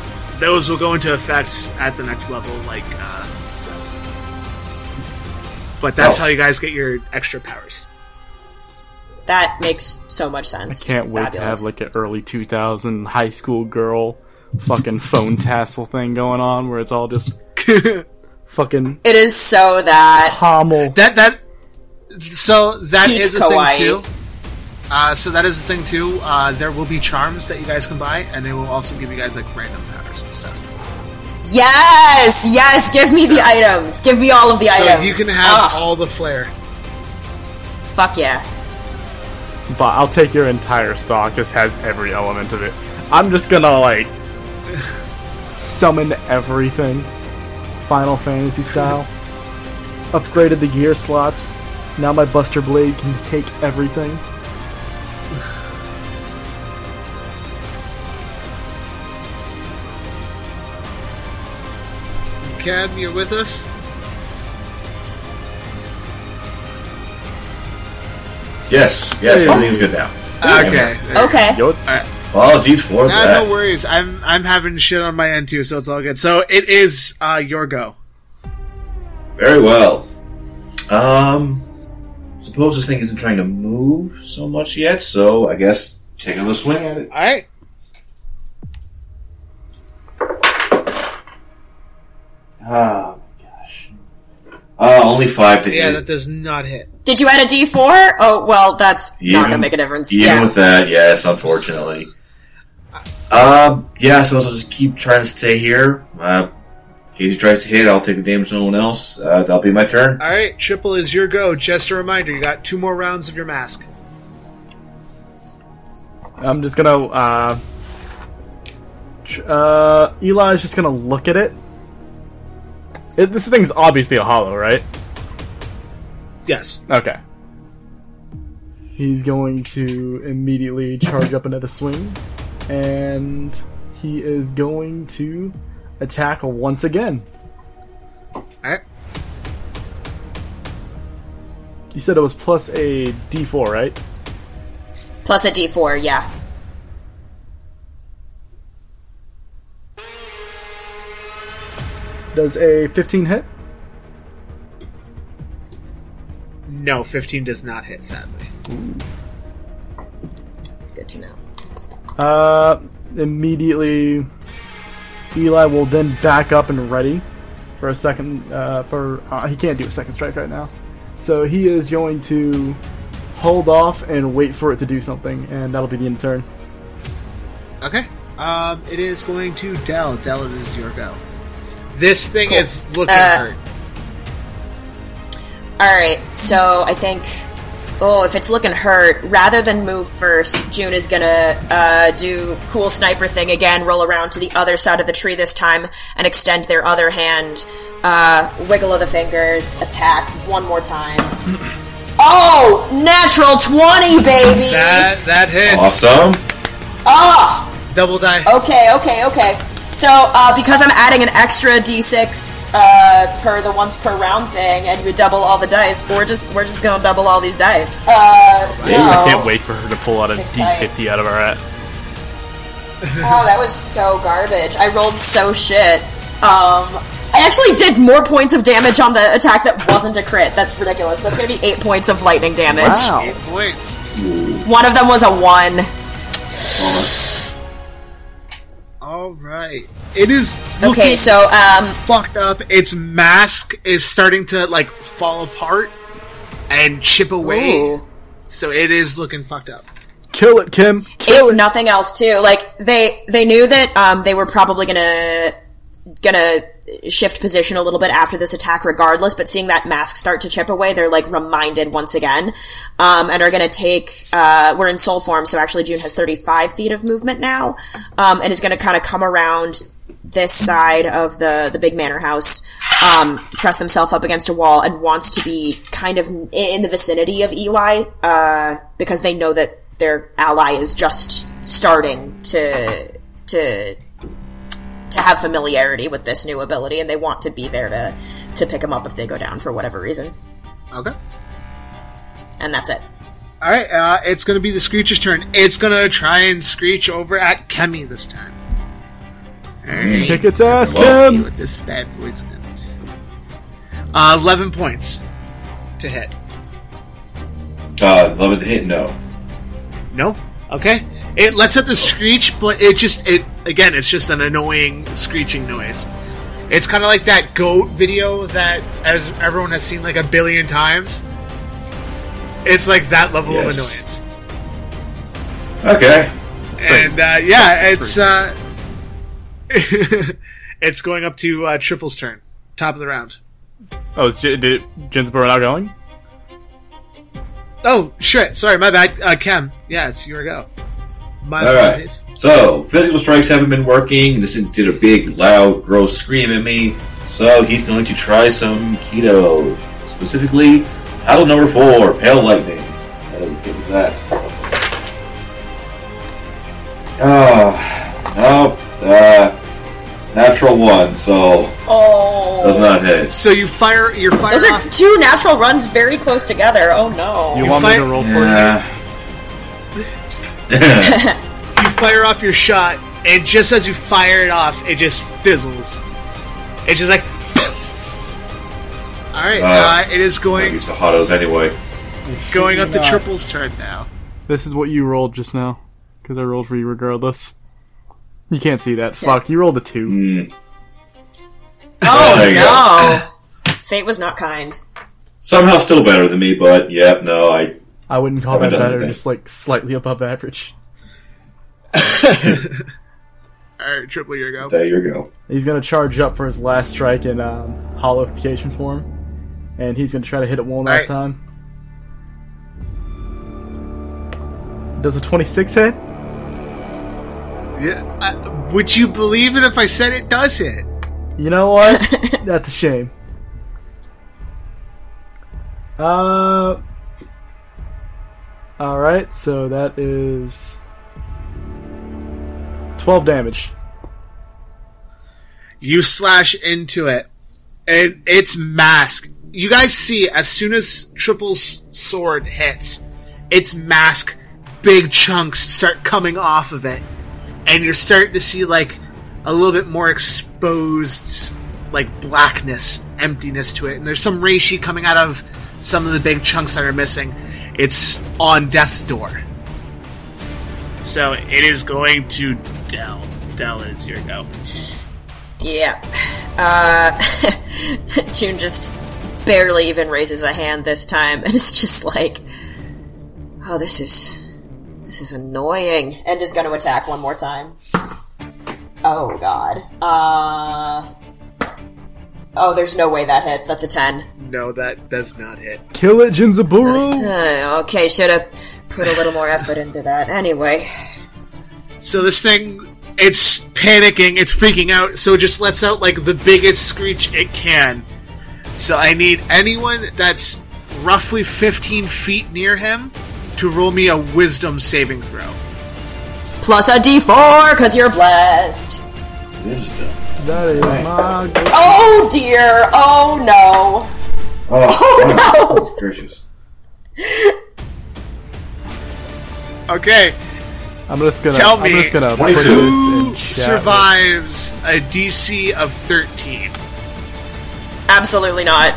Those will go into effect at the next level, like, uh, so. But that's Oh. how you guys get your extra powers. That makes so much sense. I can't wait to have like an early 2000 high school girl fucking phone tassel thing going on where it's all just fucking It is so that. pommel. That that so that Peak is a kawaii. thing too. Uh, so that is the thing too. Uh, there will be charms that you guys can buy, and they will also give you guys like random powers and stuff. Yes, yes. Give me the items. Give me all of the So items. you can have all the flair. Fuck yeah. But I'll take your entire stock. This has every element of it. I'm just gonna like summon everything, Final Fantasy style. Upgraded the gear slots. Now my Buster Blade can take everything. Cam, you're with us? Yes, yes, Hey. everything's good now. Okay. Okay. Yo, Apologies for Nah, that. no worries. I'm I'm having shit on my end too, so it's all good. So it is uh, your go. Very well. Um, suppose this thing isn't trying to move so much yet, so I guess take another swing at it. All right. Oh my gosh. Uh, only five to Yeah, hit. that does not hit. Did you add a D4? Oh, well, that's not gonna make a difference. Even yeah. with that, yes, unfortunately. Um, yeah, I suppose I'll just keep trying to stay here. Uh, in case he tries to hit, I'll take the damage to no one else. Uh, that'll be my turn. All right, triple is your go. Just a reminder, you got two more rounds of your mask. I'm just gonna. Uh, tr- uh, Eli's just gonna look at it. It. This thing's obviously a hollow, right? Yes. Okay. He's going to immediately charge up another swing, and he is going to attack once again. All right. You said it was plus a D4, right? Plus a D4, yeah. Does a 15 hit? No, 15 does not hit, sadly. Good to know. Uh, immediately, Eli will then back up and ready for a second. Uh, for uh, he can't do a second strike right now, so he is going to hold off and wait for it to do something, and that'll be the end of turn. Okay. Um, it is going to Del. Del, it is your go. This thing is looking Uh, hurt. Alright, so I think. Oh, if it's looking hurt, rather than move first, June is gonna uh, do cool sniper thing again, roll around to the other side of the tree this time, and extend their other hand, uh, wiggle of the fingers, attack one more time. Oh, natural 20, baby! That that hits. Awesome. Oh! Double die. Okay, okay, okay. So, uh, because I'm adding an extra d6 uh, per the once per round thing, and you double all the dice, we're just we're just gonna double all these dice. Uh, so, I can't wait for her to pull out a Sick tight. D50 out of her hat. Oh, that was so garbage. I rolled so shit. Um, I actually did more points of damage on the attack that wasn't a crit. That's ridiculous. That's gonna be eight points of lightning damage. Wow. Eight points. One of them was a one. All right. It is Okay, so um, fucked up. Its mask is starting to like fall apart and chip away. ooh. So it is looking fucked up. Kill it, Kim. Kill if it. nothing else too like they they knew that um they were probably gonna gonna shift position a little bit after this attack regardless but seeing that mask start to chip away they're like reminded once again um and are gonna take uh we're in soul form so actually june has 35 feet of movement now um and is gonna kind of come around this side of the the big manor house um press themselves up against a wall and wants to be kind of in the vicinity of eli uh because they know that their ally is just starting to to to have familiarity with this new ability and they want to be there to to pick him up if they go down for whatever reason Okay. and that's it All right. Uh, it's going to be the Screech's turn. It's going to try and screech over at Kemi this time. All right. Kick its ass, See what this bad boy's going to do. Uh, Eleven points to hit. Uh, 11 to hit, no. No. Okay. It lets out the screech, but it just it again. It's just an annoying screeching noise. It's kind of like that goat video that as everyone has seen like a billion times. It's like that level Yes. of annoyance. Okay. and uh, yeah, it's uh, It's going up to uh, Triple's turn. Top of the round. Oh, is J- did Jinzaburo now going? Oh, shit. Sorry, my bad. Uh, Kem. Yeah, it's your go. My All right. apologies. So, physical strikes haven't been working. This did a big, loud, gross scream at me. So, he's going to try some kido. Specifically, hado number four, Pale Lightning. How do we get that? Oh, no, Uh, natural one, so Oh. does not hit. So you fire your fire Those are two natural runs very close together. Oh no. You, You want me fight- to roll for Yeah. You fire off your shot, and just as you fire it off, it just fizzles. It's just like. All right, Uh, uh, it is going. I'm going used to Hottos anyway. going up to. Triple's turn now. This is what you rolled just now. Because I rolled for you regardless. You can't see that. Fuck, you rolled a two. Mm. Oh There no. Fate was not kind. Somehow still better than me, but yep, no, I I wouldn't call Haven't that better, just like slightly above average. All right, Triple, your go. there you go. He's gonna charge up for his last strike in um, hollowification form, and he's gonna try to hit it one last Alright. time. Does a 26 hit? Yeah, uh, would you believe it if I said it does hit? You know what? That's a shame. Uh. Alright, so that is. 12 damage. You slash into it, and its mask. You guys see as soon as Triple's sword hits, its mask, big chunks start coming off of it, and you're starting to see like a little bit more exposed, like blackness, emptiness to it, and there's some reishi coming out of some of the big chunks that are missing. It's on death's door. So it is going to Del. Del is your go. Yeah. Uh, June just barely even raises a hand this time, and it's just like, oh, this is this is annoying, and is going to attack one more time. Oh God. Uh. Oh, there's no way that hits. That's a ten. No, that does not hit. Kill it, Jinzaburo! Uh, okay, should have put a little more effort into that. Anyway, So this thing, it's panicking, it's freaking out, so it just lets out like the biggest screech it can. So I need anyone that's roughly 15 feet near him to roll me a wisdom saving throw. plus a D4 because you're blessed. Wisdom. That is my go- Oh dear. Oh no. Oh, oh, oh, no. goodness gracious. Okay, I'm just gonna. Tell I'm me just gonna put 22. this who in survives a DC of 13? Absolutely not.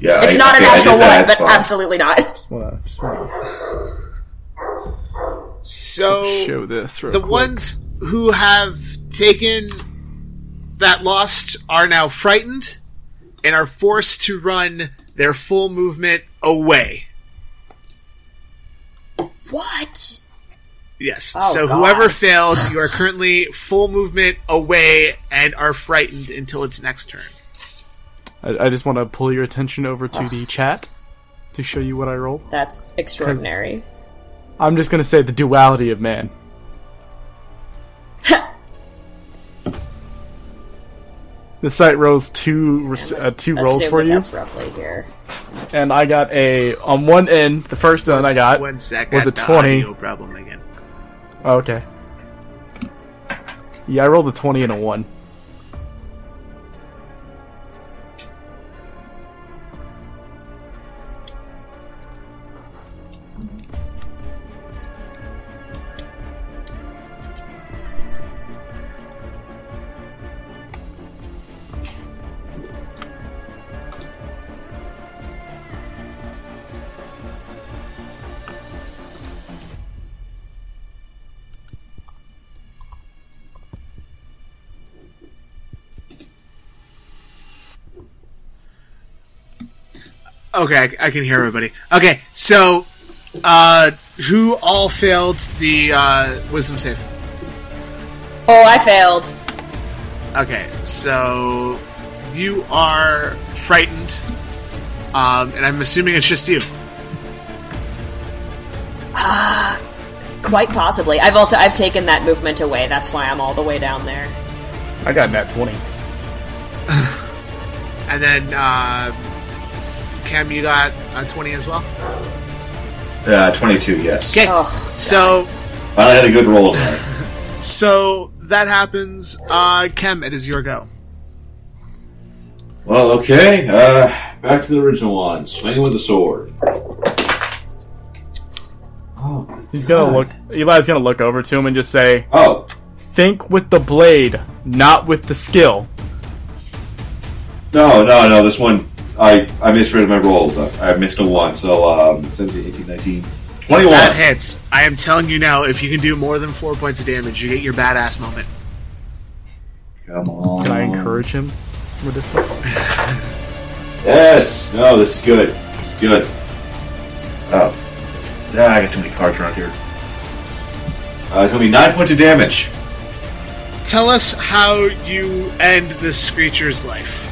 Yeah, It's I- not a okay, I natural that, one, but but- absolutely not. Wanna- just wanna So show this real the quick. ones who have taken that lost are now frightened and are forced to run their full movement away. What? Yes. Oh, so God. whoever failed, you are currently full movement away and are frightened until its next turn. I, I just want to pull your attention over to the chat to show you what I rolled. That's extraordinary. I'm just gonna say the duality of man. the site rolls two uh, two rolls for that you, that's roughly here. and I got a on one end. The first one I got One sec. was got a 20. audio problem again. Oh, okay. Yeah, I rolled a twenty and a one. Okay, I, I can hear everybody. Okay, so uh, who all failed the uh, wisdom save? Oh, I failed. Okay, so you are frightened, um, and I'm assuming it's just you. Uh quite possibly. I've also I've taken that movement away. That's why I'm all the way down there. I got net 20. And then, uh, Cam, you got a 20 as well? Uh, 22, yes. Okay, Oh, so I had a good roll tonight. so that happens. Uh, Chem, it is your go. Well, okay. Uh, back to the original one. Swinging with the sword. Oh, He's gonna look. Eli's gonna look over to him and just say, oh, "Think with the blade, not with the skill." no, no, no. This one, I I misread my roll. But I missed a one. So um, 17, 18, 19, 21. That hits. I am telling you now, if you can do more than four points of damage, you get your badass moment. Come on. Can I encourage him with this one? Yes. No, this is good. This is good. Oh. Ah, I got too many cards around here. Uh, it's gonna be nine points of damage. Tell us how you end this creature's life.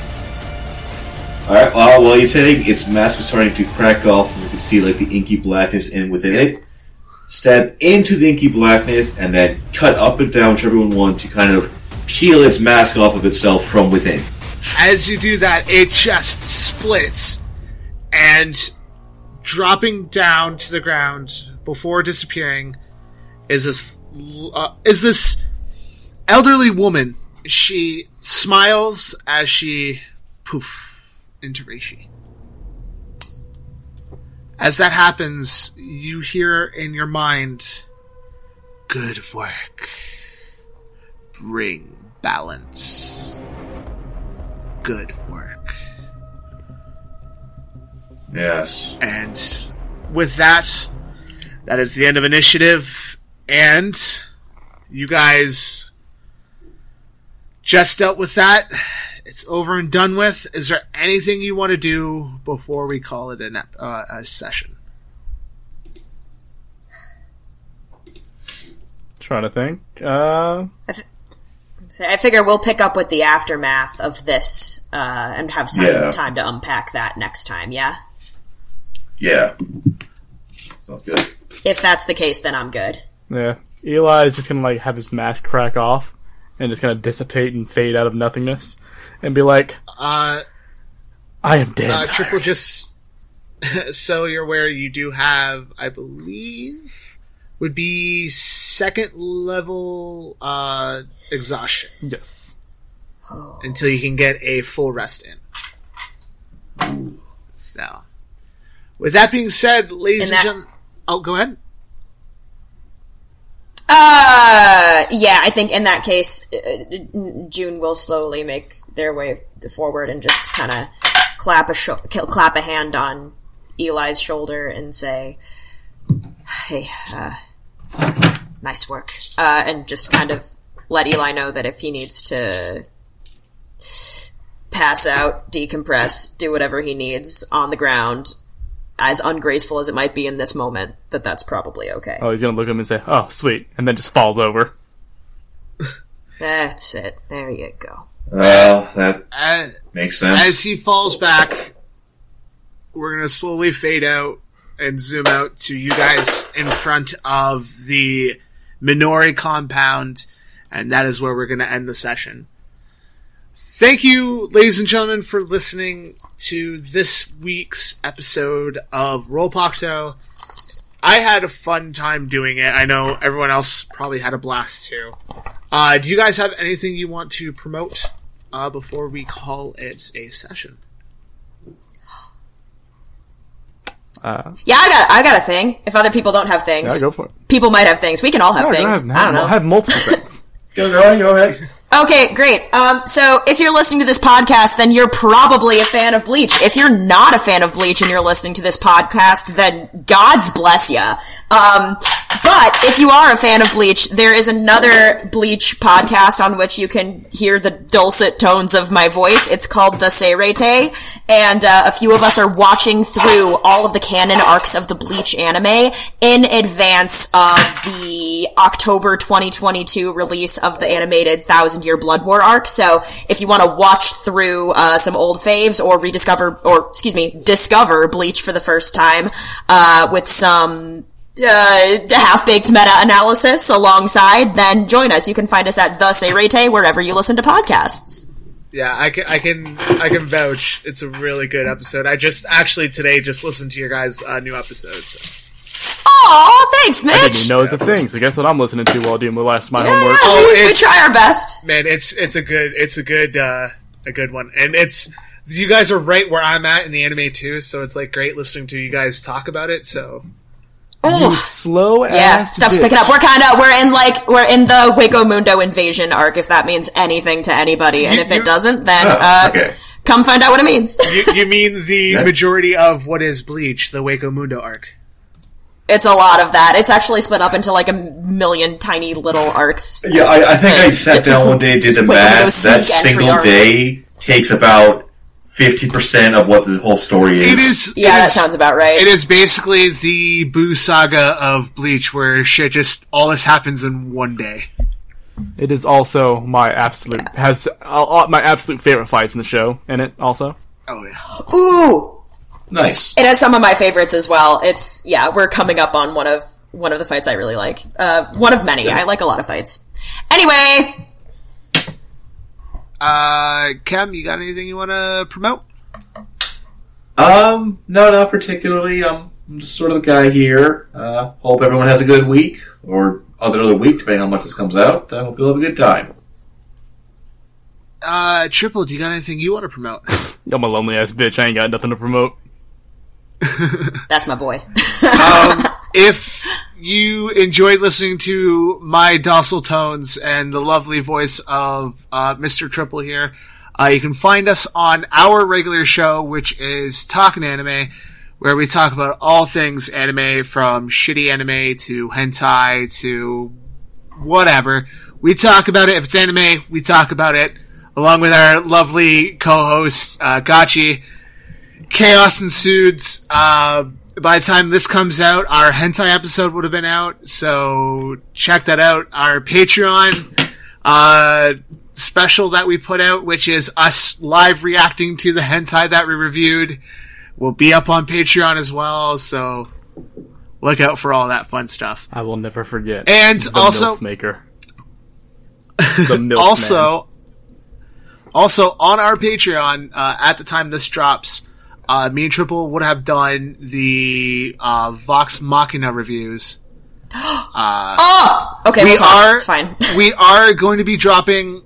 Alright, well, well, he's saying its mask was starting to crack off, and you can see, like, the inky blackness in within it. Step into the inky blackness, and then cut up and down whichever one wants to kind of peel its mask off of itself from within. As you do that, it just splits, and dropping down to the ground before disappearing is this uh, is this elderly woman. She smiles as she poof into Reishi. As that happens, you hear in your mind, "Good work. Bring balance." good work. Yes. And with that, that is the end of initiative. And you guys just dealt with that. It's over and done with. Is there anything you want to do before we call it an, ep- uh, a session? Trying to think. Uh, So I figure we'll pick up with the aftermath of this uh, and have some Yeah. time to unpack that next time. Yeah. Yeah. Sounds good. If that's the case, then I'm good. yeah. Eli is just gonna like have his mask crack off and just gonna dissipate and fade out of nothingness, and be like, Uh, "I am dead." uh, tired." Triple just so you're aware you do have, I believe, would be second level uh, exhaustion Yes. until you can get a full rest in. So, with that being said, ladies And and, that- gentlemen, oh, go ahead. Uh, yeah, I think in that case, uh, June will slowly make their way forward and just kind of clap a sho- clap a hand on Eli's shoulder and say, "Hey, uh, nice work," uh, and just kind of let Eli know that if he needs to pass out, decompress, do whatever he needs on the ground, as ungraceful as it might be in this moment, that that's probably okay. Oh, he's gonna look at him and say, "Oh, sweet," and then just falls over. That's it. There you go. Well, that makes sense. as he falls back, we're gonna slowly fade out and zoom out to you guys in front of the Minori compound, and that is where we're gonna end the session. Thank you, ladies and gentlemen, for listening to this week's episode of Rollpakuto. I had a fun time doing it. I know everyone else probably had a blast too. Uh, do you guys have anything you want to promote uh, before we call it a session? Uh, Yeah, I got I got a thing. If other people don't have yeah, things, go for it. people might have things. We can all have No, go things. ahead. I don't know. I have multiple things. go, go, go ahead. Okay, great. Um, so if you're listening to this podcast, then you're probably a fan of Bleach. If you're not a fan of Bleach and you're listening to this podcast, then God's bless you. Um, but if you are a fan of Bleach, there is another Bleach podcast on which you can hear the dulcet tones of my voice. It's called The Seireitei, and uh, a few of us are watching through all of the canon arcs of the Bleach anime in advance of the October 2022 release of the animated Thousand year Blood War arc. So if you want to watch through uh, some old faves or rediscover, or excuse me, discover Bleach for the first time uh, with some uh, half-baked meta-analysis alongside, then join us. You can find us at The Seireitei wherever you listen to podcasts. Yeah, I can, I can, I can vouch. It's a really good episode. I just actually today just listened to your guys' uh, new episode. So. Aw, thanks, Mitch! I didn't even know it was a thing, so guess what I'm listening to while doing my last my Yeah, homework. Oh, we, we it's- try our best. Man, it's it's a good, it's a good, uh, a good one, and it's you guys are right where I'm at in the anime too. So it's like great listening to you guys talk about it. So Ooh. Slow Yeah, stuff's bitch. picking up. We're kind of we're in like we're in the Hueco Mundo invasion arc, if that means anything to anybody, and You- if it doesn't, then Oh, uh, okay. come find out what it means. you, you mean the Yeah. majority of what is Bleach, the Hueco Mundo arc? It's a lot of that. It's actually split up into like a million tiny little arcs. Yeah, I, I think I sat down one day, and did the Wait, math. That single arcs. day takes about fifty percent of what the whole story is. It is. Yeah, it that is- sounds about right. It is basically the Boo saga of Bleach, where shit just all this happens in one day. It is also my absolute has uh, my absolute favorite fights in the show in it. Also, Oh yeah. Ooh, nice. it has some of my favorites as well. It's yeah, we're coming up on one of one of the fights I really like. Uh, one of many. I like a lot of fights. Anyway, Uh, Cam, you got anything you want to promote? Um, no, not particularly. Um, I'm just sort of the guy here. Uh, hope everyone has a good week, or other other week, depending on how much this comes out. I hope you'll have a good time. Uh, Triple, do you got anything you want to promote? I'm a lonely ass bitch. I ain't got nothing to promote. that's my boy. um, if you enjoyed listening to my docile tones and the lovely voice of uh, Mr. Triple here, uh, you can find us on our regular show, which is Talkin' Anime, where we talk about all things anime, from shitty anime to hentai to whatever. We talk about it. If it's anime, we talk about it, along with our lovely co-host uh, Gachi. Chaos ensues. Uh, by the time this comes out, our hentai episode would have been out, so check that out. Our Patreon uh, special that we put out, which is us live reacting to the hentai that we reviewed, will be up on Patreon as well. So look out for all that fun stuff. I will never forget. And the also- maker. The milk also, also on our Patreon, uh, at the time this drops, uh, me and Triple would have done the uh, Vox Machina reviews. oh, okay, we are It's fine. we are going to be dropping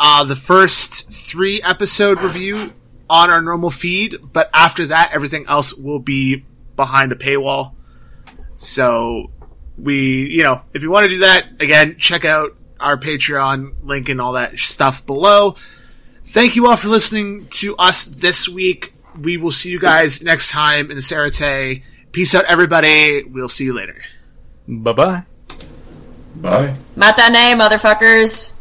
uh, the first three episode review on our normal feed, but after that, everything else will be behind a paywall. So we, you know, if you want to do that, again, check out our Patreon link and all that stuff below. Thank you all for listening to us this week. We will see you guys next time in the Seireitei. Peace out, everybody. We'll see you later. Bye bye. Bye. Matane, motherfuckers.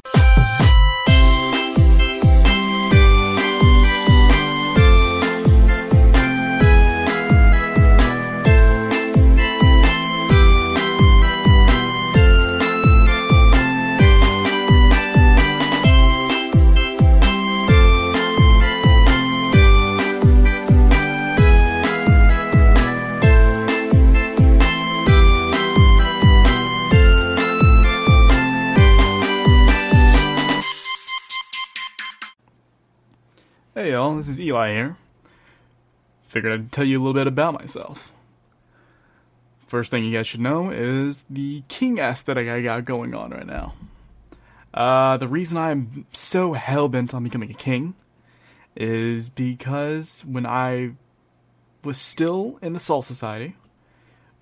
Hey y'all, this is Eli here. Figured I'd tell you a little bit about myself. First thing you guys should know is the king aesthetic I got going on right now. Uh, the reason I'm so hell bent on becoming a king is because when I was still in the Soul Society,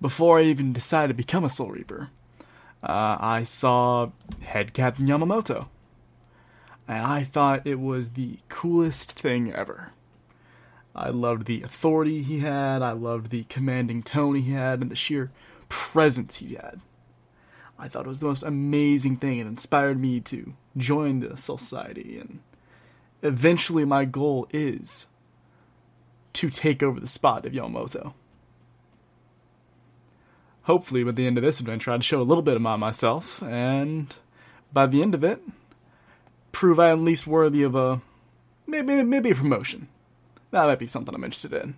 before I even decided to become a Soul Reaper, uh, I saw Head Captain Yamamoto and I thought it was the coolest thing ever. I loved the authority he had, I loved the commanding tone he had, and the sheer presence he had. I thought it was the most amazing thing. It inspired me to join the Society, and eventually my goal is to take over the spot of Yamamoto. Hopefully, by the end of this adventure, I'd show a little bit about myself, and by the end of it, prove I am at least worthy of a maybe maybe a promotion. That might be something I'm interested in.